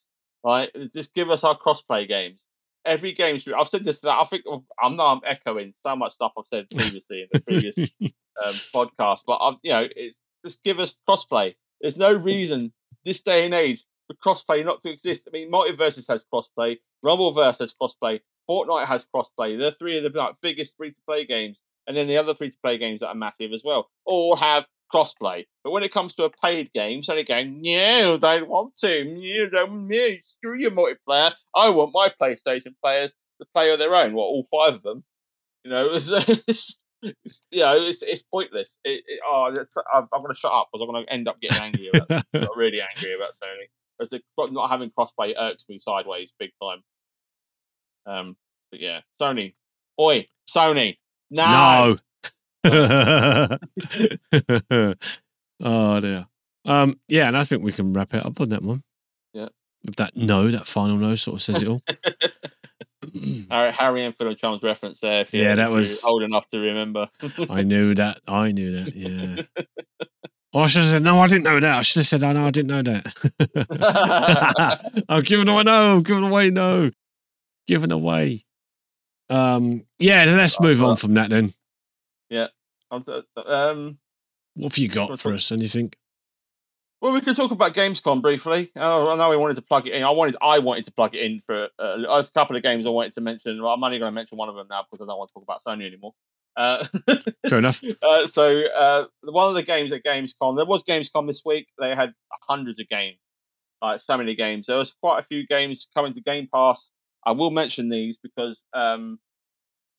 right? Just give us our crossplay games every game. I've said this. I think I'm now I'm echoing so much stuff I've said previously in the previous [laughs] um, podcast. But I'm, you know, it's just give us crossplay. There's no reason this day and age for crossplay not to exist. I mean, Multiversus has crossplay, Rumbleverse has crossplay, Fortnite has crossplay. They're three of the like, biggest free to play games, and then the other free to play games that are massive as well, all have crossplay. But when it comes to a paid game, Sony going, no, they want to. No, don't, no, screw your multiplayer. I want my PlayStation players to play on their own. Well, all five of them. You know, [laughs] it's, it's, it's you know, it's, it's pointless. It, it, oh, I'm, I'm going to shut up because I'm going to end up getting angry about [laughs] Got really angry about Sony. Because the, not having crossplay irks me sideways big time. Um, but yeah, Sony. Oi, Sony. No. no. [laughs] oh dear. Um, yeah, and I think we can wrap it up on that one. Yeah. That no, that final no sort of says it all. [laughs] Harry, Harry Enfield and Chums reference there. If Yeah, that was- old enough to remember. [laughs] I knew that. I knew that. Yeah. Oh, I should have said no. I didn't know that. I should have said I know. I didn't know that. I'm giving away no. I'm giving away no. Giving away. Um. Yeah. Let's move on from that then. Um, What have you got for us? Anything? well, we could talk about Gamescom briefly. Oh, I know we wanted to plug it in. I wanted, I wanted to plug it in for uh, a couple of games I wanted to mention. Well, I'm only going to mention one of them now because I don't want to talk about Sony anymore. Uh, [laughs] Fair enough. Uh, so uh, one of the games at Gamescom, there was Gamescom this week. They had hundreds of games, like so many games. There was quite a few games coming to Game Pass. I will mention these because um,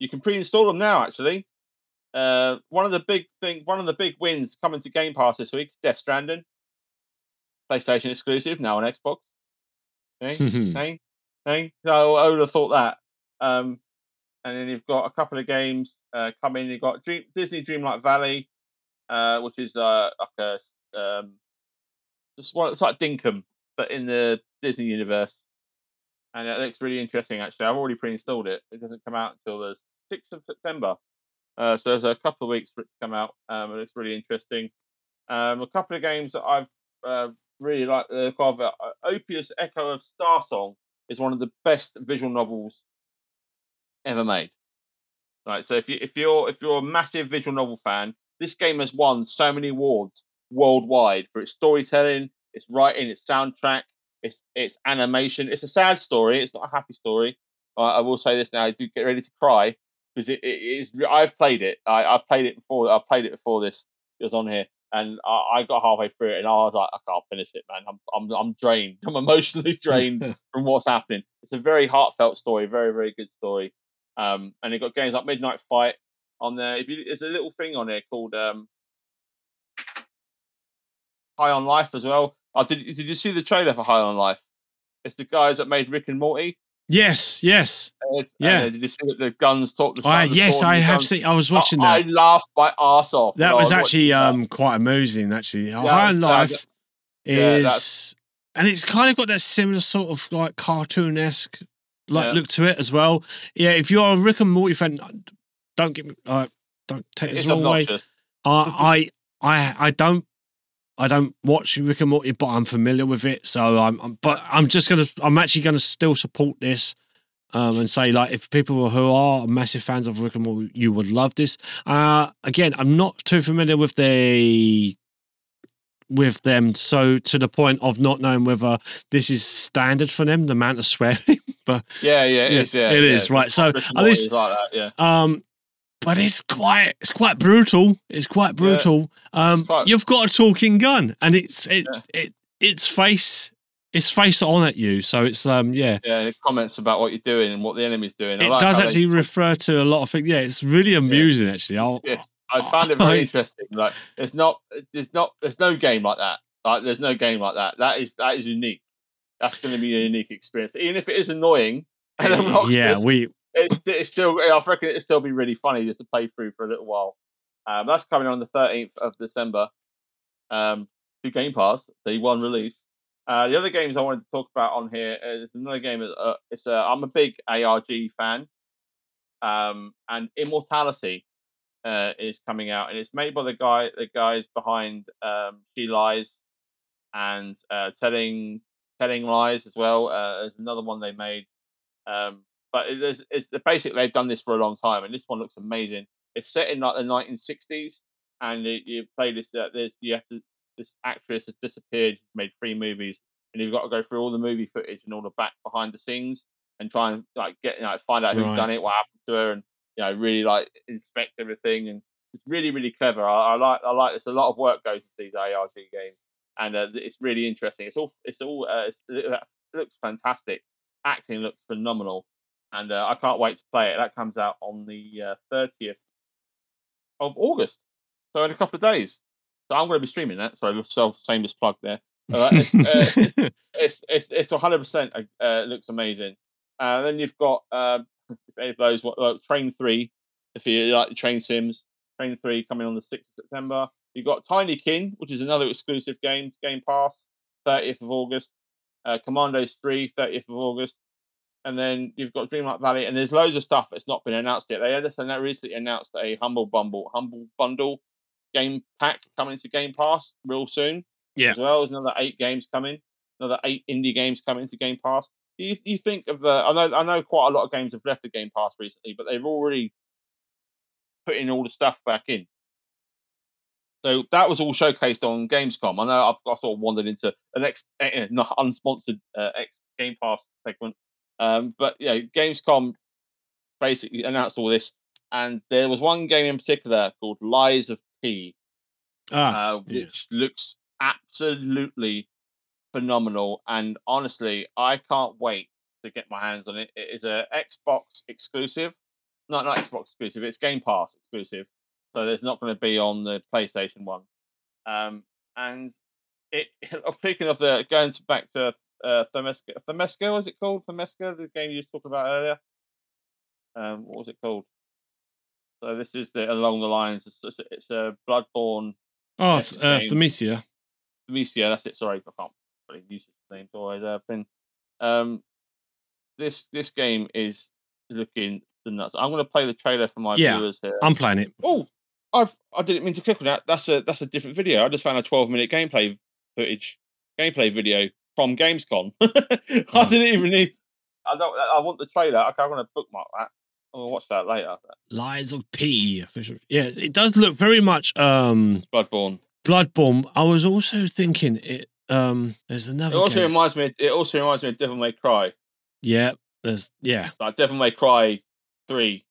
you can pre-install them now. Actually, uh, one of the big thing, one of the big wins coming to Game Pass this week Death Stranding, PlayStation exclusive now on Xbox. Okay, Hey, hey. So I would have thought that. Um, and then you've got a couple of games uh, coming. You've got Dream, Disney Dreamlight Valley, uh, which is uh, like a um, just one. It's like Dinkum, but in the Disney universe, and it looks really interesting. Actually, I've already pre-installed it. It doesn't come out until the sixth of September, uh, so there's a couple of weeks for it to come out. Um, and it's really interesting. Um, a couple of games that I've uh, really like. Uh, kind of, uh, Opus Echo of Starsong is one of the best visual novels ever made. Right. So if you if you're if you're a massive visual novel fan, this game has won so many awards worldwide for its storytelling, its writing, its soundtrack, its its animation. It's a sad story. It's not a happy story. Uh, I will say this now. I do get ready to cry because it, it is. I've played it. I, I've played it before. I've played it before this. It was on here, and I, I got halfway through it, and I was like, I can't finish it, man. I'm I'm I'm drained. [laughs] I'm emotionally drained [laughs] from what's happening. It's a very heartfelt story, very very good story. Um, and you've got games like Midnight Fight on there. If you, there's a little thing on there called um, High on Life as well. Oh, did did you see the trailer for High on Life? It's the guys that made Rick and Morty. Yes. Yes. Uh, and, Yeah. uh, did you see that the guns talk? The, the yes. I have guns- seen. I was watching I, that. I laughed my ass off. That was actually that. um quite amusing. Actually, Yeah, High on it's, uh, Life yeah, is, that's- and it's kind of got that similar sort of like cartoon-esque like Yeah. look to it as well. Yeah, if you're a Rick and Morty fan, don't get me. Uh, don't take this the wrong way. [laughs] I, I, I don't. I don't watch Rick and Morty, but I'm familiar with it. So I'm, I'm but I'm just gonna, I'm actually gonna still support this, um, and say like if people who are massive fans of Rick and Morty, you would love this. Uh, again, I'm not too familiar with the, with them, so to the point of not knowing whether this is standard for them, the amount of swearing. [laughs] but Yeah, yeah, it Yeah, is. Yeah, it yeah, is, it's right, so at least- like that. Yeah. um, but it's quite it's quite brutal. It's quite brutal. um, quite- you've got a talking gun, and it's it Yeah. it its face its face on at you. So it's um yeah. Yeah, it comments about what you're doing and what the enemy's doing. I It like does actually talk- refer to a lot of things. Yeah, it's really amusing actually. I'll, Yes, I found it [laughs] very interesting. Like, it's not, there's not, there's no game like that. Like, there's no game like that. That is that is unique. That's going to be a unique experience, even if it is annoying [laughs] and obnoxious. yeah, we it's, it's still. I reckon it'll still be really funny just to play through for a little while. Um, that's coming on the 13th of December. Um, to Game Pass, the one release. Uh, the other games I wanted to talk about on here is another game. Uh, it's a, I'm a big ARG fan, um, and Immortality uh, is coming out, and it's made by the guy, the guys behind um, She Lies, and uh, Telling Telling Lies as well. Uh, there's another one they made, um, but it, it's, it's basically they've done this for a long time, and this one looks amazing. It's set in like the 1960s, and it, you play this. Uh, there's you have to. This actress has disappeared. She's made three movies, and you've got to go through all the movie footage and all the back behind the scenes, and try and like get you know find out who Right. done it, what happened to her, and you know really like inspect everything. And it's really really clever. I, I like I like this. A lot of work goes into these ARG games, and uh, it's really interesting. It's all it's all uh, it's, it looks fantastic. Acting looks phenomenal, and uh, I can't wait to play it. That comes out on the thirtieth of August, so in a couple of days. So I'm going to be streaming that. So self shameless plug there. Uh, it's, uh, it's [laughs] it's it's 100 percent uh, looks amazing. And then you've got um, if those what uh, Train Three, if you like the train sims, Train Three coming on the 6th of September. You've got Tinykin, which is another exclusive game, Game Pass, 30th of August. Uh, Commandos 3, 30th of August. And then you've got Dreamlight Valley, and there's loads of stuff that's not been announced yet. They had this and that recently announced a Humble Bumble, Humble Bundle game pack coming to Game Pass real soon. Yeah. As well as another eight games coming, another eight indie games coming to Game Pass. Do you, you think of the? I know I know quite a lot of games have left the Game Pass recently, but they've already put in all the stuff back in. So that was all showcased on Gamescom. I know I've, I sort of wandered into an ex, [laughs] not unsponsored uh, ex Game Pass segment, um, but yeah, Gamescom basically announced all this, and there was one game in particular called Lies of P, ah, uh, yeah. which looks absolutely phenomenal. And honestly, I can't wait to get my hands on it. It is a Xbox exclusive. not not Xbox exclusive. It's Game Pass exclusive. So there's not going to be on the PlayStation one. Um, and it. [laughs] Speaking of the going back to uh, Themesca was it called? Themesca, the game you talking about earlier. Um, what was it called? So this is the, along the lines. It's, it's, a Bloodborne Oh, uh. Thymesia. That's it. Sorry, I can't really use his name. Always have been. Um, this this game is looking the nuts. I'm going to play the trailer for my Yeah, viewers here. I'm playing it. oh, I've I didn't mean to click on that. That's a that's a different video. I just found a 12 minute gameplay footage, gameplay video from Gamescom. [laughs] I Oh. didn't even need. I don't. I want the trailer. Okay, I'm going to bookmark that. I'm going to watch that later. Lies of P. official- Yeah, it does look very much um Bloodborne. Bloodborne. I was also thinking it. Um, there's It another. also game. reminds me. It also reminds me of Devil May Cry. Yeah, there's yeah. like Devil May Cry three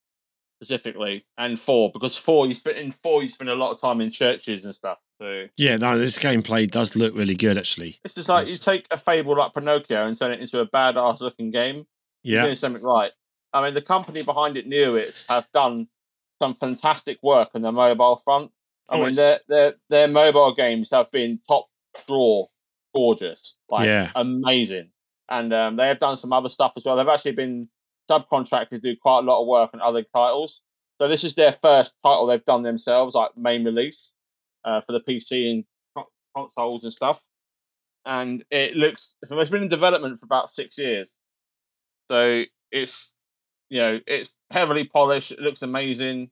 specifically, and four because four you spend in four you spend a lot of time in churches and stuff. So Yeah, no, this gameplay does look really good actually. it's just like you take a fable like Pinocchio and turn it into a badass looking game. Yeah, doing something right. I mean, the company behind it, Neowiz, have done some fantastic work on the mobile front. I Oh, mean, their their their mobile games have been top draw, gorgeous, like Yeah. amazing, and um, they have done some other stuff as well. They've actually been subcontracted to do quite a lot of work on other titles. So this is their first title they've done themselves, like main release uh, for the PC and consoles and stuff. And it looks it's been in development for about six years, so it's you know it's heavily polished. It looks amazing.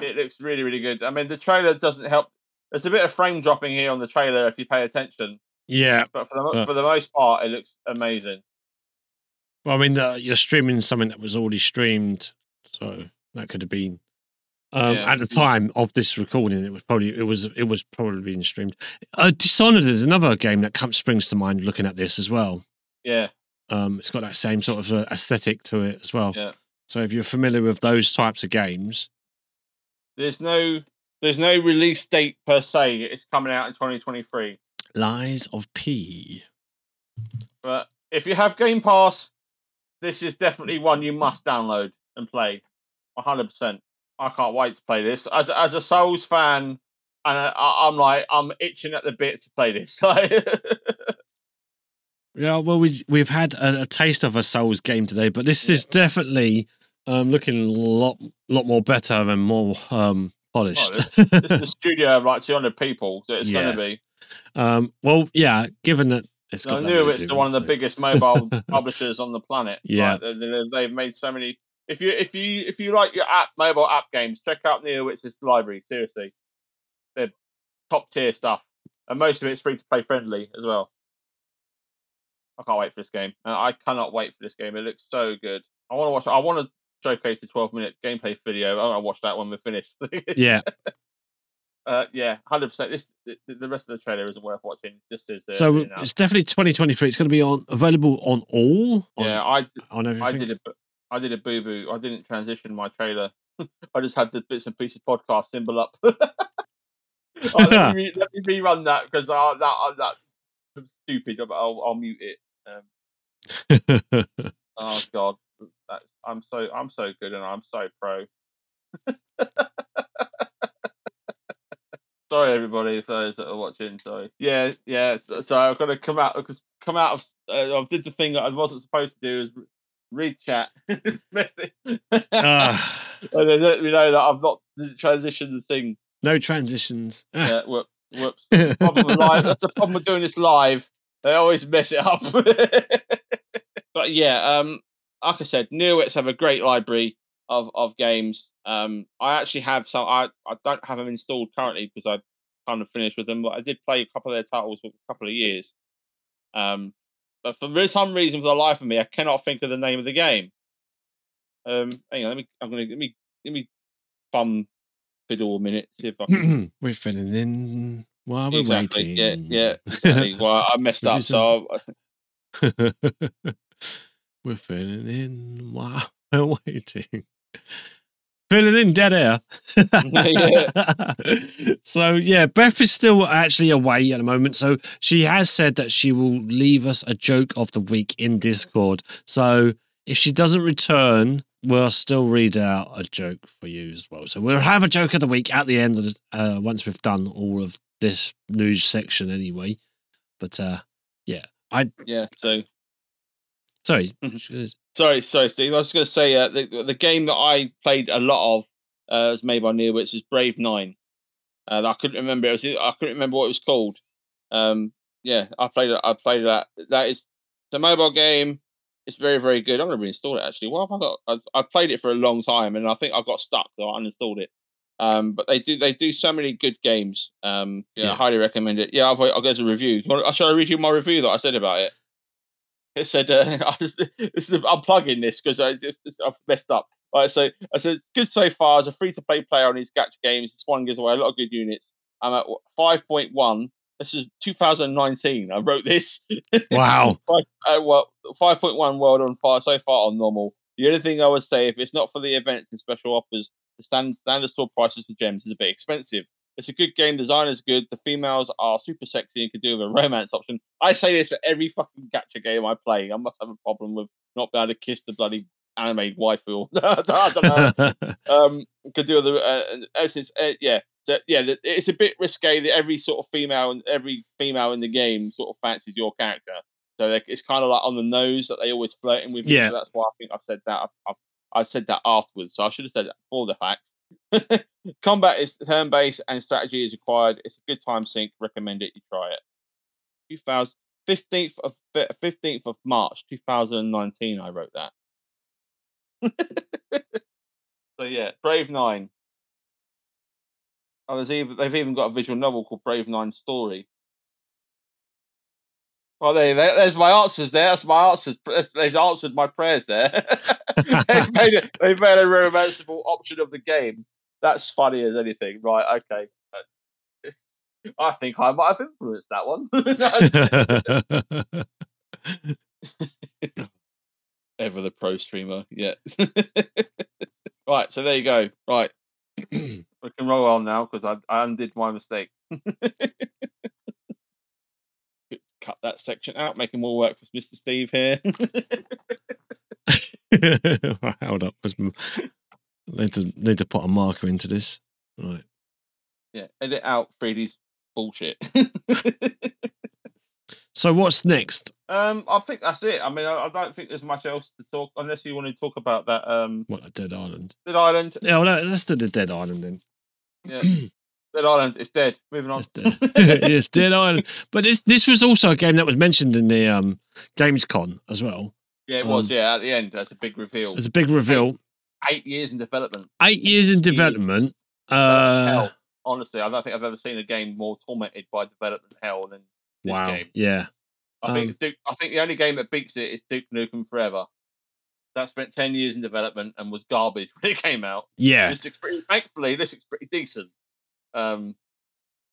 It looks really really good. I mean, the trailer doesn't help. There's a bit of frame dropping here on the trailer if you pay attention, yeah. but for the mo- for the most part, it looks amazing. Well, I mean, uh, you're streaming something that was already streamed, so that could have been. Um, Yeah. At the time of this recording, it was probably it was it was probably being streamed. Uh, Dishonored is another game that comes springs to mind looking at this as well. Yeah, Um, it's got that same sort of uh, aesthetic to it as well. Yeah. So if you're familiar with those types of games, there's no there's no release date per se. It's coming out in 2023. Lies of P. But if you have Game Pass, this is definitely one you must download and play. 100%. I can't wait to play this. As as a Souls fan, and I, I'm like I'm itching at the bit to play this. [laughs] Yeah, well, we we've had a, a taste of a Souls game today, but this is definitely um, looking a lot lot more better and more um, polished. this [laughs] is the studio of like 200 people, so it's Yeah. going to be. um, well, yeah, given that it's I knew it's the one of the biggest mobile [laughs] publishers on the planet. Yeah. Like, they- they've made so many. If you if you if you like your app mobile app games, check out Neowiz's library. Seriously, they're top tier stuff, and most of it's free to play friendly as well. I can't wait for this game. I cannot wait for this game. It looks so good. I want to watch. I want to showcase the 12 minute gameplay video. I want to watch that when we're finished. Yeah, [laughs] uh, yeah, hundred percent. This the, the rest of the trailer isn't worth watching. This is uh, so it's definitely 2023. It's going to be on available on all. On, yeah. I on everything. I did a I did a boo boo. I didn't transition my trailer. [laughs] I just had the bits and pieces podcast symbol up. [laughs] Oh, let, me [laughs] let me rerun that because uh, that uh, stupid. I'll I'll mute it. Um, oh god, that's I'm so I'm so good and I'm so pro. sorry, everybody, for those that are watching. Sorry. Yeah, yeah. So, so I've got to come out because come out of. Uh, I did the thing that I wasn't supposed to do is read chat [laughs] message. Ah, [laughs] and then let me know that I've not transitioned the thing. no transitions. Ah, Yeah, whoop, whoops. [laughs] That's the problem with live. That's the problem with doing this live. They always mess it up. but yeah, um, like I said, Neowiz have a great library of of games. Um, I actually have some. I I don't have them installed currently because I kind of finished with them. But I did play a couple of their titles for a couple of years. Um, but for some reason, for the life of me, I cannot think of the name of the game. Um, hang on, let me. I'm gonna let me let me thumb fiddle a minute. See if I can. we're filling in while we're exactly. waiting. Yeah, yeah. Exactly. well, I messed up, so I, [laughs] we're filling in while [laughs] we're waiting. Filling in dead air. [laughs] so yeah, Beth is still actually away at the moment. So she has said that she will leave us a joke of the week in Discord. So if she doesn't return, we'll still read out a joke for you as well. So we'll have a joke of the week at the end of the, uh, once we've done all of this news section anyway. But uh yeah, I yeah. So sorry. Sorry, sorry, Steve. I was going to say uh, the the game that I played a lot of uh, was made by Neowiz is Brave Nine. Uh, I couldn't remember. It was I couldn't remember what it was called. Um, yeah, I played it. I played that. That is it's a mobile game. It's very very good. I'm going to reinstall it actually. Have I got? I, I played it for a long time and I think I got stuck, so I uninstalled it. Um, but they do they do so many good games. Um, yeah, Yeah. I highly recommend it. Yeah, I've, I'll go to a review. Shall I read you my review that I said about it? It said, uh, [laughs] I just, this is, I'm plugging this because I just, I've messed up. Right, so I said, it's good so far as a free to play player on these gacha games. This one gives away a lot of good units. I'm at 5.1. This is 2019. I wrote this. Wow. [laughs] Five, uh, well, 5.1 world on fire so far on normal. The only thing I would say, if it's not for the events and special offers, the stand, standard store prices for gems is a bit expensive. It's a good game. Design is good. The females are super sexy and can do with a romance option. I say this for every fucking gacha game I play. I must have a problem with not being able to kiss the bloody anime waifu. [laughs] I don't know [laughs] um could do with the uh, since uh, yeah so, yeah it's a bit risque that every sort of female and every female in the game sort of fancies your character so it's kind of like on the nose that they always flirting with you Yeah. so that's why i think i've said that I, I, I said that afterwards so i should have said that before the fact [laughs] combat is turn-based and strategy is required. It's a good time sink. Recommend it. You try it. 2000 15th of 15th of march 2019 i wrote that. [laughs] So yeah, Brave Nine. Oh, there's even they've even got a visual novel called Brave Nine Story. Well, there, there- there's my answers. There, that's my answers. They've answered my prayers. There, [laughs] they've made it. [laughs] They've made a romanceable option of the game. That's funny as anything, right? Okay. Uh, I think I might have influenced that one. [laughs] Ever the pro streamer, yeah. right, so there you go. Right, [clears throat] we can roll on now because I, I undid my mistake. Cut that section out, making more work for Mr. Steve here. [laughs] Hold up. Need to need to put a marker into this. Right. yeah, edit out 3D's bullshit. [laughs] So what's next? Um, I think that's it. I mean, I, I don't think there's much else to talk unless you want to talk about that. Um, What, a Dead Island? Dead Island. Yeah, well, let's do the Dead Island then. Yeah, [clears throat] Dead Island. It's dead. Moving on. It's Dead, [laughs] yes, Dead Island. But this this was also a game that was mentioned in the um, Gamescom as well. yeah, it was. um, Yeah, at the end, that's a big reveal. It's a big reveal. Eight years in development. Eight years in development. Uh, hell. Honestly, I don't think I've ever seen a game more tormented by development hell than this wow. game. Yeah. I Um, think Duke, I think the only game that beats it is Duke Nukem Forever. That spent ten years in development and was garbage [laughs] when it came out. Yeah. This looks pretty, thankfully, this looks pretty decent. Um,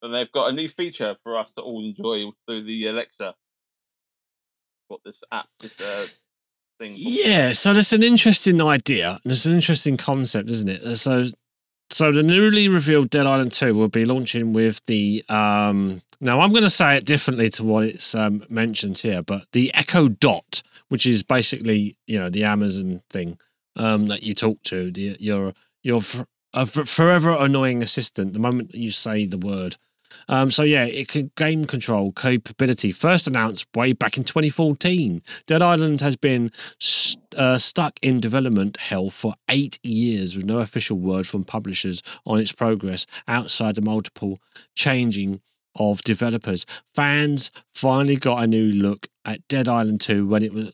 and they've got a new feature for us to all enjoy through the Alexa. What this app, this uh, thing? Yeah, so that's an interesting idea. and It's an interesting concept, isn't it? Uh, So, so the newly revealed Dead Island Two will be launching with the. um Now I'm going to say it differently to what it's um, mentioned here, but the Echo Dot, which is basically you know the Amazon thing um, that you talk to, the, your your a forever annoying assistant. The moment you say the word. Um, so yeah, it can game control capability first announced way back in 2014. Dead Island has been st- uh, stuck in development hell for eight years with no official word from publishers on its progress outside the multiple changing of developers. Fans finally got a new look at Dead Island 2 when it was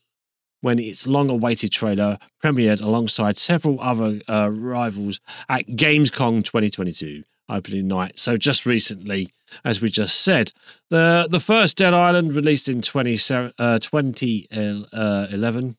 when its long-awaited trailer premiered alongside several other uh, rivals at Gamescom 2022 opening night. So just recently, as we just said, the the first Dead Island released in 20, uh, 2011,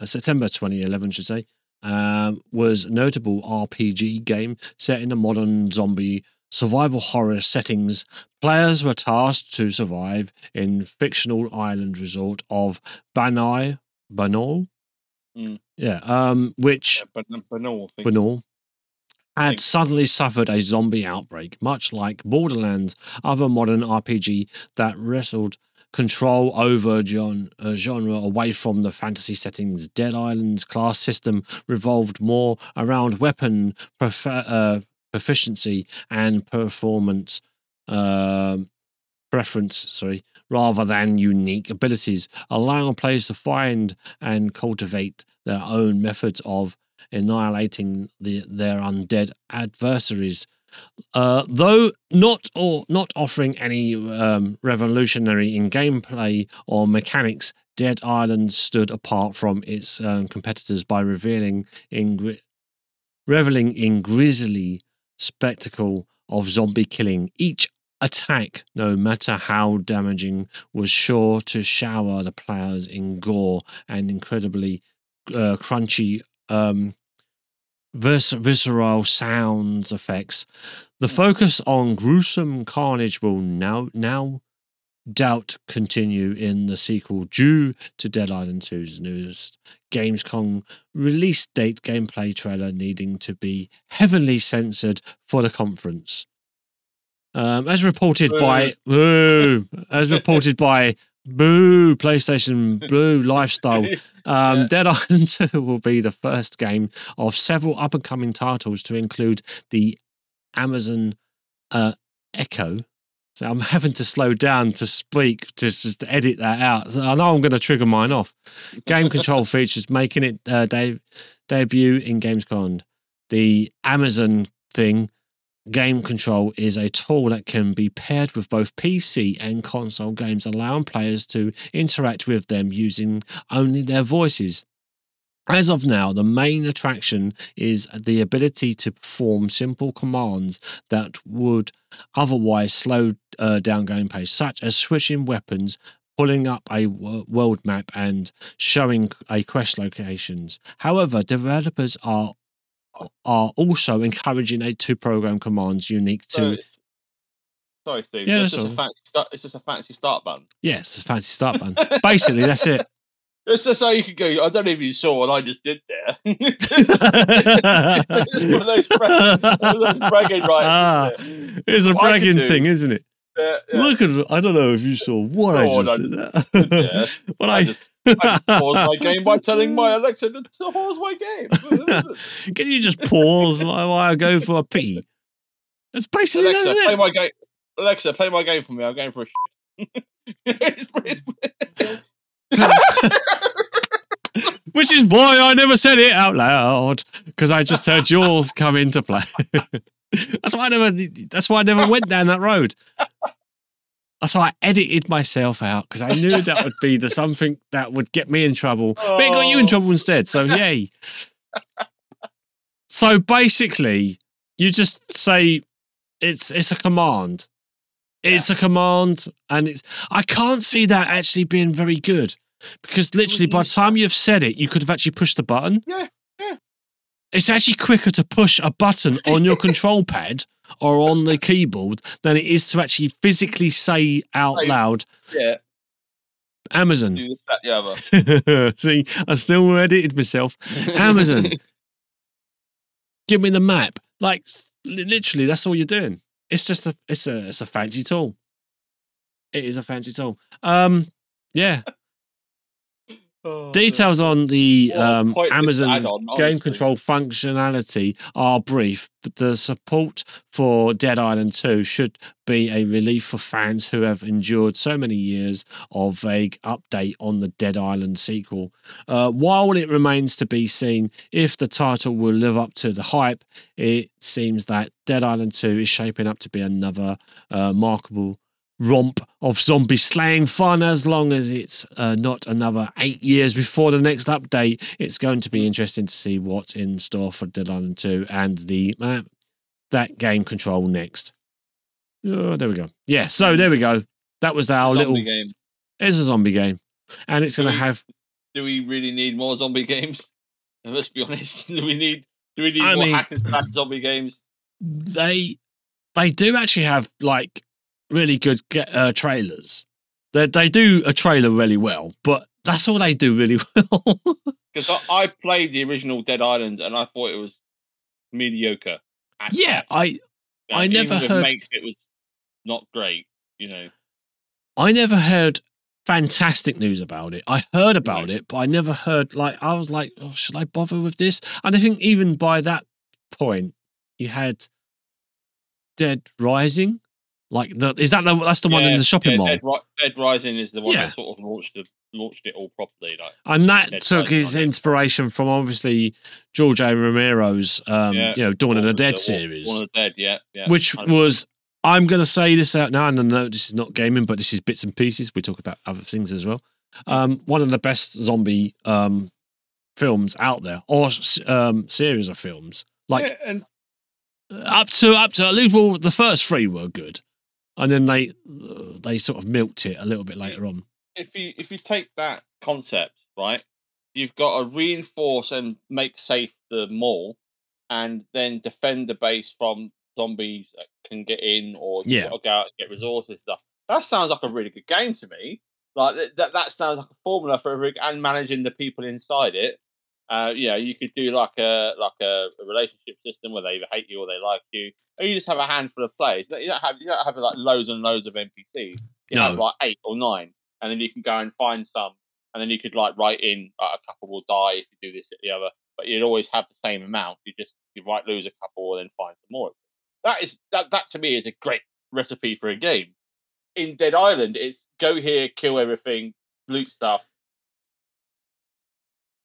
uh, September 2011, should say, um, was a notable RPG game set in a modern zombie survival horror settings. Players were tasked to survive in fictional island resort of Banoi, Banal, Mm. yeah, um, which Yeah, but, but no, I think- Banoi had suddenly suffered a zombie outbreak, much like Borderlands, other modern RPG that wrestled control over gen- uh, genre away from the fantasy settings. Dead Island's class system revolved more around weapon prof- uh, proficiency and performance um, preference, sorry, rather than unique abilities, allowing players to find and cultivate their own methods of annihilating the, their undead adversaries. Uh, though not or not offering any um, revolutionary in gameplay or mechanics, Dead Island stood apart from its um, competitors by revealing in reveling in grisly spectacle of zombie killing. Each attack, no matter how damaging, was sure to shower the players in gore and incredibly uh, crunchy um, vis- visceral sounds effects. The focus on gruesome carnage will now now doubt continue in the sequel due to Dead Island 2's newest Gamescom release date gameplay trailer needing to be heavily censored for the conference. Um, as reported by [laughs] Boo, as reported by Boo PlayStation Blue Lifestyle, [laughs] um, Yeah. Dead Island [laughs] 2 will be the first game of several up and coming titles to include the Amazon uh, Echo. So I'm having to slow down to speak to just to edit that out. So I know I'm going to trigger mine off. Game control features making it uh, de- debut in Gamescom. The Amazon thing, game control, is a tool that can be paired with both PC and console games, allowing players to interact with them using only their voices. As of now, the main attraction is the ability to perform simple commands that would otherwise slow uh, down gameplay, such as switching weapons, pulling up a world map, and showing a quest locations. However, developers are are also encouraging a to program commands unique to it's- sorry, Steve. Yeah, so it's just a fancy start. It's just a fancy start button. yes, it's a fancy start button. [laughs] Basically, that's it. It's just how you could go. I don't know if you saw what I just did there. [laughs] it's one of those, [laughs] one of those bragging rights. Ah, it? it's a What I bragging do- thing, isn't it? Yeah, yeah. Look at I don't know if you saw what I Oh, just no, did there. yeah. But I I, just, I just paused my game by telling my Alexa to pause my game. [laughs] can you just pause while I go for a pee? That's basically Alexa, that's play it. my game. Alexa, play my game for me. I'm going for a. It's- [laughs] it's- Which is why I never said it out loud because I just heard yours come into play. [laughs] that's why I never. That's why I never went down that road. Why I edited myself out because I knew that would be the [laughs] something that would get me in trouble. But it got you in Oh. trouble instead. So yay. [laughs] so basically, you just say it's it's a command. It's a command, and it's I can't see that actually being very good because literally by the time you've said it, you could have actually pushed the button. Yeah, yeah. It's actually quicker to push a button on your [laughs] control pad or on the keyboard than it is to actually physically say out loud yeah, Amazon. do that, the other. [laughs] see, I still edited myself. [laughs] Amazon. Give me the map. Like literally, that's all you're doing. It's just a it's a it's a fancy tool. It is a fancy tool. Um, yeah. Oh, Details on the um, Amazon game control functionality are brief, but the support for Dead Island 2 should be a relief for fans who have endured so many years of vague update on the Dead Island sequel. Uh, while it remains to be seen if the title will live up to the hype, it seems that Dead Island 2 is shaping up to be another uh, remarkable romp of zombie slaying fun as long as it's uh, not another eight years before the next update it's going to be interesting to see what's in store for dead island 2 and the uh, that game control next oh there we go yeah so there we go that was our zombie little game. it's a zombie game and it's going to have Do we really need more zombie games? [laughs] Let's be honest. [laughs] Do we need? Do we need I more mean- hack and slash zombie games? they they do actually have like really good ge- uh, trailers they, they do a trailer really well but that's all they do really [laughs] well Because I, I played the original Dead Island and I thought it was mediocre. yeah best. i Yeah, I never heard- makes it was not great. You know. I never heard fantastic news about it. I heard about it, but I never heard like I was like, oh, should I bother with this? And I think even by that point, you had Dead Rising. Like the is that the that's the one in the shopping yeah, mall, Dead, Dead Rising is the one Yeah. that sort of launched the, launched it all properly. Like and that Dead took its on it. inspiration from obviously George A. Romero's um, Yeah. you know Dawn of the Dead Dawn- series, Dawn of the Dead, yeah, yeah. which 100%. was I'm going to say this out now, and I know this is not gaming, but this is bits and pieces. We talk about other things as well. Um, one of the best zombie um, films out there, or um, series of films. Like yeah, and up to up to at least well, the first three were good, and then they they sort of milked it a little bit later on. if you if you take that concept right, you've got to reinforce and make safe the mall, and then defend the base from zombies that can get in or Yeah. go out and get resources and stuff. That sounds like a really good game to me. Like that, that, that sounds like a formula for a rig and managing the people inside it. Uh, yeah, you could do like a like a, a relationship system where they either hate you or they like you, or you just have a handful of players. You don't have you don't have like loads and loads of NPCs. You have like eight or nine, and then you can go and find some, and then you could like write in like, a couple will die if you do this at the other, but you'd always have the same amount. You just you might lose a couple and then find some more. That is that that to me is a great recipe for a game. In Dead Island, it's go here, kill everything, loot stuff,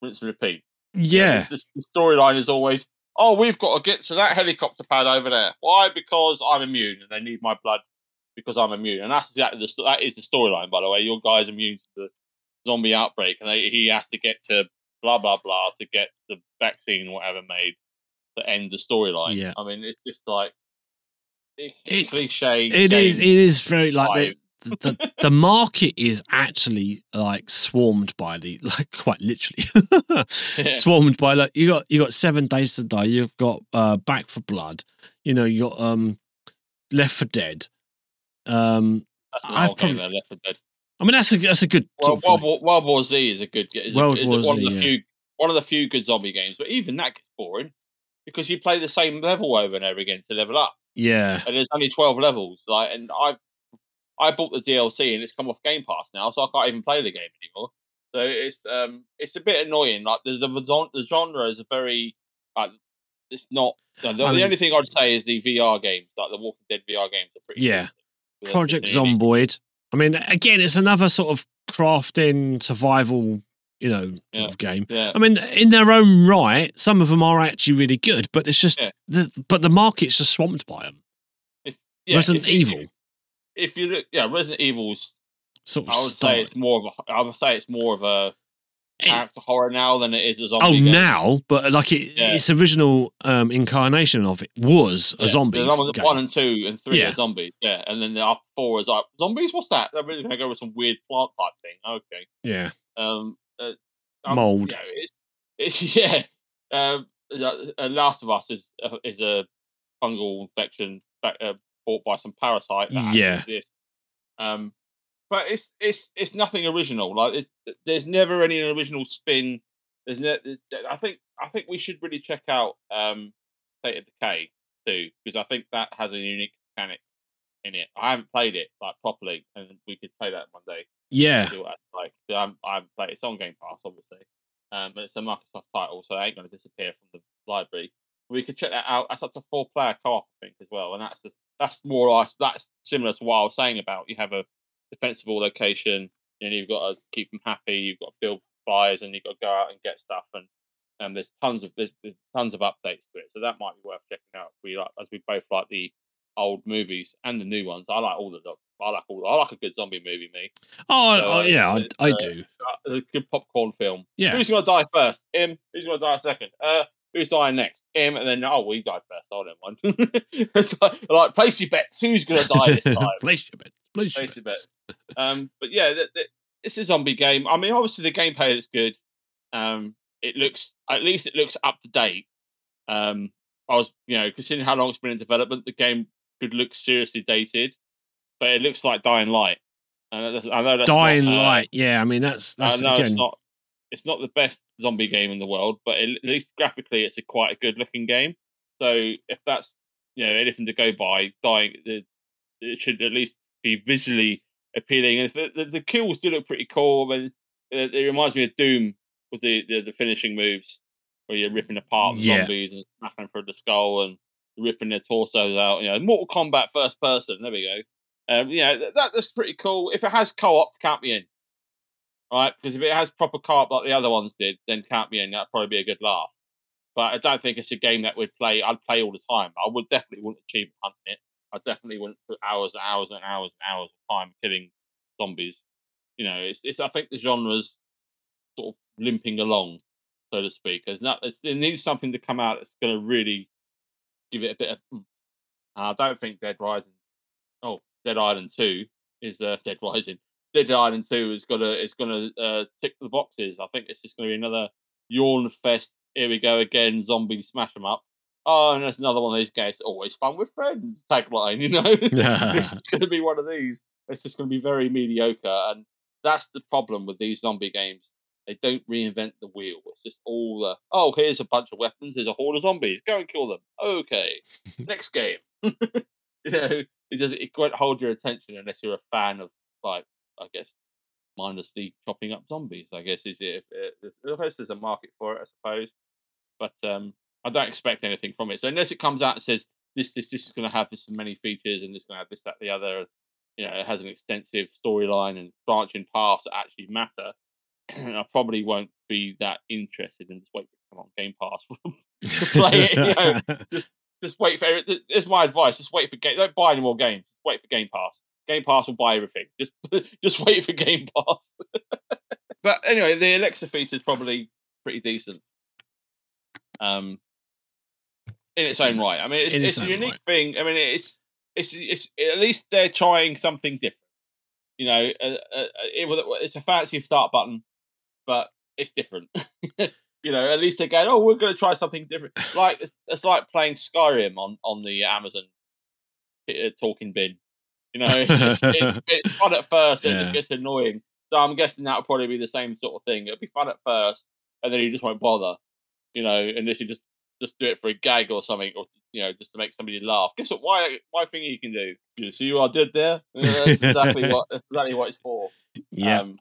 rinse and repeat. Yeah, The, the storyline is always, oh, we've got to get to that helicopter pad over there. Why? Because I'm immune and they need my blood because I'm immune. And that's exactly the that is the storyline, by the way. Your guy's immune to the zombie outbreak, and they, he has to get to blah blah blah to get the vaccine whatever made to end the storyline. Yeah. I mean, it's just like it- It's- cliche. it is. It is very like. The the market is actually like swarmed by the [laughs] like quite literally swarmed by like you got you got seven days to die you've got uh Back 4 Blood you know you got um Left 4 Dead um I've probably- Left 4 Dead. i mean that's a that's a good Well, World, War, World War Z is a good. Is, World a, is War one Z, of the yeah. few one of the few good zombie games, but even that gets boring because you play the same level over and over again to level up, yeah and there's only twelve levels. Like, and I've I bought the DLC and it's come off Game Pass now, so I can't even play the game anymore. So it's um it's a bit annoying. Like there's a the genre is a very like it's not. The, the mean- only thing I'd say is the VR games, like the Walking Dead VR games, are pretty. Yeah. project zomboid I mean, again, it's another sort of crafting survival, you know, sort Yeah. of game. Yeah. I mean, in their own right, some of them are actually really good, but it's just Yeah. the but the market's just swamped by them. yeah Resident if Evil, If you look, yeah, Resident Evil's. sort of. I would say it's more of a. I would say it's more of a character horror now than it is a zombie. oh, game. now, but like it, Yeah. its original um, incarnation of it was a Yeah, zombie. one and two and three Yeah. are zombies. Yeah, and then the after four is like zombies. What's that? They're really gonna go with some weird plant type thing. Okay. yeah, Um, uh, um, Mold. You know, it's, it's [laughs] yeah. Um, uh, Last of Us is uh, is a fungal infection back, uh, brought by some parasite. That Yeah. exists. Um, but it's it's it's nothing original. Like it's, there's never any original spin. There's, there's I think I think we should really check out um, State of Decay 2 because I think that has a unique mechanic in it. I haven't played it like properly, and we could play that one day yeah. see what that's like. I'm, I haven't played. It's on Game Pass, obviously, um, but it's a Microsoft title, so it ain't going to disappear from the library. We could check that out. That's up to four player co-op, I think, as well, and that's just, that's more like that's similar to what I was saying about you have a defensible location, and you've got to keep them happy. You've got to build supplies, and you've got to go out and get stuff, and um, there's tons of there's, there's tons of updates to it, so that might be worth checking out. We like as we both like the old movies and the new ones. I like all the. I like all. I like a good zombie movie. Me, Oh, So, oh, uh, yeah, I, I uh, do. a good popcorn film. Yeah. Who's gonna die first? Him. Who's gonna die second? Uh, who's dying next? Him. And then oh, we died first. Oh, never mind. [laughs] it's like, like place your bets. Who's gonna die this [laughs] time? place your bets. Place your Place your bets. um, but yeah, th- th- it's a zombie game. I mean, obviously the gameplay is good. Um, it looks at least it looks up to date. Um, I was you know considering how long it's been in development, the game could look seriously dated, but it looks like Dying Light. And that's- I know that's not, Dying uh, Light. Yeah, I mean that's that's I know again. it's not it's not the best zombie game in the world, but at least graphically it's a quite a good looking game. So if that's you know anything to go by, dying it, it should at least be visually appealing. And if the, the, the kills do look pretty cool. I mean, it, it reminds me of Doom with the, the the finishing moves where you're ripping apart Yeah. zombies and smacking them through the skull and ripping their torsos out. You know, Mortal Kombat first person. There we go. Um, you know, that, that's pretty cool. If it has co-op, count me in. Right, because if it has proper co-op like the other ones did, then count me in. That'd probably be a good laugh. But I don't think it's a game that would play. I'd play all the time. I would definitely wouldn't achieve hunting it. I definitely wouldn't put hours and hours and hours and hours of time killing zombies. You know, it's, it's I think the genre's sort of limping along, so to speak. There's not. Needs something to come out that's going to really give it a bit of. I don't think Dead Rising. Oh, Dead Island Two is uh, [laughs] Dead Rising. Dead Island Two is gonna is gonna uh, tick the boxes. I think it's just gonna be another yawn fest. Here we go again. Zombie smash them up. Oh, and there's another one of these guys. Always fun with friends. Tagline, you know. [laughs] [laughs] it's going to be one of these. It's just going to be very mediocre, and that's the problem with these zombie games. They don't reinvent the wheel. It's just all the oh, here's a bunch of weapons. Here's a horde of zombies. Go and kill them. Okay, [laughs] next game. you know, it does. It won't hold your attention unless you're a fan of like, I guess, mindlessly chopping up zombies. I guess is it. If, if, if there's a market for it, I suppose. But um, I don't expect anything from it. So unless it comes out and says this, this, this is going to have this many features and this going to have this, that, the other, you know, it has an extensive storyline and branching paths that actually matter. [clears throat] I probably won't be that interested and just wait for it to come on Game Pass [laughs] to play it. You know, [laughs] just wait for it. It's my advice. Just wait for game. Don't buy any more games. Just wait for Game Pass. Game Pass will buy everything. Just [laughs] just wait for Game Pass. [laughs] but anyway, the Alexa feature is probably pretty decent. Um, in its It's own in- right. I mean, it's, it's its a unique right. thing. I mean, it's it's it's at least they're trying something different. You know, uh, uh, it, it's a fancy start button, but it's different. [laughs] you know, at least they're going, oh, we're going to try something different. Like it's, it's like playing Skyrim on on the Amazon uh, talking bin. You know, it's, just, it's, [laughs] it's fun at first and it Yeah. just gets annoying. So I'm guessing that'll probably be the same sort of thing. It'll be fun at first, and then you just won't bother. You know, unless you just just do it for a gag or something, or you know, just to make somebody laugh. Guess what? Why why thing you can do? You see what I did there? [laughs] That's exactly what that's exactly what it's for. yeah. Um,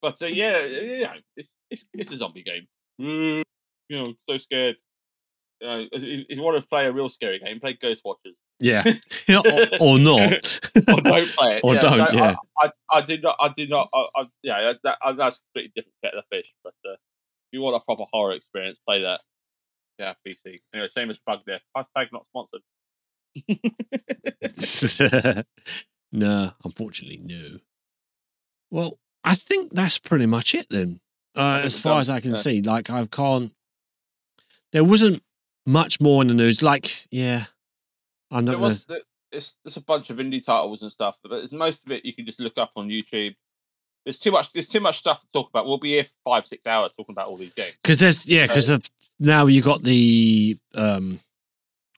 but uh, yeah, yeah, it's, it's it's a zombie game. Mm, you know, so scared. You know, if if you want to play a real scary game, play Ghost Watchers. [laughs] Yeah, or, or not. or don't play it. [laughs] Or yeah, don't, no, yeah. I, I, I did not. I did not. I, I, yeah, that, uh, that's a completely different kettle of fish. But uh, if you want a proper horror experience, play that. Yeah, PC. Anyway, shameless plug there. Hashtag not sponsored. [laughs] no, unfortunately, no. Well, I think that's pretty much it then. Uh, as far as I can yeah. see, like I can't. There wasn't much more in the news. Like, yeah, I'm not. There Gonna, was the, it's there's a bunch of indie titles and stuff, but most of it you can just look up on YouTube. There's too much. There's too much stuff to talk about. We'll be here five, six hours talking about all these games. because there's yeah, because So- now you got the um,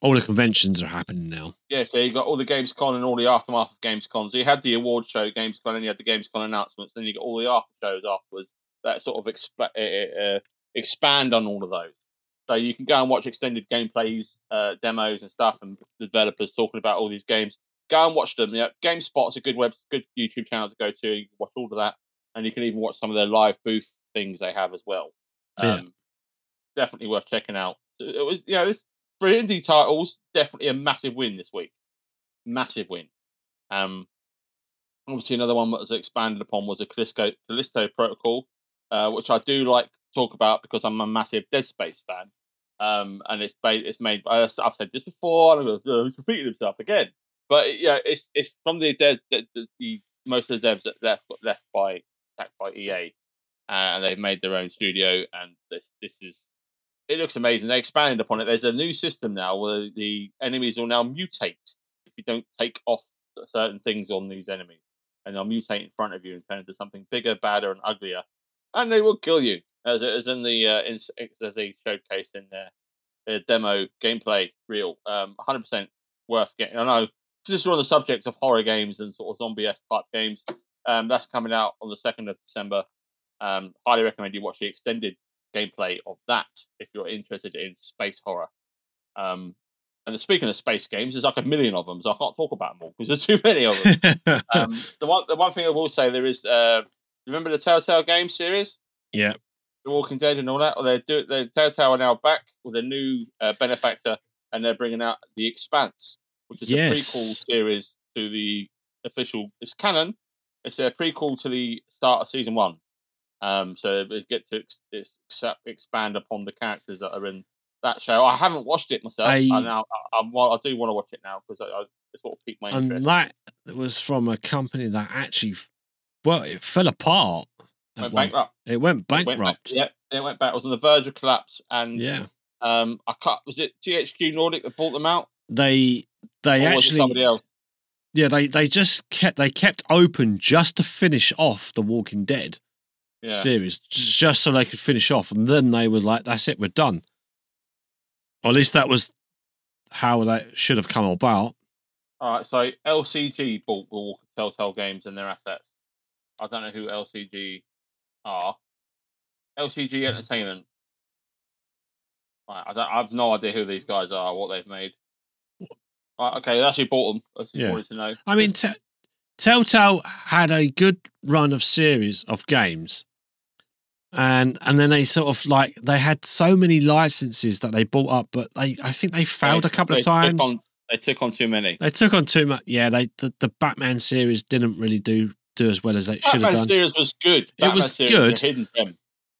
all the conventions are happening now. Yeah, so you got all the Gamescom and all the aftermath of Gamescom. So you had the award show Gamescom, and you had the Gamescom announcements. Then you got all the after shows afterwards that sort of exp- uh, uh, expand on all of those. So you can go and watch extended gameplays, uh, demos, and stuff, and developers talking about all these games. Go and watch them. Yeah, GameSpot's a good web, good YouTube channel to go to. You can watch all of that, and you can even watch some of their live booth things they have as well. Yeah. Um, definitely worth checking out. It was, you know, this for indie titles, definitely a massive win this week. Massive win. Um, obviously, another one that was expanded upon was a Callisto, Callisto Protocol, uh, which I do like talk about because I'm a massive Dead Space fan. Um, and it's made, it's made. I've said this before. and He's repeating himself again. But yeah, it's it's from the dead the, the, the most of the devs that left left by attacked by EA, uh, and they've made their own studio. And this this is it looks amazing. They expanded upon it. There's a new system now where the enemies will now mutate if you don't take off certain things on these enemies, and they'll mutate in front of you and turn into something bigger, badder, and uglier, and they will kill you. As as in the uh, in, as they showcased in their, their demo gameplay reel, um, 100% worth getting. I know this is one of the subjects of horror games and sort of zombie s type games. Um, that's coming out on the second of December. Um, highly recommend you watch the extended gameplay of that if you're interested in space horror. Um, and speaking of space games, there's like a million of them, so I can't talk about them all because there's too many of them. [laughs] um, the one, the one thing I will say there is, uh, remember the Telltale game series, yeah, The Walking Dead, and all that. Well, they do. The Telltale are now back with a new uh, benefactor, and they're bringing out the Expanse, which is a prequel series to the official. It's canon. It's a prequel to the start of season one. Um, so it get to ex- expand upon the characters that are in that show. I haven't watched it myself. I, I- now I, I, well, I do want to watch it now because I, I it sort of piqued my and interest. that was from a company that actually, well, it fell apart. went one- bankrupt. It went It went bankrupt. yeah, it went back. It was on the verge of collapse, and yeah. um, I cut. Was it THQ Nordic that bought them out, They they or was it somebody actually else? yeah they they just kept they kept open just to finish off the Walking Dead Yeah. series just so they could finish off, and then they were like, "That's it, we're done." Or at least that was how that should have come about. All right. So LCG bought all Telltale Games and their assets. I don't know who LCG are. LCG mm-hmm. Entertainment. Right, I, don't, I have no idea who these guys are, what they've made. Right, okay, they actually bought them. I just Yeah. wanted to know. I mean, Te- Telltale had a good run of series of games, and and then they sort of like they had so many licenses that they bought up, but they I think they failed They- a couple of took times. on- they took on too many. They took on too much. Yeah, they the, the Batman series didn't really do do as well as they should have done. series was good. Batman was series good. Hidden gem.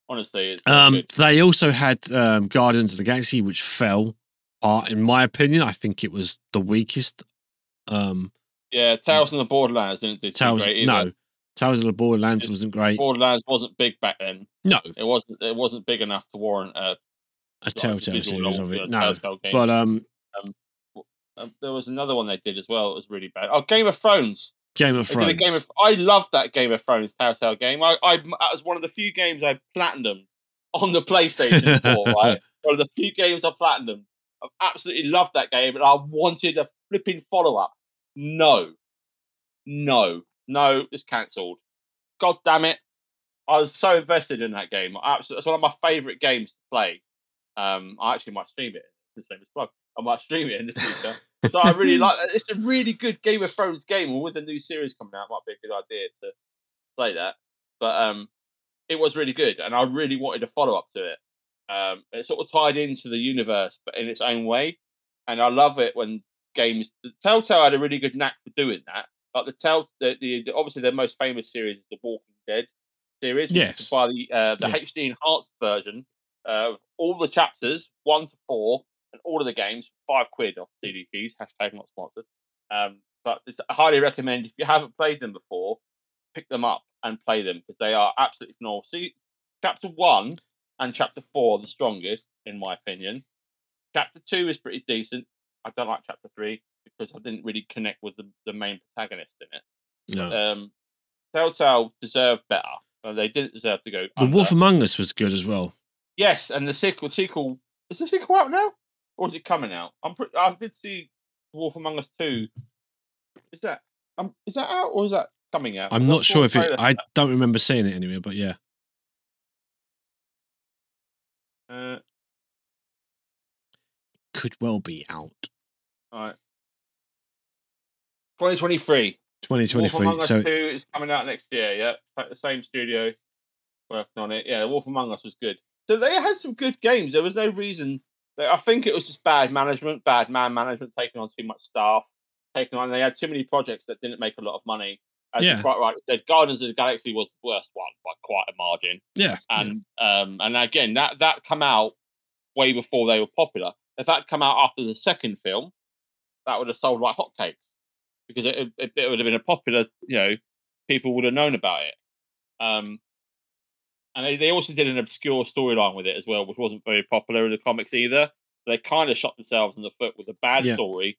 Honestly, it's Um, they also had um, Guardians of the Galaxy, which fell. apart. in my opinion, I think it was the weakest. Um, Yeah, Tales from the Borderlands didn't do too Tales, great either. no, Tales of the Borderlands wasn't great. Borderlands wasn't big back then. No, It wasn't. It wasn't big enough to warrant a a Telltale series of it. No, but um, Um, there was another one they did as well. It was really bad. Oh, Game of Thrones. Game of They did a Thrones. Game of. I loved that Game of Thrones Telltale game. I, I that was one of the few games I platinumed on the PlayStation [laughs] 4. right, one of the few games I platinumed. I absolutely loved that game, and I wanted a flipping follow up. No, no, no. It's cancelled. God damn it! I was so invested in that game. Absolutely, it's one of my favourite games to play. Um, I actually might stream it. The same as plug. I might stream it in the future. So I really like. It's a really good Game of Thrones game, and with the new series coming out, it might be a good idea to play that. But um, it was really good, and I really wanted a follow up to it. Um, it sort of tied into the universe, but in its own way. And I love it when games. Telltale had a really good knack for doing that. Like the Tell, the, the, the obviously their most famous series is the Walking Dead series. which you can Yes. by the uh, the Yeah. HD enhanced version of all the chapters, one to four, and all of the games, five quid off CD keys. Hashtag not sponsored. Um, but it's, I highly recommend if you haven't played them before, pick them up and play them because they are absolutely phenomenal. See, chapter one and chapter four are the strongest, in my opinion. Chapter two is pretty decent. I don't like chapter three because I didn't really connect with the, the main protagonist in it. No. Um, Telltale deserved better. Uh, they didn't deserve to go. the under. Wolf Among Us was good as well. Yes, and the sequel. Sequel is the sequel out now, or is it coming out? I'm. Pre- I did see Wolf Among Us two. Is that? Um, is that out or is that coming out? I'm not sure if it. I don't remember seeing it anywhere, but yeah. Uh, Could well be out. all right. 2023. Wolf 2023. Among Us So 2 is coming out next year, yeah. Like the same studio working on it. Yeah, Wolf Among Us was good. So they had some good games. There was no reason. I think it was just bad management, bad man management, taking on too much staff, taking on. They had too many projects that didn't make a lot of money. As Yeah. quite right, said Guardians of the Galaxy was the worst one by quite a margin. yeah. yeah. And um, and again, that that come out way before they were popular. If that come out after the second film, that would have sold like hotcakes because it, it, it would have been a popular. You know, people would have known about it. Um, and they, they also did an obscure storyline with it as well, which wasn't very popular in the comics either. They kind of shot themselves in the foot with a bad Yeah. story,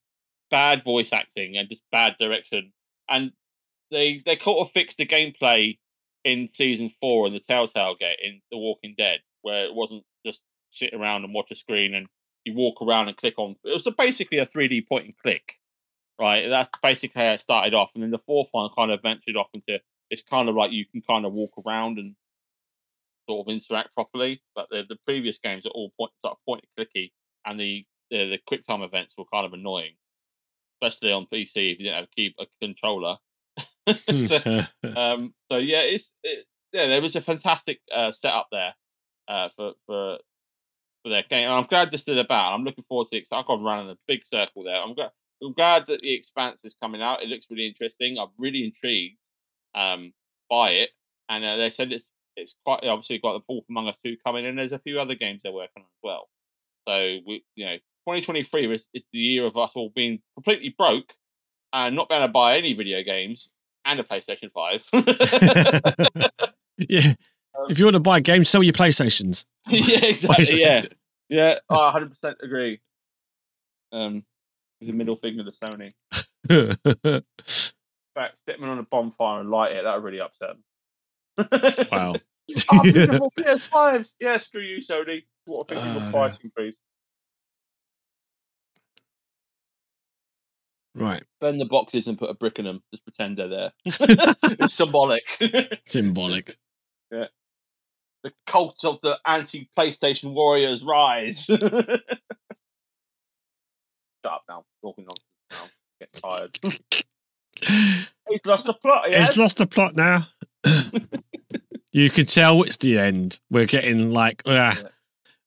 bad voice acting, and just bad direction. And they they kind of fixed the gameplay in season four in the Telltale game in The Walking Dead, where it wasn't just sit around and watch a screen and you walk around and click on. It was basically a 3D point and click, right? That's basically how it started off, and then the fourth one kind of ventured off into it's kind of like you can kind of walk around and sort of interact properly. But the, the previous games are all point sort of point and clicky, and the the, the quick time events were kind of annoying, especially on PC if you didn't have a key a controller. [laughs] so, [laughs] um, so yeah, it's it, yeah, there was a fantastic uh, setup there uh, for for for their game. And I'm glad this is about. I'm looking forward to it. I've gone around in a big circle there. I'm glad. I'm glad that the Expanse is coming out. It looks really interesting. I'm really intrigued um, by it, and uh, they said it's it's quite obviously got the Wolf Among Us two coming, and there's a few other games they're working on as well. So we, you know, 2023 is, is the year of us all being completely broke and not being able to buy any video games and a PlayStation Five. [laughs] yeah. [laughs] If you want to buy games, sell your PlayStations. [laughs] yeah, exactly. Yeah, yeah. I 100 percent agree. Um, the middle finger to Sony. In fact, them on a bonfire and light it. That would really upset them. Wow. oh, beautiful PS5s. Yeah, screw you, Sony. What a big uh, no. price increase. Right. Burn the boxes and put a brick in them. Just pretend they're there. [laughs] [laughs] it's symbolic. [laughs] Symbolic. Yeah. The cult of the anti PlayStation warriors rise. Shut up now. Talking nonsense now. Getting tired. He's lost the plot. Yes? It's lost the plot now. [laughs] you can tell it's the end. We're getting like ah,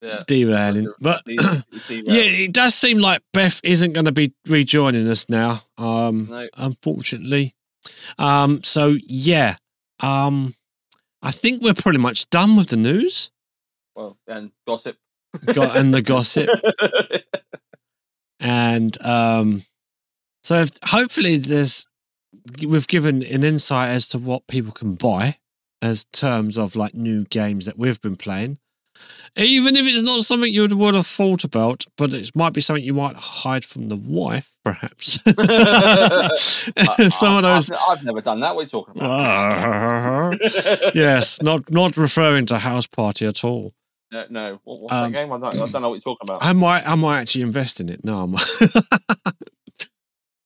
Yeah. derailing. But [clears throat] yeah, it does seem like Beth isn't going to be rejoining us now. Um, No. unfortunately. Um, so yeah. Um, I think we're pretty much done with the news Well, and gossip. got, and the gossip. [laughs] and um, so if, hopefully there's we've given an insight as to what people can buy as terms of like new games that we've been playing even if it's not something you would, have thought about but it might be something you might hide from the wife perhaps [laughs] [laughs] some of those I've, I've never done that. Are talking about? [laughs] yes not not referring to house party at all No, no. What, what's Um, that game? I don't, I don't know what you're talking about. I might, I might actually invest in it. No, I'm. uh,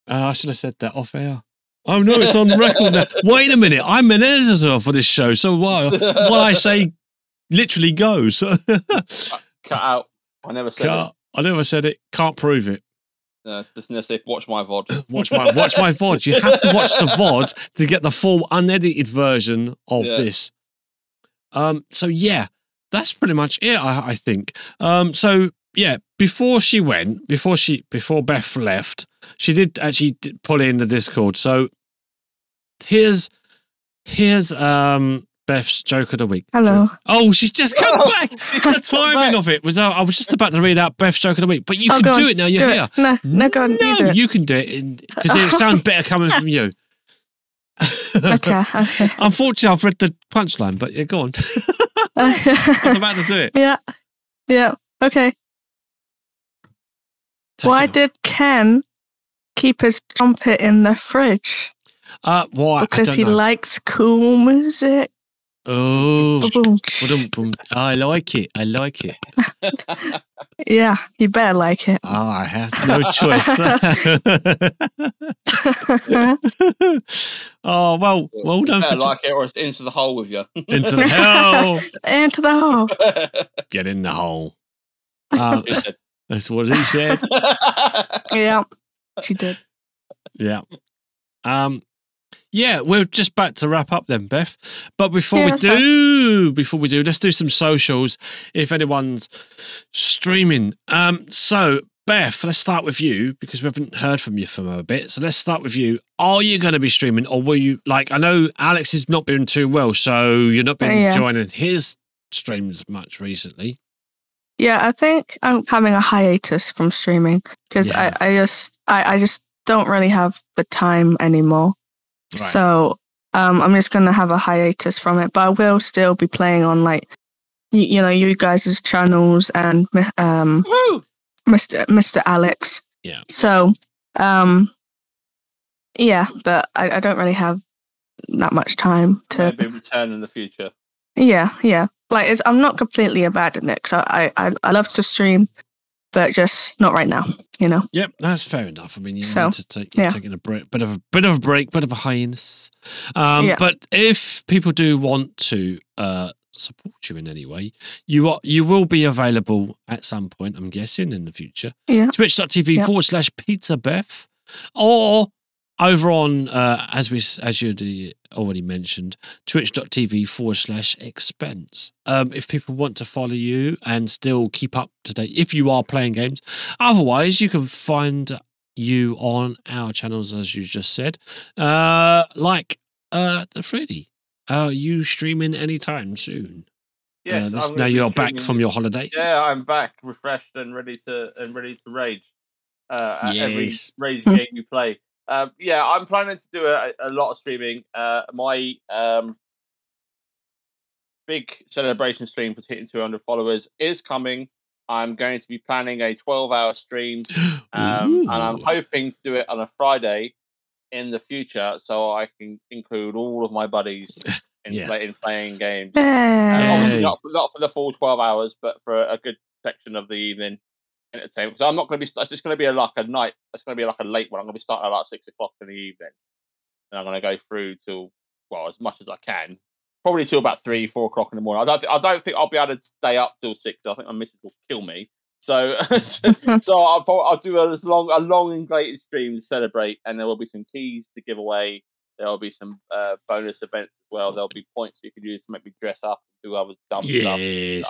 I should have said that off air. Oh no, it's on record now. [laughs] Wait a minute, I'm an editor for this show, so what, what I say literally goes. [laughs] Cut out. I never said Can't- I never said it. Can't prove it. it. No, just never say, watch my VOD. [laughs] Watch my watch my VOD. You have to watch the VOD to get the full unedited version of Yeah. this. Um. So yeah, that's pretty much it. I, I think. Um. So yeah, before she went, before she before Beth left, she did actually pull in the Discord. So here's here's um Beth's joke of the week. Hello. Oh, she's just come Oh, [laughs] back. [laughs] The timing back. of it was uh, I was just about to read out Beth's joke of the week, but you Oh, can do on, it now. You're Do here. it. No, no, go on. No, you can do it because it sounds better coming from you. Okay, [laughs] okay. Unfortunately, I've read the punchline, but yeah, go on. I was about to do it. yeah, yeah. Okay. Take Why did Ken keep his trumpet in the fridge? Uh, why? Because he know. likes cool music. Oh, Ba-boom. ba-dum, bum. I like it. I like it. [laughs] Yeah, you better like it. Oh, I have no choice. [laughs] [laughs] oh well, well done Better for like it, or it's into the hole with you. into the hole. Into the hole. Get in the hole. Uh, that's what he said. [laughs] Yeah, she did. Yeah. Um. Yeah, we're just about to wrap up then, Beth. But before Yeah, we that's do, before we do, let's do some socials. If anyone's streaming, um. So Beth, let's start with you because we haven't heard from you for a bit. So let's start with you. Are you going to be streaming, or will you? Like, I know Alex has not been too well, so you're not been Yeah. joining his streams much recently. Yeah, I think I'm having a hiatus from streaming because Yeah. I, I just I, I just don't really have the time anymore. Right. So um, I'm just gonna have a hiatus from it, but I will still be playing on like you, you know you guys' channels and um, Woo! Mr. Mr. Alex. Yeah. So um, yeah, but I, I don't really have that much time to. Maybe return in the future. Yeah, yeah. Like it's, I'm not completely abandoning it because I, I I love to stream, but just not right now. You know. Yep, that's fair enough. I mean, you So, need to take yeah. taking a break, bit of a bit of a break, bit of a hiatus. Um, Yeah. But if people do want to uh, support you in any way, you are you will be available at some point. I'm guessing in the future. Yeah. Twitch.tv Yep. forward slash Pizza Beth, or over on uh, as we as you already- mentioned, Twitch.tv forward slash Exspence. Um, if people want to follow you and still keep up to date, if you are playing games. Otherwise, you can find you on our channels, as you just said, uh, like uh, the Freddy. Are you streaming anytime soon? Yes, uh, this, now you're back from your holidays. Yeah, I'm back, refreshed and ready to and ready to rage. Uh, at every Yes. rage [laughs] game you play. Um, yeah, I'm planning to do a, a lot of streaming. Uh, my um, big celebration stream for hitting 200 followers is coming. I'm going to be planning a 12 hour stream, [gasps] um, and I'm hoping to do it on a Friday in the future so I can include all of my buddies [laughs] in, Yeah. play, in playing games. Yeah. [laughs] Uh, obviously not for, not for the full 12 hours, but for a good section of the evening entertainment. So I'm not going to be, it's just going to be a, like a night, it's going to be like a late one. I'm going to be starting at like six o'clock in the evening. And I'm going to go through till, well, as much as I can. Probably till about three, four o'clock in the morning. I don't, th- I don't think I'll be able to stay up till six. I think my missus will kill me. So, [laughs] [laughs] so I'll, I'll do a long, a long and great stream to celebrate, and there will be some keys to give away. There will be some uh, bonus events as well. There'll be points you can use to make me dress up and do other dumb stuff.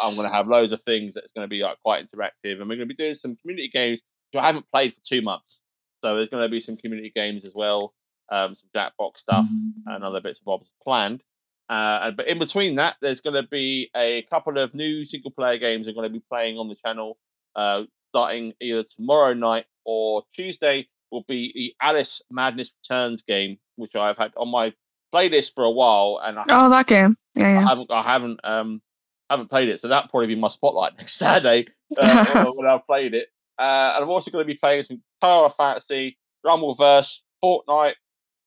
I'm going to have loads of things that's going to be like quite interactive, and we're going to be doing some community games which I haven't played for two months. So there's going to be some community games as well, um, some Jackbox stuff, and other bits and bobs planned. Uh, and- but in between that, there's going to be a couple of new single player games I'm going to be playing on the channel, uh, starting either tomorrow night or Tuesday. Will be the Alice Madness Returns game, which I've had on my playlist for a while, and I Oh, that game. Yeah, I haven't I haven't um haven't played it, so that'll probably be my spotlight [laughs] next Saturday uh, [laughs] when- I've played it. Uh, and I'm also going to be playing some Tower of Fantasy, Rumbleverse, Fortnite,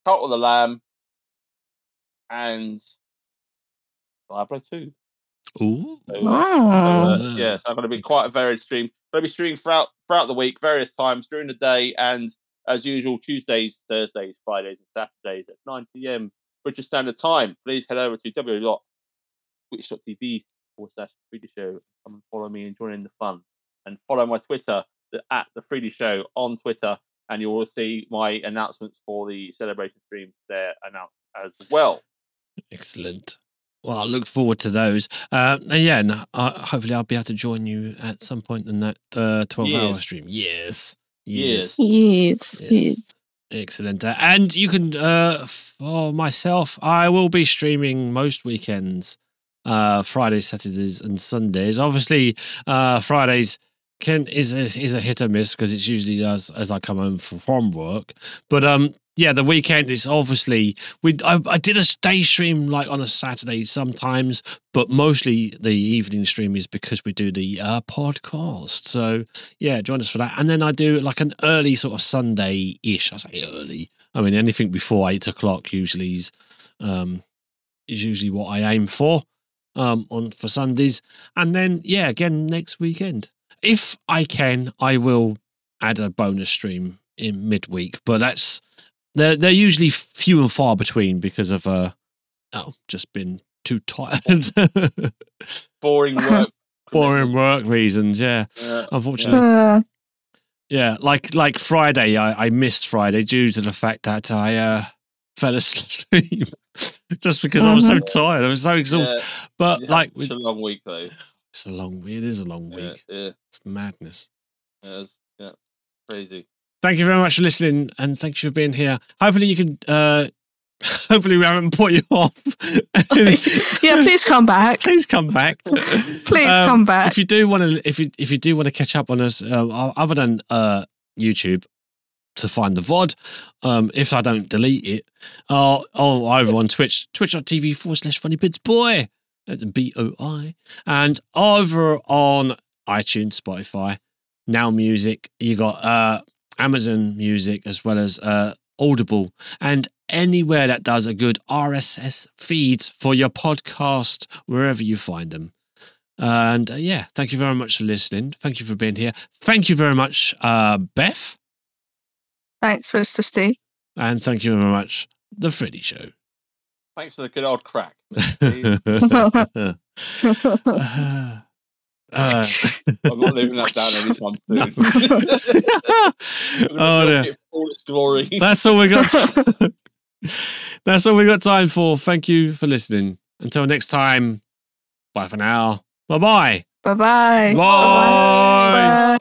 Cult of the Lamb, and Diablo 2. Ooh. So, uh, Oh. uh, yeah, so I'm going to be quite a varied stream. Going to be streaming throughout throughout the week, various times during the day, and as usual, Tuesdays, Thursdays, Fridays, and Saturdays at 9 p.m. British Standard Time. Please head over to www.twitch.tv forward slash Freedy Show. Come and follow me and join in the fun. And follow my Twitter the, at the Freedy Show on Twitter, and you will see my announcements for the celebration streams there announced as well. Excellent. well, I look forward to those. Uh, and yeah, and, uh, hopefully I'll be able to join you at some point in that uh, 12 hour stream. Yes. Yes. Yes. Yes. yes. Excellent. Uh, and you can, uh, for myself, I will be streaming most weekends, uh, Fridays, Saturdays, and Sundays. Obviously, uh, Fridays can is a, is a hit or miss because it's usually as as I come home from work. But um, yeah, the weekend is obviously we. I, I did a day stream like on a Saturday sometimes, but mostly the evening stream is because we do the uh, podcast. So yeah, join us for that. And then I do like an early sort of Sunday ish. I say early. I mean anything before eight o'clock usually is um is usually what I aim for um on for Sundays. And then yeah, again next weekend. If I can, I will add a bonus stream in midweek, but that's they're they're usually few and far between because of uh oh just been too tired. [laughs] Boring work. Boring work reasons, yeah. Uh, Unfortunately. Uh, Yeah, like like Friday, I, I missed Friday due to the fact that I uh, fell asleep [laughs] just because I was so tired. I was so exhausted. yeah, But you like, it's a long week though. It's a long. Week. It is a long week. yeah, It's madness. yeah, it's- yeah, crazy. Thank you very much for listening, and thanks for being here. Hopefully, you can. Uh, [laughs] hopefully, we haven't put you [laughs] off. [laughs] yeah, please come back. please come back. Please Um, come back. if you do want to if you if you do want to catch up on us uh, other than uh youtube to find the vod um if i don't delete it uh oh over on twitch twitch.tv forward slash funny bits boi that's b-o-i and over on itunes spotify now music you got uh amazon music as well as uh audible and anywhere that does a good rss feeds for your podcast wherever you find them and uh, yeah, thank you very much for listening. Thank you for being here. Thank you very much, uh, Beth. Thanks, Mr. Steve. And thank you very much, The Freddy Show. Thanks for the good old crack. [laughs] uh, [laughs] I'm not leaving that down anytime [laughs] soon. oh, dear. All its glory. That's all we got. That's all we got time for. Thank you for listening. Until next time, bye for now. Bye-bye. Bye-bye. Bye. Bye.